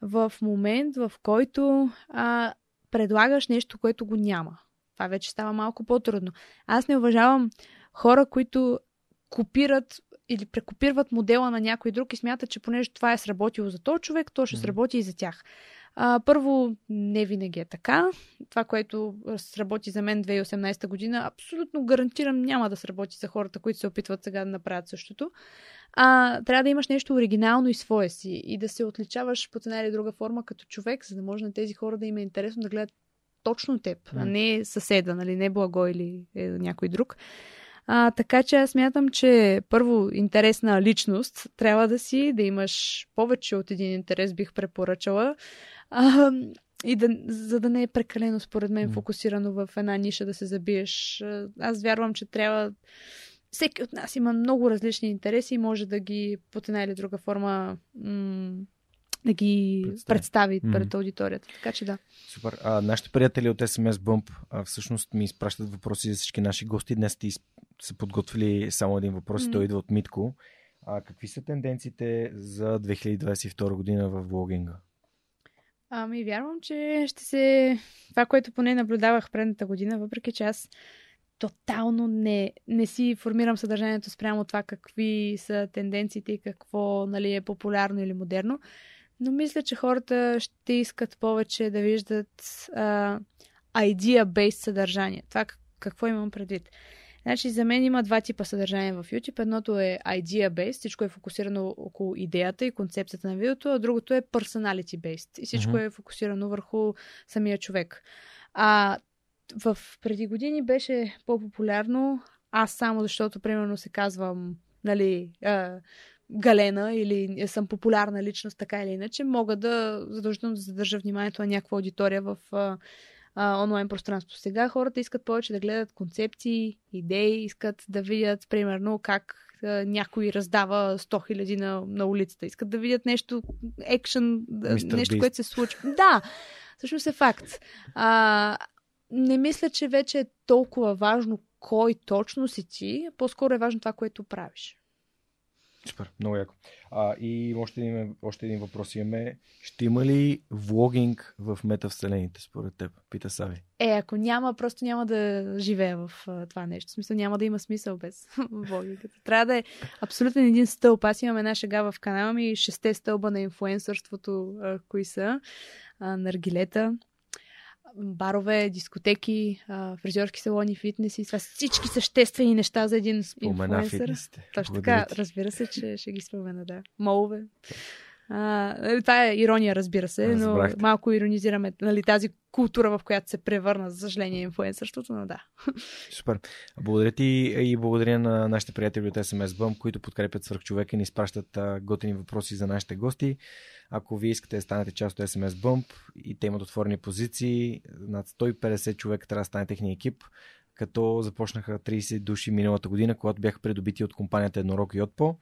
в момент, в който а, предлагаш нещо, което го няма. Това вече става малко по-трудно. Аз не уважавам хора, които копират или прекопират модела на някой друг и смятат, че понеже това е сработило за този човек, то ще сработи и за тях. А, първо, не винаги е така. Това, което сработи за мен 2018 година, абсолютно гарантирам няма да сработи за хората, които се опитват сега да направят същото. А, трябва да имаш нещо оригинално и свое си и да се отличаваш по една или друга форма като човек, за да може на тези хора да им е интересно да гледат точно теб, а не съседа, нали, не благо или е, някой друг. А, така че аз мятам, че първо интересна личност трябва да си, да имаш повече от един интерес, бих препоръчала. А, и да, за да не е прекалено, според мен, фокусирано в една ниша да се забиеш. Аз вярвам, че трябва. Всеки от нас има много различни интереси и може да ги под една или друга форма м- да ги представи, представи пред mm-hmm. аудиторията. Така че да. Супер. А, нашите приятели от SMS Bump а, всъщност ми изпращат въпроси за всички наши гости. Днес ти са подготвили само един въпрос mm-hmm. и той идва от Митко. А, какви са тенденциите за 2022 година в блогинга? Ами, вярвам, че ще се... Това, което поне наблюдавах предната година, въпреки че аз тотално не, не си формирам съдържанието спрямо това какви са тенденциите и какво нали, е популярно или модерно, но мисля, че хората ще искат повече да виждат а, idea-based съдържание. Това какво имам предвид? Значи, за мен има два типа съдържание в YouTube. Едното е idea-based, всичко е фокусирано около идеята и концепцията на видеото, а другото е personality-based и всичко mm-hmm. е фокусирано върху самия човек. А в преди години беше по-популярно аз само защото, примерно, се казвам, нали, а, Галена или съм популярна личност, така или иначе, мога да задължително да задържа вниманието на някаква аудитория в а, а, онлайн пространство. Сега хората искат повече да гледат концепции, идеи, искат да видят, примерно, как някой раздава 100 хиляди на, на улицата. Искат да видят нещо, екшен, нещо, което се случва. Да, всъщност е факт. А, не мисля, че вече е толкова важно кой точно си ти, по-скоро е важно това, което правиш. Супер, много яко. А, и още един, още един въпрос имаме. Ще има ли влогинг в метавселените според теб? Пита Сави. Е, ако няма, просто няма да живея в а, това нещо. В смисъл няма да има смисъл без *laughs* влогинг. Трябва да е абсолютно един стълб. Аз имам една шега в канала ми, шесте стълба на инфуенсърството, кои са. А, наргилета, барове, дискотеки, фризьорски салони, фитнеси. Това всички съществени неща за един инфлуенсър. Точно така, разбира се, че ще ги спомена, да. Молове. А, нали, това е ирония, разбира се, Разбрахте. но малко иронизираме нали, тази култура, в която се превърна, за съжаление, инфлуенсърството, но да. Супер. Благодаря ти и благодаря на нашите приятели от SMS Bump, които подкрепят свърх човека и ни изпращат готини въпроси за нашите гости. Ако вие искате да станете част от SMS Bump и те имат отворени позиции, над 150 човека трябва да стане техния екип, като започнаха 30 души миналата година, когато бяха придобити от компанията Еднорог и Отпо.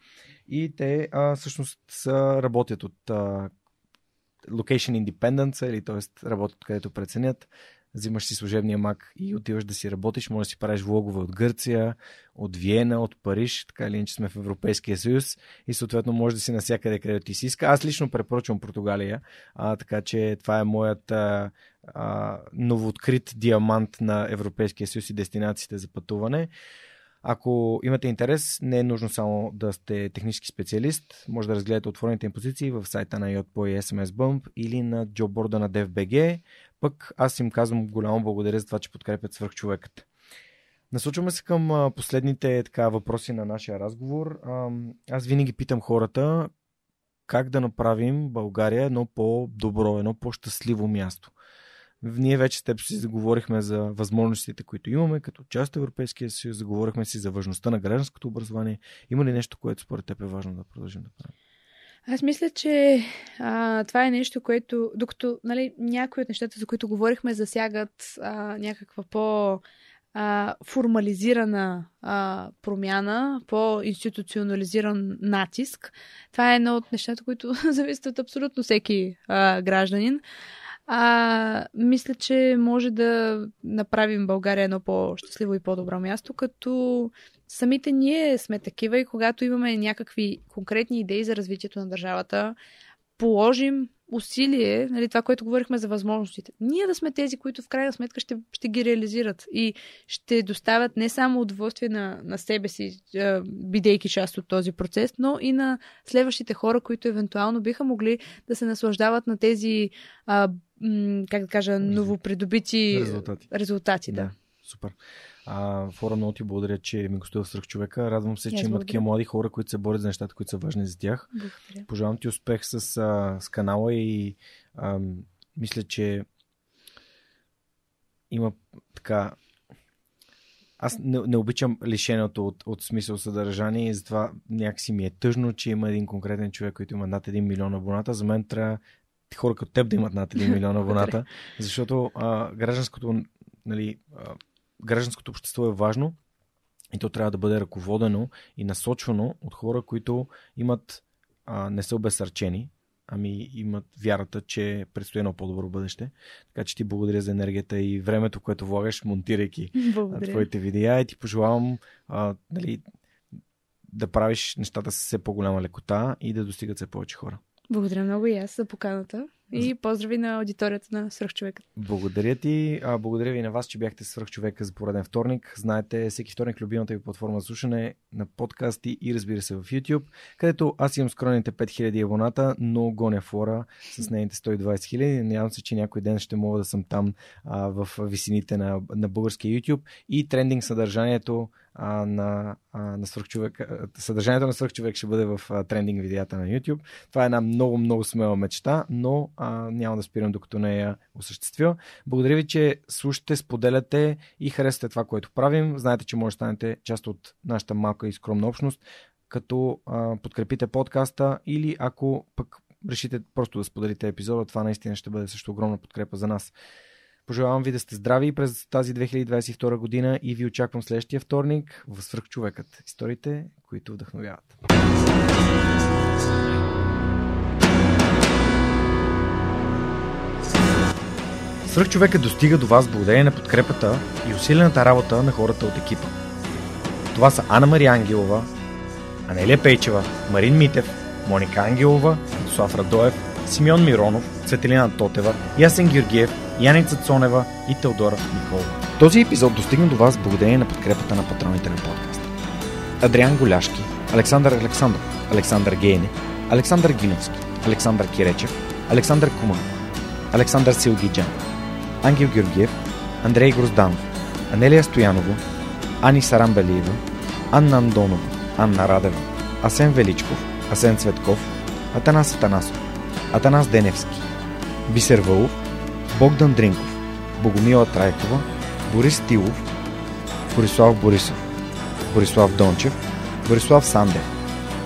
И те а, всъщност са, работят от а, Location Independence, или т.е. работят където преценят взимаш си служебния мак и отиваш да си работиш, може да си правиш влогове от Гърция, от Виена, от Париж, така или иначе сме в Европейския съюз и съответно може да си навсякъде, където ти си иска. Аз лично препоръчвам Португалия, а, така че това е моят а, а, новооткрит диамант на Европейския съюз и дестинациите за пътуване. Ако имате интерес, не е нужно само да сте технически специалист. Може да разгледате отворените им позиции в сайта на Yotpo и SMS Bump или на джоборда на DFBG. Пък аз им казвам голямо благодаря за това, че подкрепят свърхчовекът. Насочваме се към последните така, въпроси на нашия разговор. Аз винаги питам хората как да направим България едно по-добро, едно по-щастливо място. Ние вече с теб си заговорихме за възможностите, които имаме като част от Европейския съюз, заговорихме си за важността на гражданското образование. Има ли нещо, което според теб е важно да продължим да правим? Аз мисля, че а, това е нещо, което, докато нали, някои от нещата, за които говорихме, засягат а, някаква по- а, формализирана а, промяна, по-институционализиран натиск. Това е едно от нещата, които *laughs* зависят от абсолютно всеки а, гражданин. А, мисля, че може да направим България едно по-щастливо и по-добро място, като самите ние сме такива и когато имаме някакви конкретни идеи за развитието на държавата, положим усилие, нали, това, което говорихме за възможностите. Ние да сме тези, които в крайна сметка ще, ще ги реализират и ще доставят не само удоволствие на, на себе си, бидейки част от този процес, но и на следващите хора, които евентуално биха могли да се наслаждават на тези, а, как да кажа, новопридобити резултати. резултати да. Да, супер. А, фора много ти благодаря, че ми гостува в човека. Радвам се, че има такива млади хора, които се борят за нещата, които са важни за тях. Благодаря. Пожелавам ти успех с, с канала и а, мисля, че има така. Аз не, не обичам лишеното от, от смисъл съдържание и затова някакси ми е тъжно, че има един конкретен човек, който има над 1 милион абоната. За мен трябва хора като теб да имат над 1 милион *laughs* абоната, защото а, гражданското, нали, а, гражданското общество е важно и то трябва да бъде ръководено и насочвано от хора, които имат а, не са обесърчени, ами имат вярата, че предстои едно по-добро бъдеще. Така че ти благодаря за енергията и времето, което влагаш, монтирайки Благодаря. твоите видеа и ти пожелавам а, нали, да правиш нещата с все по-голяма лекота и да достигат все повече хора. Благодаря много и аз за поканата. И поздрави на аудиторията на Свръхчовека. Благодаря ти. А, благодаря ви на вас, че бяхте свърх човека за пореден вторник. Знаете, всеки вторник любимата ви платформа за слушане на подкасти и разбира се в YouTube, където аз имам скромните 5000 абоната, но гоня фора с нейните 120 000. Надявам се, че някой ден ще мога да съм там а, в висините на, на българския YouTube и трендинг съдържанието а, на, а, на свръхчовек. а, Съдържанието на свръхчовек ще бъде в а, трендинг видеята на YouTube. Това е една много, много смела мечта, но а, няма да спирам докато не я осъществя. Благодаря ви, че слушате, споделяте и харесвате това, което правим. Знаете, че може да станете част от нашата малка и скромна общност, като а, подкрепите подкаста или ако пък решите просто да споделите епизода, това наистина ще бъде също огромна подкрепа за нас. Пожелавам ви да сте здрави през тази 2022 година и ви очаквам следващия вторник в Свръхчовекът. Историите, които вдъхновяват. Свръхчовекът достига до вас благодарение на подкрепата и усилената работа на хората от екипа. Това са Анна Мария Ангелова, Анелия Пейчева, Марин Митев, Моника Ангелова, Слав Радоев, Симеон Миронов, Цветелина Тотева, Ясен Георгиев, Яница Цонева и Теодора Николова. Този епизод достигна до вас благодарение на подкрепата на патроните на подкаста. Адриан Голяшки, Александър Александров, Александър Гейне, Александър Гиновски, Александър Киречев, Александър Куман, Александър Силгиджан, Ангел Георгиев, Андрей Грозданов, Анелия Стоянова, Ани Сарамбелиева, Анна Андонова, Анна Радева, Асен Величков, Асен Цветков, Атанас Атанасов, Атанас Деневски, Бисер Вълов, Богдан Дринков, Богомила Трайкова, Борис Тилов, Борислав Борисов, Борислав Дончев, Борислав Сандев,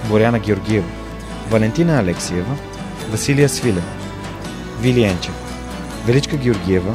Боряна Георгиева, Валентина Алексиева, Василия Свилева, Вили Енчев, Величка Георгиева,